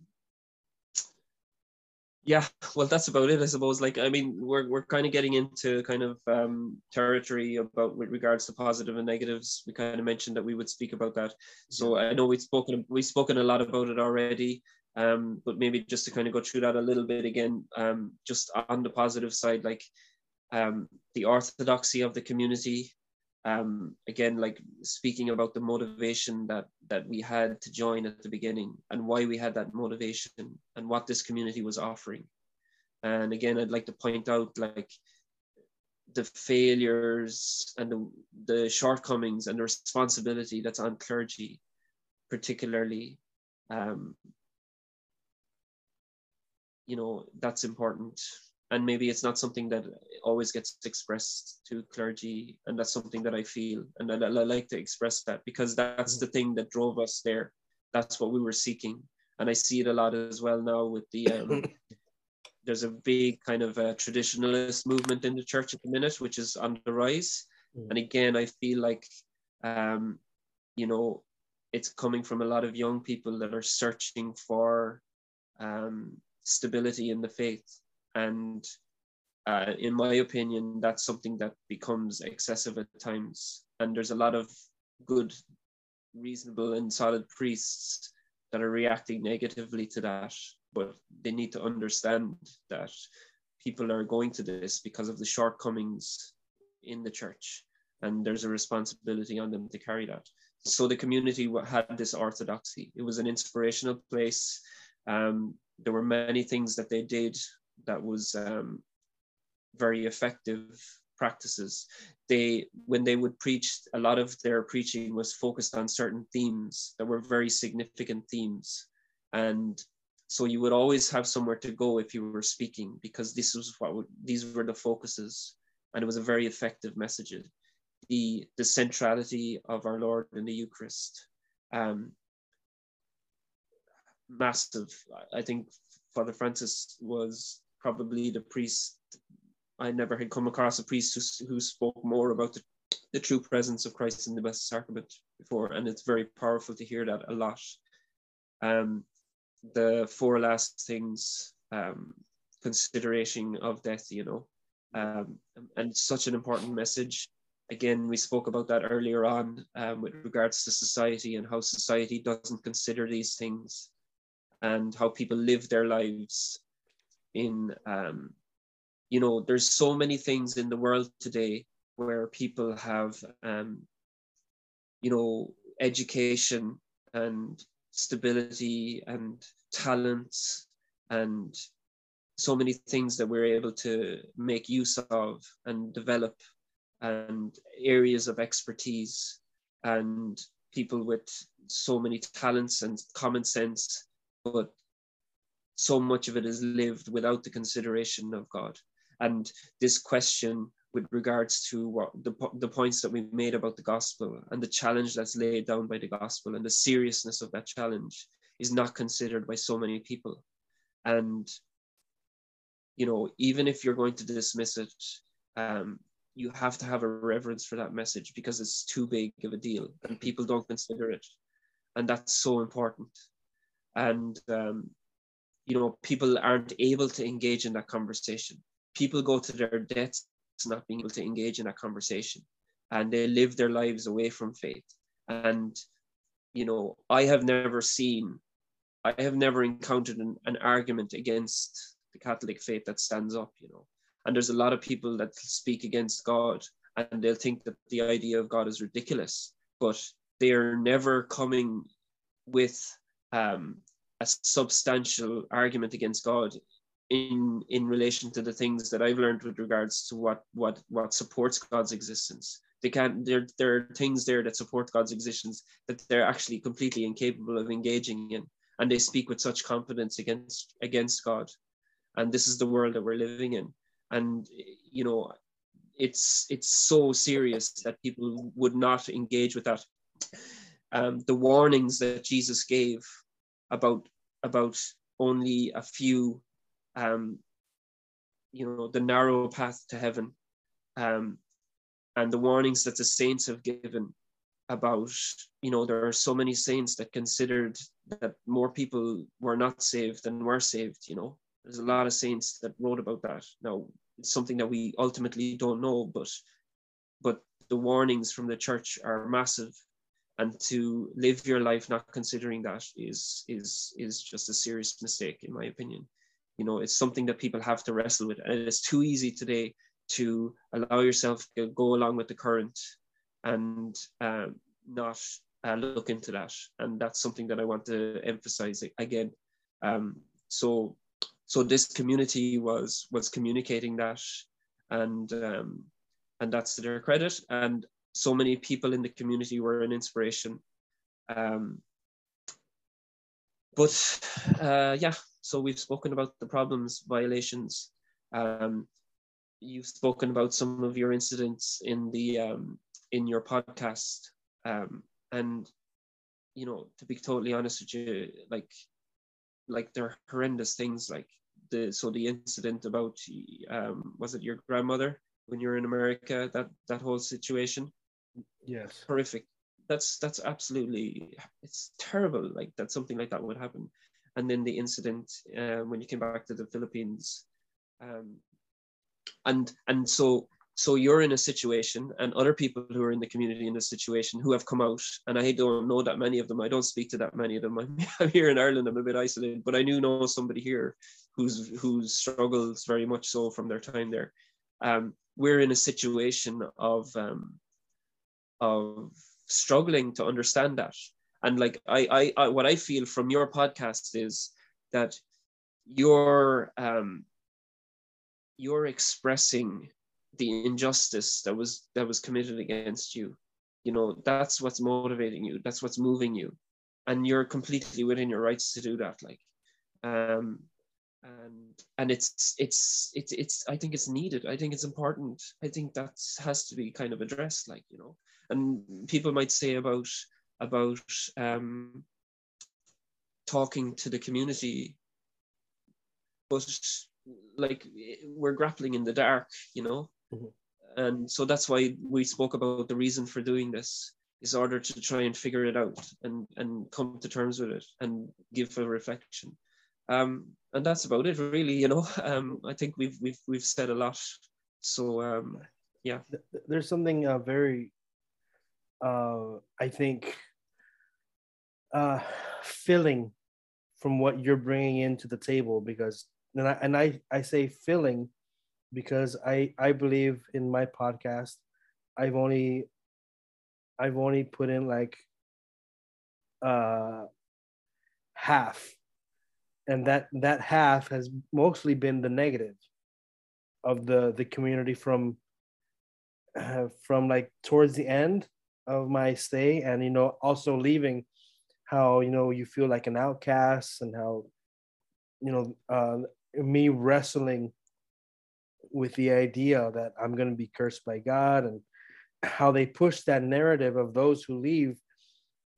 yeah, well, that's about it, I suppose. Like, I mean, we're we're kind of getting into kind of um, territory about with regards to positive and negatives. We kind of mentioned that we would speak about that. So I know we've spoken we've spoken a lot about it already. Um, but maybe just to kind of go through that a little bit again, um, just on the positive side, like um, the orthodoxy of the community, um, again, like speaking about the motivation that that we had to join at the beginning and why we had that motivation and what this community was offering. And again, I'd like to point out like the failures and the, the shortcomings and the responsibility that's on clergy, particularly. Um, you know, that's important. And maybe it's not something that always gets expressed to clergy and that's something that i feel and I, I like to express that because that's the thing that drove us there. That's what we were seeking. And i see it a lot as well now with the um, there's a big kind of traditionalist movement in the church at the minute which is on the rise. Mm. and again i feel like um, you know it's coming from a lot of young people that are searching for um, stability in the faith and uh, in my opinion, that's something that becomes excessive at times. And there's a lot of good, reasonable, and solid priests that are reacting negatively to that. But they need to understand that people are going to this because of the shortcomings in the church. And there's a responsibility on them to carry that. So the community had this orthodoxy. It was an inspirational place. Um, there were many things that they did that was um, very effective practices. They, when they would preach, a lot of their preaching was focused on certain themes that were very significant themes. And so you would always have somewhere to go if you were speaking because this was what would, these were the focuses and it was a very effective message. The, the centrality of our Lord in the Eucharist, um, massive. I think Father Francis was probably the priest. I never had come across a priest who, who spoke more about the, the true presence of Christ in the Blessed Sacrament before, and it's very powerful to hear that a lot. Um, the four last things, um, consideration of death, you know, um, and such an important message. Again, we spoke about that earlier on um, with regards to society and how society doesn't consider these things and how people live their lives in um, you know there's so many things in the world today where people have um, you know education and stability and talents and so many things that we're able to make use of and develop and areas of expertise and people with so many talents and common sense but so much of it is lived without the consideration of God. And this question with regards to what the, the points that we made about the gospel and the challenge that's laid down by the gospel and the seriousness of that challenge is not considered by so many people. And, you know, even if you're going to dismiss it, um, you have to have a reverence for that message because it's too big of a deal and people don't consider it. And that's so important. And um, you know people aren't able to engage in that conversation. People go to their deaths not being able to engage in that conversation. And they live their lives away from faith. And you know i have never seen i have never encountered an, an argument against the catholic faith that stands up you know. And there's a lot of people that speak against god and they'll think that the idea of god is ridiculous. But they're never coming with um, a substantial argument against God in in relation to the things that I've learned with regards to what what what supports God's existence. They can't there there are things there that support God's existence that they're actually completely incapable of engaging in. And they speak with such confidence against against God. And this is the world that we're living in. And you know, it's it's so serious that people would not engage with that. Um, the warnings that Jesus gave about about only a few um, you know the narrow path to heaven um, and the warnings that the saints have given about you know there are so many saints that considered that more people were not saved than were saved you know. There's a lot of saints that wrote about that. Now it's something that we ultimately don't know but but the warnings from the church are massive and to live your life not considering that is is is just a serious mistake in my opinion you know it's something that people have to wrestle with and it's too easy today to allow yourself to go along with the current and um, not uh, look into that. And that's something that I want to emphasize again. Um, so, so this community was was communicating that, and um, and that's to their credit. And so many people in the community were an inspiration. Um, but uh, yeah, so we've spoken about the problems, violations. Um, you've spoken about some of your incidents in the um, in your podcast, um, and you know, to be totally honest with you, like like they're horrendous things. Like the so the incident about um, was it your grandmother when you're in America? That that whole situation. Yes. Horrific. That's that's absolutely it's terrible. Like that something like that would happen. And then the incident uh, when you came back to the Philippines, um, and and so so you're in a situation and other people who are in the community in this situation who have come out and i don't know that many of them i don't speak to that many of them i'm, I'm here in ireland i'm a bit isolated but i do know somebody here who's who's struggles very much so from their time there um, we're in a situation of um, of struggling to understand that. And like I, I i what i feel from your podcast is that you're um you're expressing the injustice that was that was committed against you. You know that's what's motivating you. That's what's moving you. And you're completely within your rights to do that like um and and it's it's it's it's i think it's needed. I think it's important. I think that has to be kind of addressed like you know and people might say about about um talking to the community but like we're grappling in the dark you know? Mm-hmm. and so that's why we spoke about the reason for doing this is order to try and figure it out and and come to terms with it and give a reflection. Um and that's about it really you know? Um i think we've we've we've said a lot. So um yeah. There's something uh, very uh i think uh filling from what you're bringing into the table because and I and I I say filling because I I believe in my podcast I've only I've only put in like uh half. And that that half has mostly been the negative of the the community from uh, from like towards the end of my stay and you know also leaving how you know you feel like an outcast and how you know uh, me wrestling with the idea that I'm going to be cursed by God and how they push that narrative of those who leave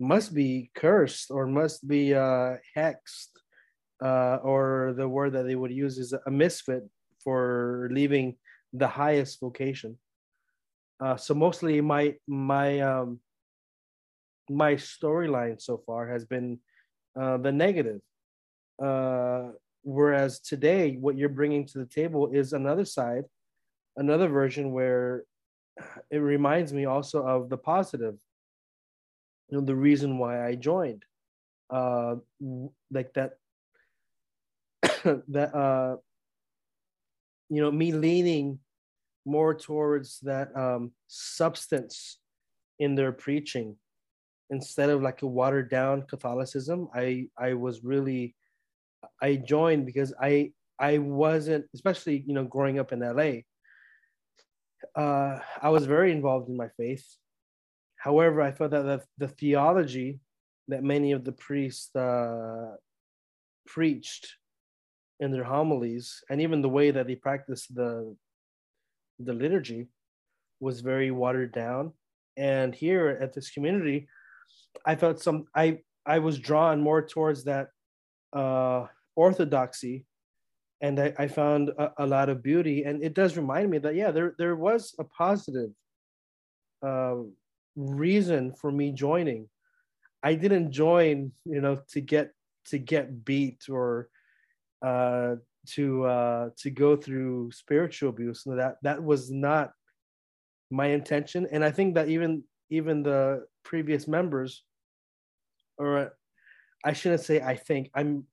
must be cursed or must be uh, hexed, uh, or the word that they would use is a misfit for leaving the highest vocation. Uh, so mostly my my um, my storyline so far has been uh, the negative. Uh, Whereas today, what you're bringing to the table is another side, another version where it reminds me also of the positive. You know, the reason why I joined, uh, like that, that uh, you know, me leaning more towards that um, substance in their preaching instead of like a watered down Catholicism. I I was really I joined because I I wasn't, especially you know, growing up in LA. Uh, I was very involved in my faith. However, I felt that the, the theology that many of the priests uh, preached in their homilies, and even the way that they practiced the the liturgy, was very watered down. And here at this community, I felt some. I I was drawn more towards that uh, orthodoxy and I, I found a, a, lot of beauty. And it does remind me that yeah, there there was a positive uh, reason for me joining. I didn't join, you know, to get to get beat or uh, to uh, to go through spiritual abuse. No, that that was not my intention. And I think that even even the previous members, or I shouldn't say I think I'm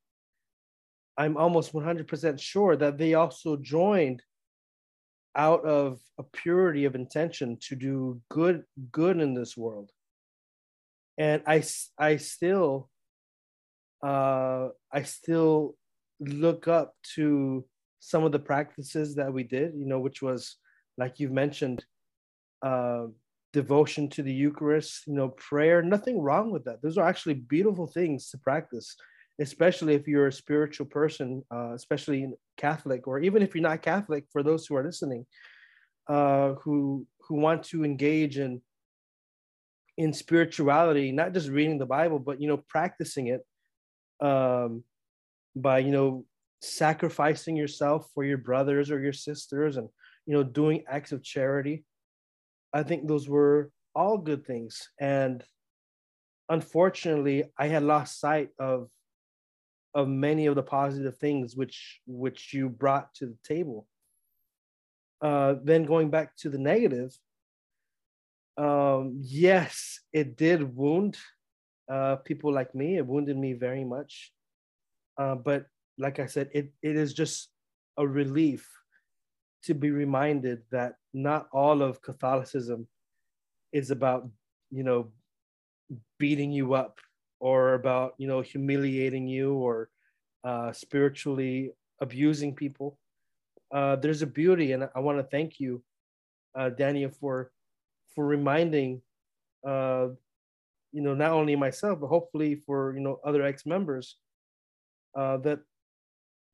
I'm almost 100% sure that they also joined out of a purity of intention to do good good in this world and i i still uh i still look up to some of the practices that we did you know which was like you've mentioned uh devotion to the eucharist you know prayer nothing wrong with that. Those are actually beautiful things to practice especially if you're a spiritual person, uh, especially Catholic, or even if you're not Catholic, for those who are listening, uh, who who want to engage in in spirituality, not just reading the Bible, but you know, practicing it um, by you know sacrificing yourself for your brothers or your sisters, and you know, doing acts of charity. I think those were all good things, and unfortunately, I had lost sight of of many of the positive things which which you brought to the table. Uh, then going back to the negative, um, yes, it did wound uh, people like me. It wounded me very much. Uh, but like I said, it, it is just a relief to be reminded that not all of Catholicism is about, you know, beating you up or about you know humiliating you or uh, spiritually abusing people. Uh, there's a beauty, and I want to thank you, uh, Daniel, for for reminding, uh, you know, not only myself but hopefully for you know other ex members, uh, that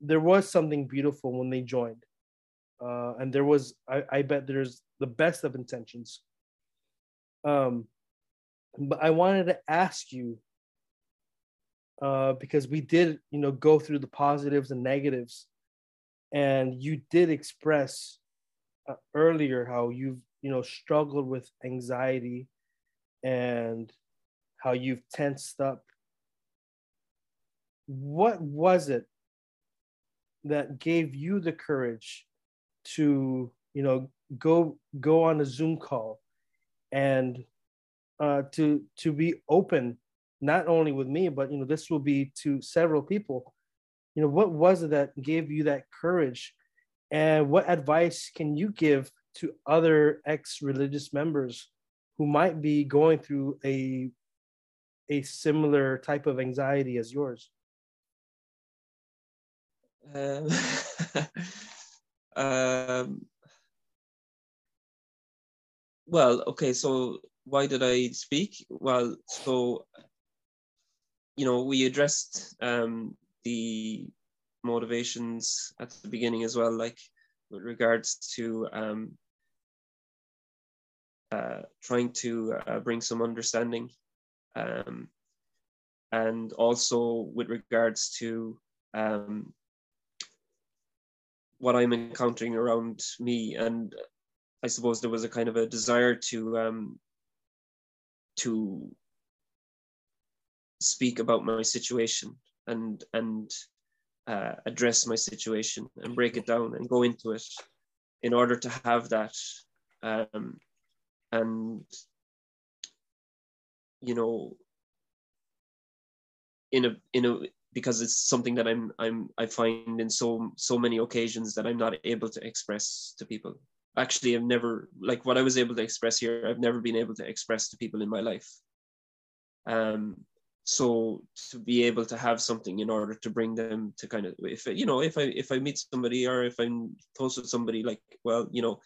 there was something beautiful when they joined, uh, and there was I, I bet there's the best of intentions. Um, but I wanted to ask you uh, because we did, you know, go through the positives and negatives, and you did express uh, earlier how you've, you know, struggled with anxiety, and how you've tensed up. What was it that gave you the courage to, you know, go go on a Zoom call and uh, to to be open not only with me, but you know, this will be to several people. You know, what was it that gave you that courage? And what advice can you give to other ex-religious members who might be going through a a similar type of anxiety as yours? Um, um, well, okay, so why did I speak? Well, so you know, we addressed um, the motivations at the beginning as well, like with regards to um, uh, trying to uh, bring some understanding. Um, and also with regards to um, what I'm encountering around me. And I suppose there was a kind of a desire to um, to speak about my situation and and uh, address my situation and break it down and go into it in order to have that um, and you know in a in a because it's something that I'm I'm I find in so so many occasions that I'm not able to express to people. Actually, I've never like what I was able to express here. I've never been able to express to people in my life. Um, so to be able to have something in order to bring them to kind of if you know if i if i meet somebody or if i'm close with somebody like well you know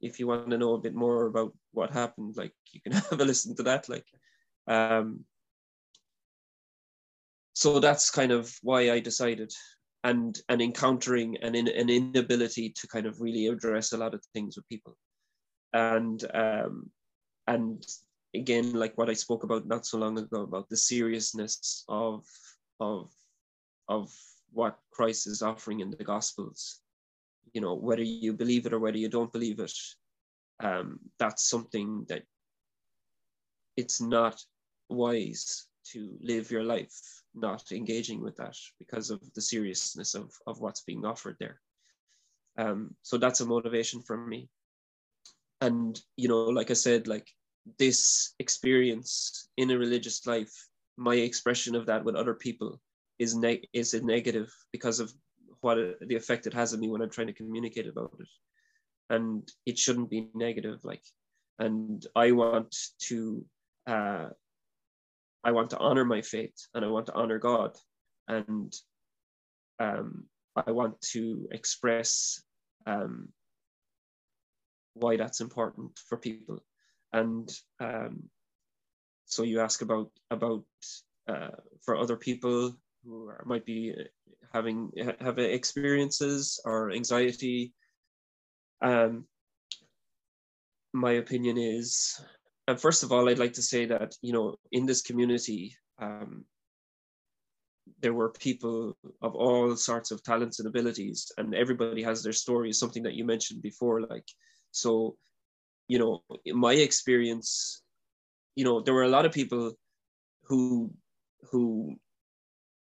if you want to know a bit more about what happened like you can have a listen to that like um so that's kind of why i decided and and encountering an, an inability to kind of really address a lot of things with people. And um and again like what i spoke about not so long ago about the seriousness of of of what christ is offering in the gospels. You know whether you believe it or whether you don't believe it um, that's something that it's not wise to live your life not engaging with that because of the seriousness of, of what's being offered there um, so that's a motivation for me and you know like i said like this experience in a religious life, my expression of that with other people is ne- is a negative because of what it, the effect it has on me when I'm trying to communicate about it. and it shouldn't be negative like and i want to uh, i want to honor my faith and i want to honor god. And um, i want to express um, why that's important for people. And um, so you ask about about uh, for other people who are, might be having have experiences or anxiety. Um, my opinion is and first of all i'd like to say that you know in this community um, there were people of all sorts of talents and abilities and everybody has their story something that you mentioned before like so you know in my experience you know there were a lot of people who who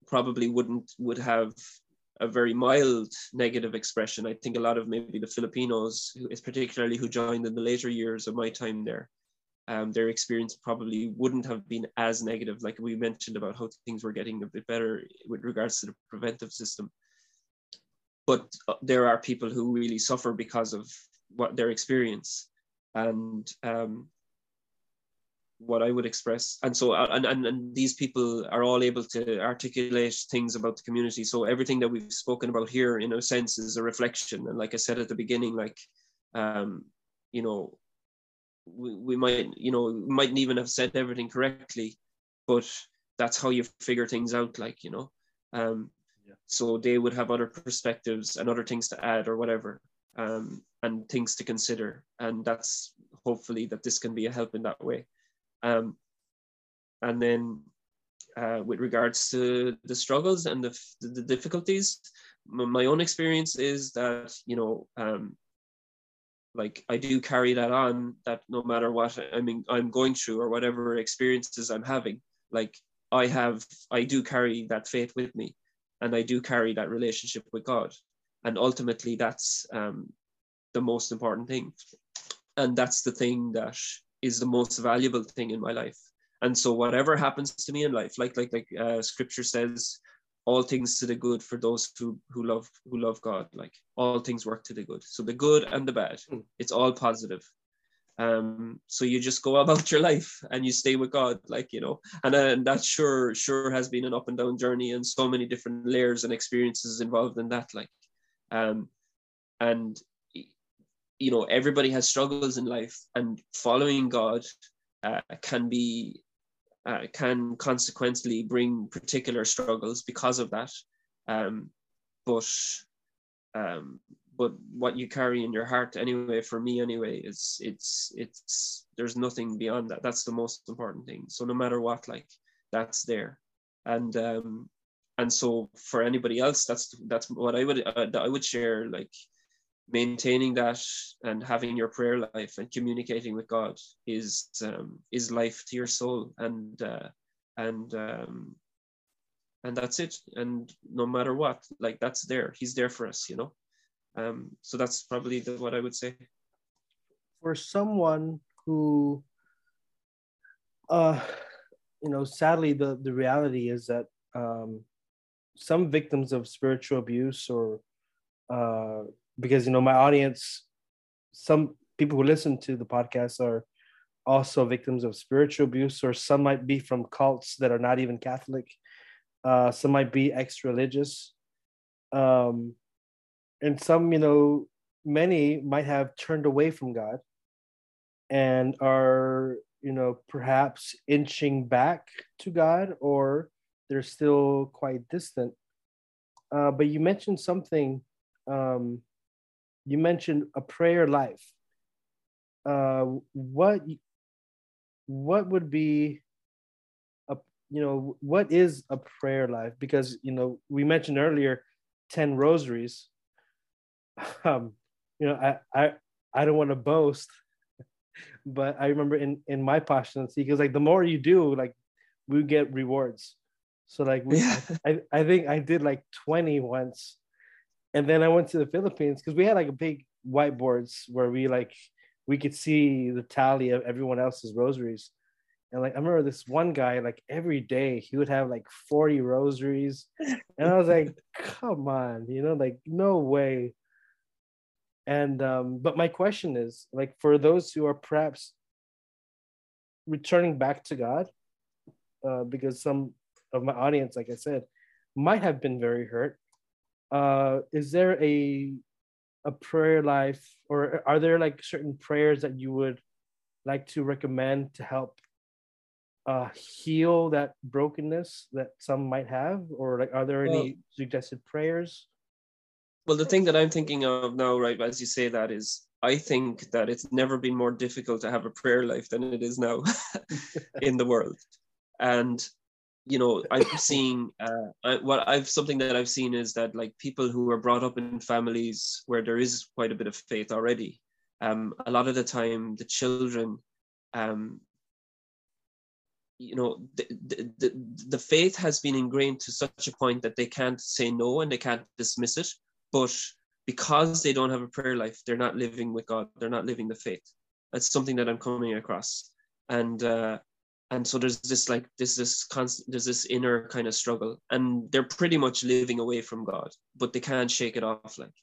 probably wouldn't would have a very mild negative expression. I think a lot of maybe the Filipinos, who is particularly who joined in the later years of my time there, um, their experience probably wouldn't have been as negative. Like we mentioned about how things were getting a bit better with regards to the preventive system. But uh, there are people who really suffer because of what their experience, and um, what I would express. And so, uh, and, and, and these people are all able to articulate things about the community. So everything that we've spoken about here, in a sense, is a reflection. And like I said at the beginning, like, um, you know, we, we might, you know, mightn't even have said everything correctly, but that's how you figure things out, like, you know. Um, yeah. So they would have other perspectives and other things to add or whatever, um, and things to consider. And that's hopefully that this can be a help in that way. Um, and then uh, with regards to the struggles and the, the difficulties, my own experience is that, you know, um, like I do carry that on that no matter what I mean I'm going through or whatever experiences I'm having, like I have, I do carry that faith with me and I do carry that relationship with God. And ultimately that's um, the most important thing. And that's the thing that is the most valuable thing in my life. And so whatever happens to me in life, like like like uh, scripture says, all things to the good for those who who love who love God. Like all things work to the good. So the good and the bad, mm. it's all positive. Um, so you just go about your life and you stay with God, like you know, and, uh, and that sure sure has been an up and down journey and so many different layers and experiences involved in that. Like, um, and you know everybody has struggles in life and following god uh, can be uh, can consequently bring particular struggles because of that. Um, but um, but what you carry in your heart anyway for me anyway is it's it's there's nothing beyond that. That's the most important thing. So no matter what like that's there. And um and so for anybody else that's that's what i would uh, i would share like maintaining that and having your prayer life and communicating with God is um, is life to your soul. And uh, and um, and that's it. And no matter what like that's there. He's there for us you know? Um, so that's probably the, what I would say. For someone who uh you know sadly the the reality is that um some victims of spiritual abuse or uh because you know my audience some people who listen to the podcast are also victims of spiritual abuse or some might be from cults that are not even catholic. Uh, some might be ex-religious. Um, and some you know many might have turned away from god and are you know perhaps inching back to god or they're still quite distant. Uh, but you mentioned something um, you mentioned a prayer life. Uh, what what would be a you know what is a prayer life? Because you know we mentioned earlier ten rosaries. Um, you know I I I don't want to boast, but I remember in in my postulancy because like the more you do, like we get rewards. So like we, yeah. I I think I did like twenty once and then I went to the Philippines because we had like a big whiteboards where we like we could see the tally of everyone else's rosaries. And like I remember this one guy, like every day he would have like 40 rosaries. And I was like, come on, you know, like no way. and um, but my question is like for those who are perhaps returning back to God, uh, because some of my audience, like I said, might have been very hurt. Uh, is there a a prayer life, or are there like certain prayers that you would like to recommend to help uh, heal that brokenness that some might have, or like are there any well, suggested prayers? Well, the thing that I'm thinking of now, right, as you say that, is I think that it's never been more difficult to have a prayer life than it is now in the world. And you know, I'm seeing uh, what I've something that I've seen is that like people who are brought up in families where there is quite a bit of faith already, um, a lot of the time the children, um, you know, the, the, the, the faith has been ingrained to such a point that they can't say no and they can't dismiss it but because they don't have a prayer life, they're not living with God. They're not living the faith. That's something that I'm coming across, and uh, and so there's this like there's this constant there's this inner kind of struggle, and they're pretty much living away from God, but they can't shake it off. Like,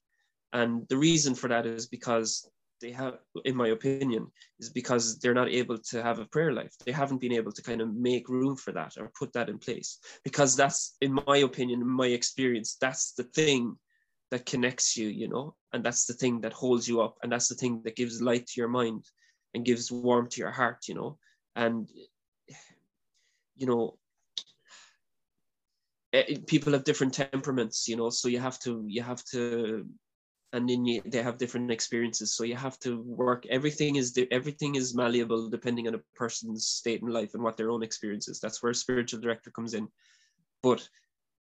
and the reason for that is because they have, in my opinion, is because they're not able to have a prayer life. They haven't been able to kind of make room for that or put that in place. Because that's, in my opinion, in my experience, that's the thing that connects you, you know, and that's the thing that holds you up, and that's the thing that gives light to your mind and gives warmth to your heart, you know, and you know, eh, people have different temperaments, you know, so you have to you have to and then you, they have different experiences so you have to work everything is everything is malleable depending on a person's state in life and what their own experience is that's where a spiritual director comes in but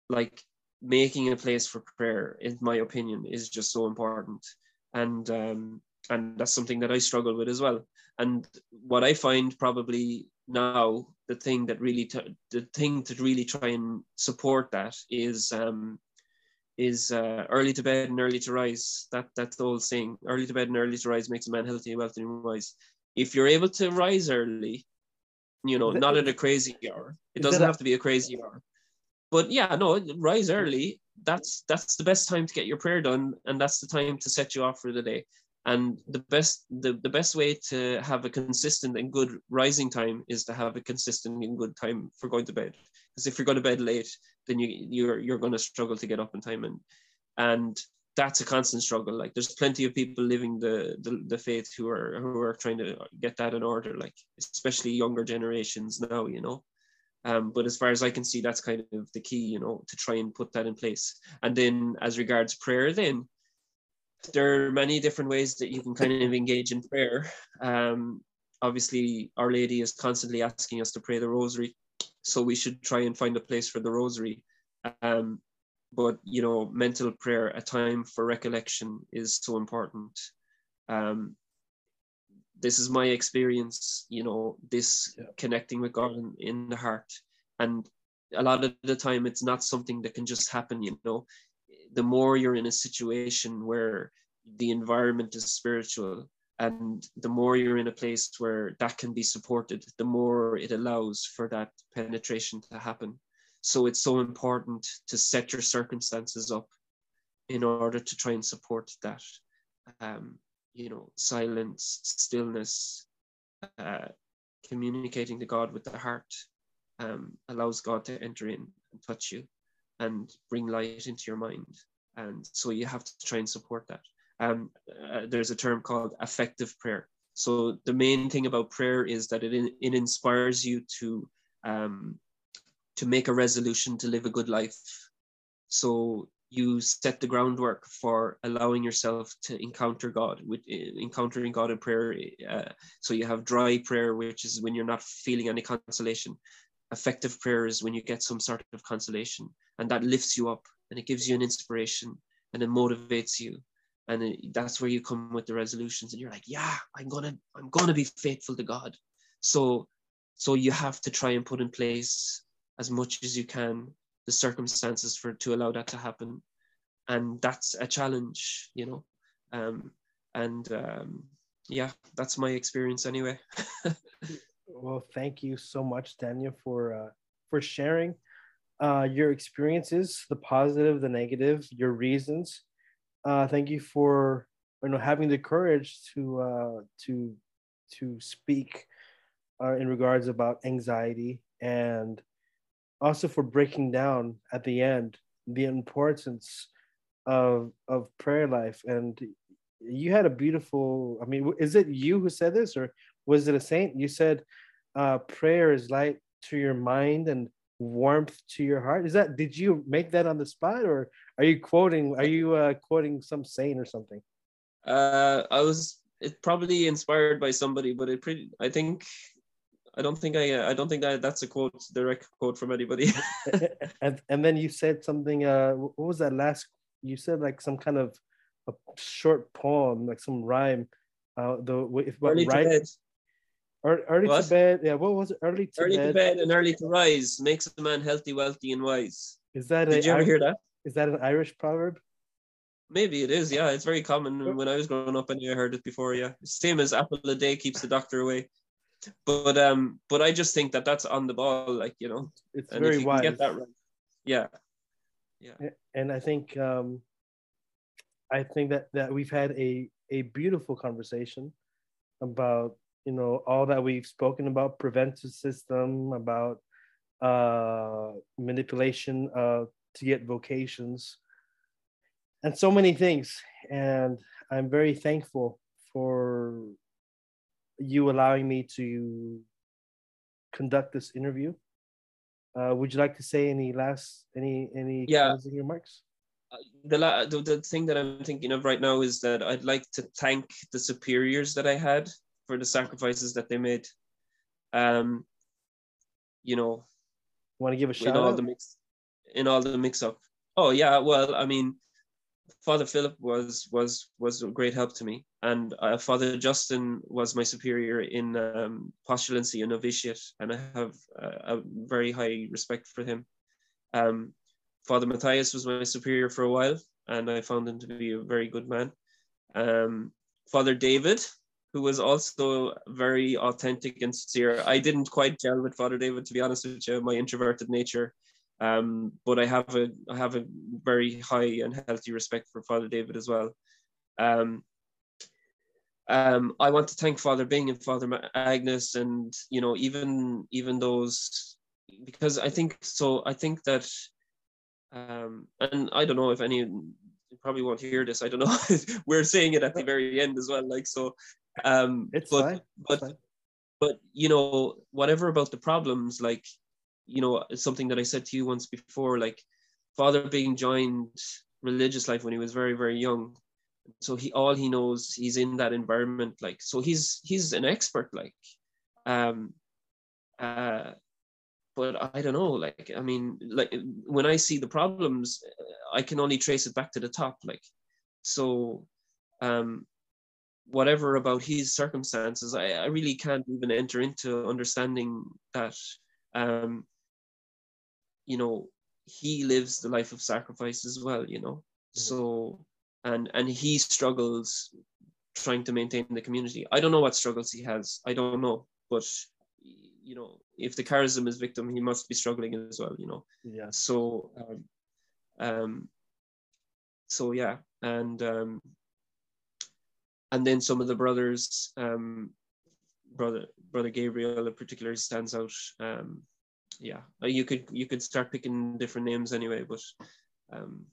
like making a place for prayer, in my opinion, is just so important. And um, and that's something that I struggle with as well. And what I find probably now the thing that really t- the thing to really try and support that is um, is uh, early to bed and early to rise. That that's the old saying: early to bed and early to rise makes a man healthy, and wealthy, and wise. If you're able to rise early, you know, not at a crazy hour. It doesn't have to be a crazy hour but yeah, no, rise early. That's that's the best time to get your prayer done, and that's the time to set you off for the day. And the best the, the best way to have a consistent and good rising time is to have a consistent and good time for going to bed. Because if you're going to bed late, then you you're you're going to struggle to get up in time, and and that's a constant struggle. Like there's plenty of people living the, the the faith who are who are trying to get that in order. Like especially younger generations now, you know. Um, but as far as I can see, that's kind of the key, you know, to try and put that in place. And then as regards prayer, then there are many different ways that you can kind of engage in prayer. Um, obviously, Our Lady is constantly asking us to pray the rosary. So we should try and find a place for the rosary. Um, but, you know, mental prayer, a time for recollection is so important. Um, this is my experience you know this connecting with god in, in the heart and a lot of the time it's not something that can just happen you know the more you're in a situation where the environment is spiritual and the more you're in a place where that can be supported the more it allows for that penetration to happen. So it's so important to set your circumstances up in order to try and support that um, you know, silence, stillness, uh, communicating to God with the heart um, allows God to enter in and touch you and bring light into your mind. And so you have to try and support that. Um, uh, there's a term called affective prayer. So the main thing about prayer is that it, it inspires you to um, to make a resolution to live a good life. So you set the groundwork for allowing yourself to encounter God with encountering God in prayer. Uh, so you have dry prayer, which is when you're not feeling any consolation. Affective prayer is when you get some sort of consolation, and that lifts you up and it gives you an inspiration and it motivates you. And it, that's where you come with the resolutions, and you're like, yeah, I'm gonna, I'm gonna be faithful to God. So, so you have to try and put in place as much as you can the circumstances for to allow that to happen and that's a challenge you know um, and um, yeah that's my experience anyway well thank you so much daniel for uh, for sharing uh, your experiences the positive the negative your reasons. Uh, thank you for you know having the courage to uh, to to speak uh, in regards about anxiety and also for breaking down at the end the importance of of prayer life. And you had a beautiful i mean is it you who said this or was it a saint? You said uh, prayer is light to your mind and warmth to your heart? Is that did you make that on the spot or are you quoting are you uh, quoting some saint or something? Uh i was it probably inspired by somebody but it pretty i think i don't think i uh, i don't think that that's a quote direct quote from anybody. And and then you said something uh what was that last you said like some kind of a short poem like some rhyme uh the if early right early What? to bed yeah what was it? Early to early bed to bed and early to rise makes a man healthy wealthy and wise. Is that did a, you ever hear that? is that an irish proverb? Maybe it is, yeah. It's very common. When I was growing up I knew I heard it before, yeah. Same as apple a day keeps the doctor away. But um, but I just think that that's on the ball, like you know, it's and very wise get that right, yeah, and I think um, I think that that we've had a a beautiful conversation about you know all that we've spoken about preventive system about uh, manipulation uh, to get vocations and so many things and I'm very thankful for you allowing me to conduct this interview. Uh, would you like to say any last any any Yeah. closing remarks? the, la- the the thing that I'm thinking of right now is that I'd like to thank the superiors that I had for the sacrifices that they made. Um, you know, Want to give a in shout all out? the mix, in all the mix up. Oh yeah, well, I mean, Father Philip was was was a great help to me, and uh, Father Justin was my superior in um, postulancy and novitiate, and I have uh, a very high respect for him. Um, Father Matthias was my superior for a while, and I found him to be a very good man. Um, Father David, who was also very authentic and sincere. I didn't quite gel with Father David, to be honest with you, my introverted nature. Um, but I have a I have a very high and healthy respect for Father David as well. Um, um, I want to thank Father Bing and Father Agnes, and you know even even those because I think so. I think that, um, and I don't know if any you probably won't hear this. I don't know. We're saying it at the very end as well, like so. Um, It's but fine. It's but fine. but you know whatever about the problems like you know something that i said to you once before like father Bing joined religious life when he was very very young so he all he knows he's in that environment like so he's he's an expert like um uh but i don't know like i mean like when i see the problems i can only trace it back to the top like so um whatever about his circumstances, I, I really can't even enter into understanding that, um, you know, he lives the life of sacrifice as well, you know. So, and and he struggles trying to maintain the community. I don't know what struggles he has. I don't know, but you know, if the charism is victim, he must be struggling as well, you know. Yeah. So, um, um, so yeah, and um, and then some of the brothers, um, brother brother Gabriel in particular stands out. Um, yeah, Uh, you could you could start picking different names anyway, but um,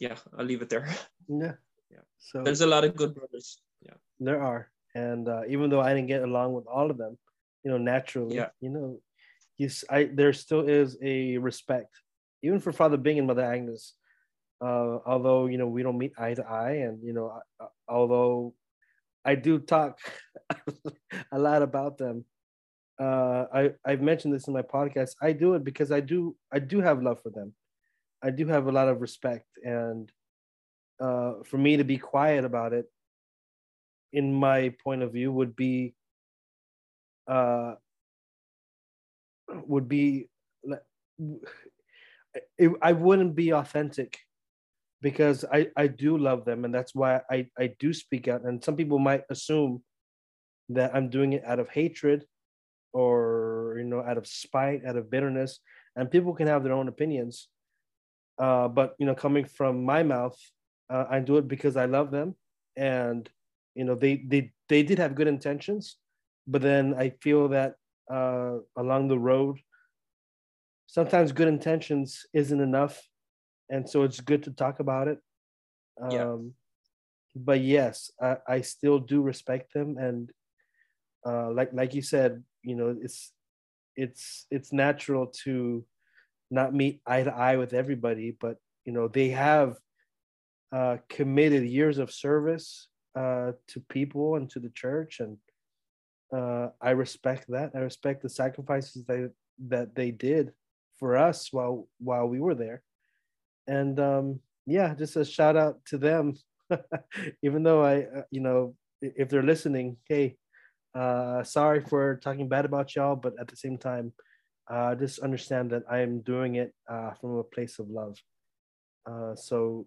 yeah, I'll leave it there. Yeah. Yeah. So There's a lot of good brothers. Yeah, there are, and uh, even though I didn't get along with all of them, you know, naturally, Yeah. you know, yes, I there still is a respect, even for Father Bing and Mother Agnes. Uh, although you know we don't meet eye to eye, and you know, uh, although I do talk a lot about them. Uh, I I've mentioned this in my podcast. I do it because I do I do have love for them. I do have a lot of respect, and uh, for me to be quiet about it, in my point of view, would be uh, would be it, I wouldn't be authentic because I, I do love them and that's why I, I do speak out and some people might assume that I'm doing it out of hatred or you know out of spite out of bitterness and people can have their own opinions uh, but you know coming from my mouth uh, I do it because I love them and you know they they they did have good intentions, but then I feel that uh, along the road, sometimes good intentions isn't enough, and so it's good to talk about it. Um, yeah. But yes, I, I still do respect them, and uh, like like you said, you know, it's it's it's natural to not meet eye to eye with everybody, but you know they have uh, committed years of service uh, to people and to the church, and uh, I respect that. I respect the sacrifices that that they did for us while while we were there, and um, yeah, just a shout out to them. Even though I, uh, you know, if they're listening, hey, uh, sorry for talking bad about y'all, but at the same time, uh, just understand that I am doing it uh, from a place of love. Uh, so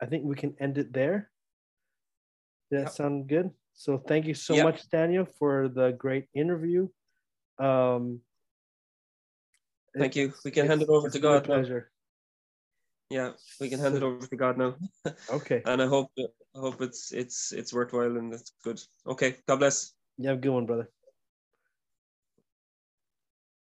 I think we can end it there. Does that yep. sound good? So thank you so yep. much, Daniel, for the great interview. Um, thank you. We can hand it over to God. Pleasure. Yeah, we can hand it over to God now. okay. and I hope I hope it's it's it's worthwhile and it's good. Okay. God bless. You have a good one, brother.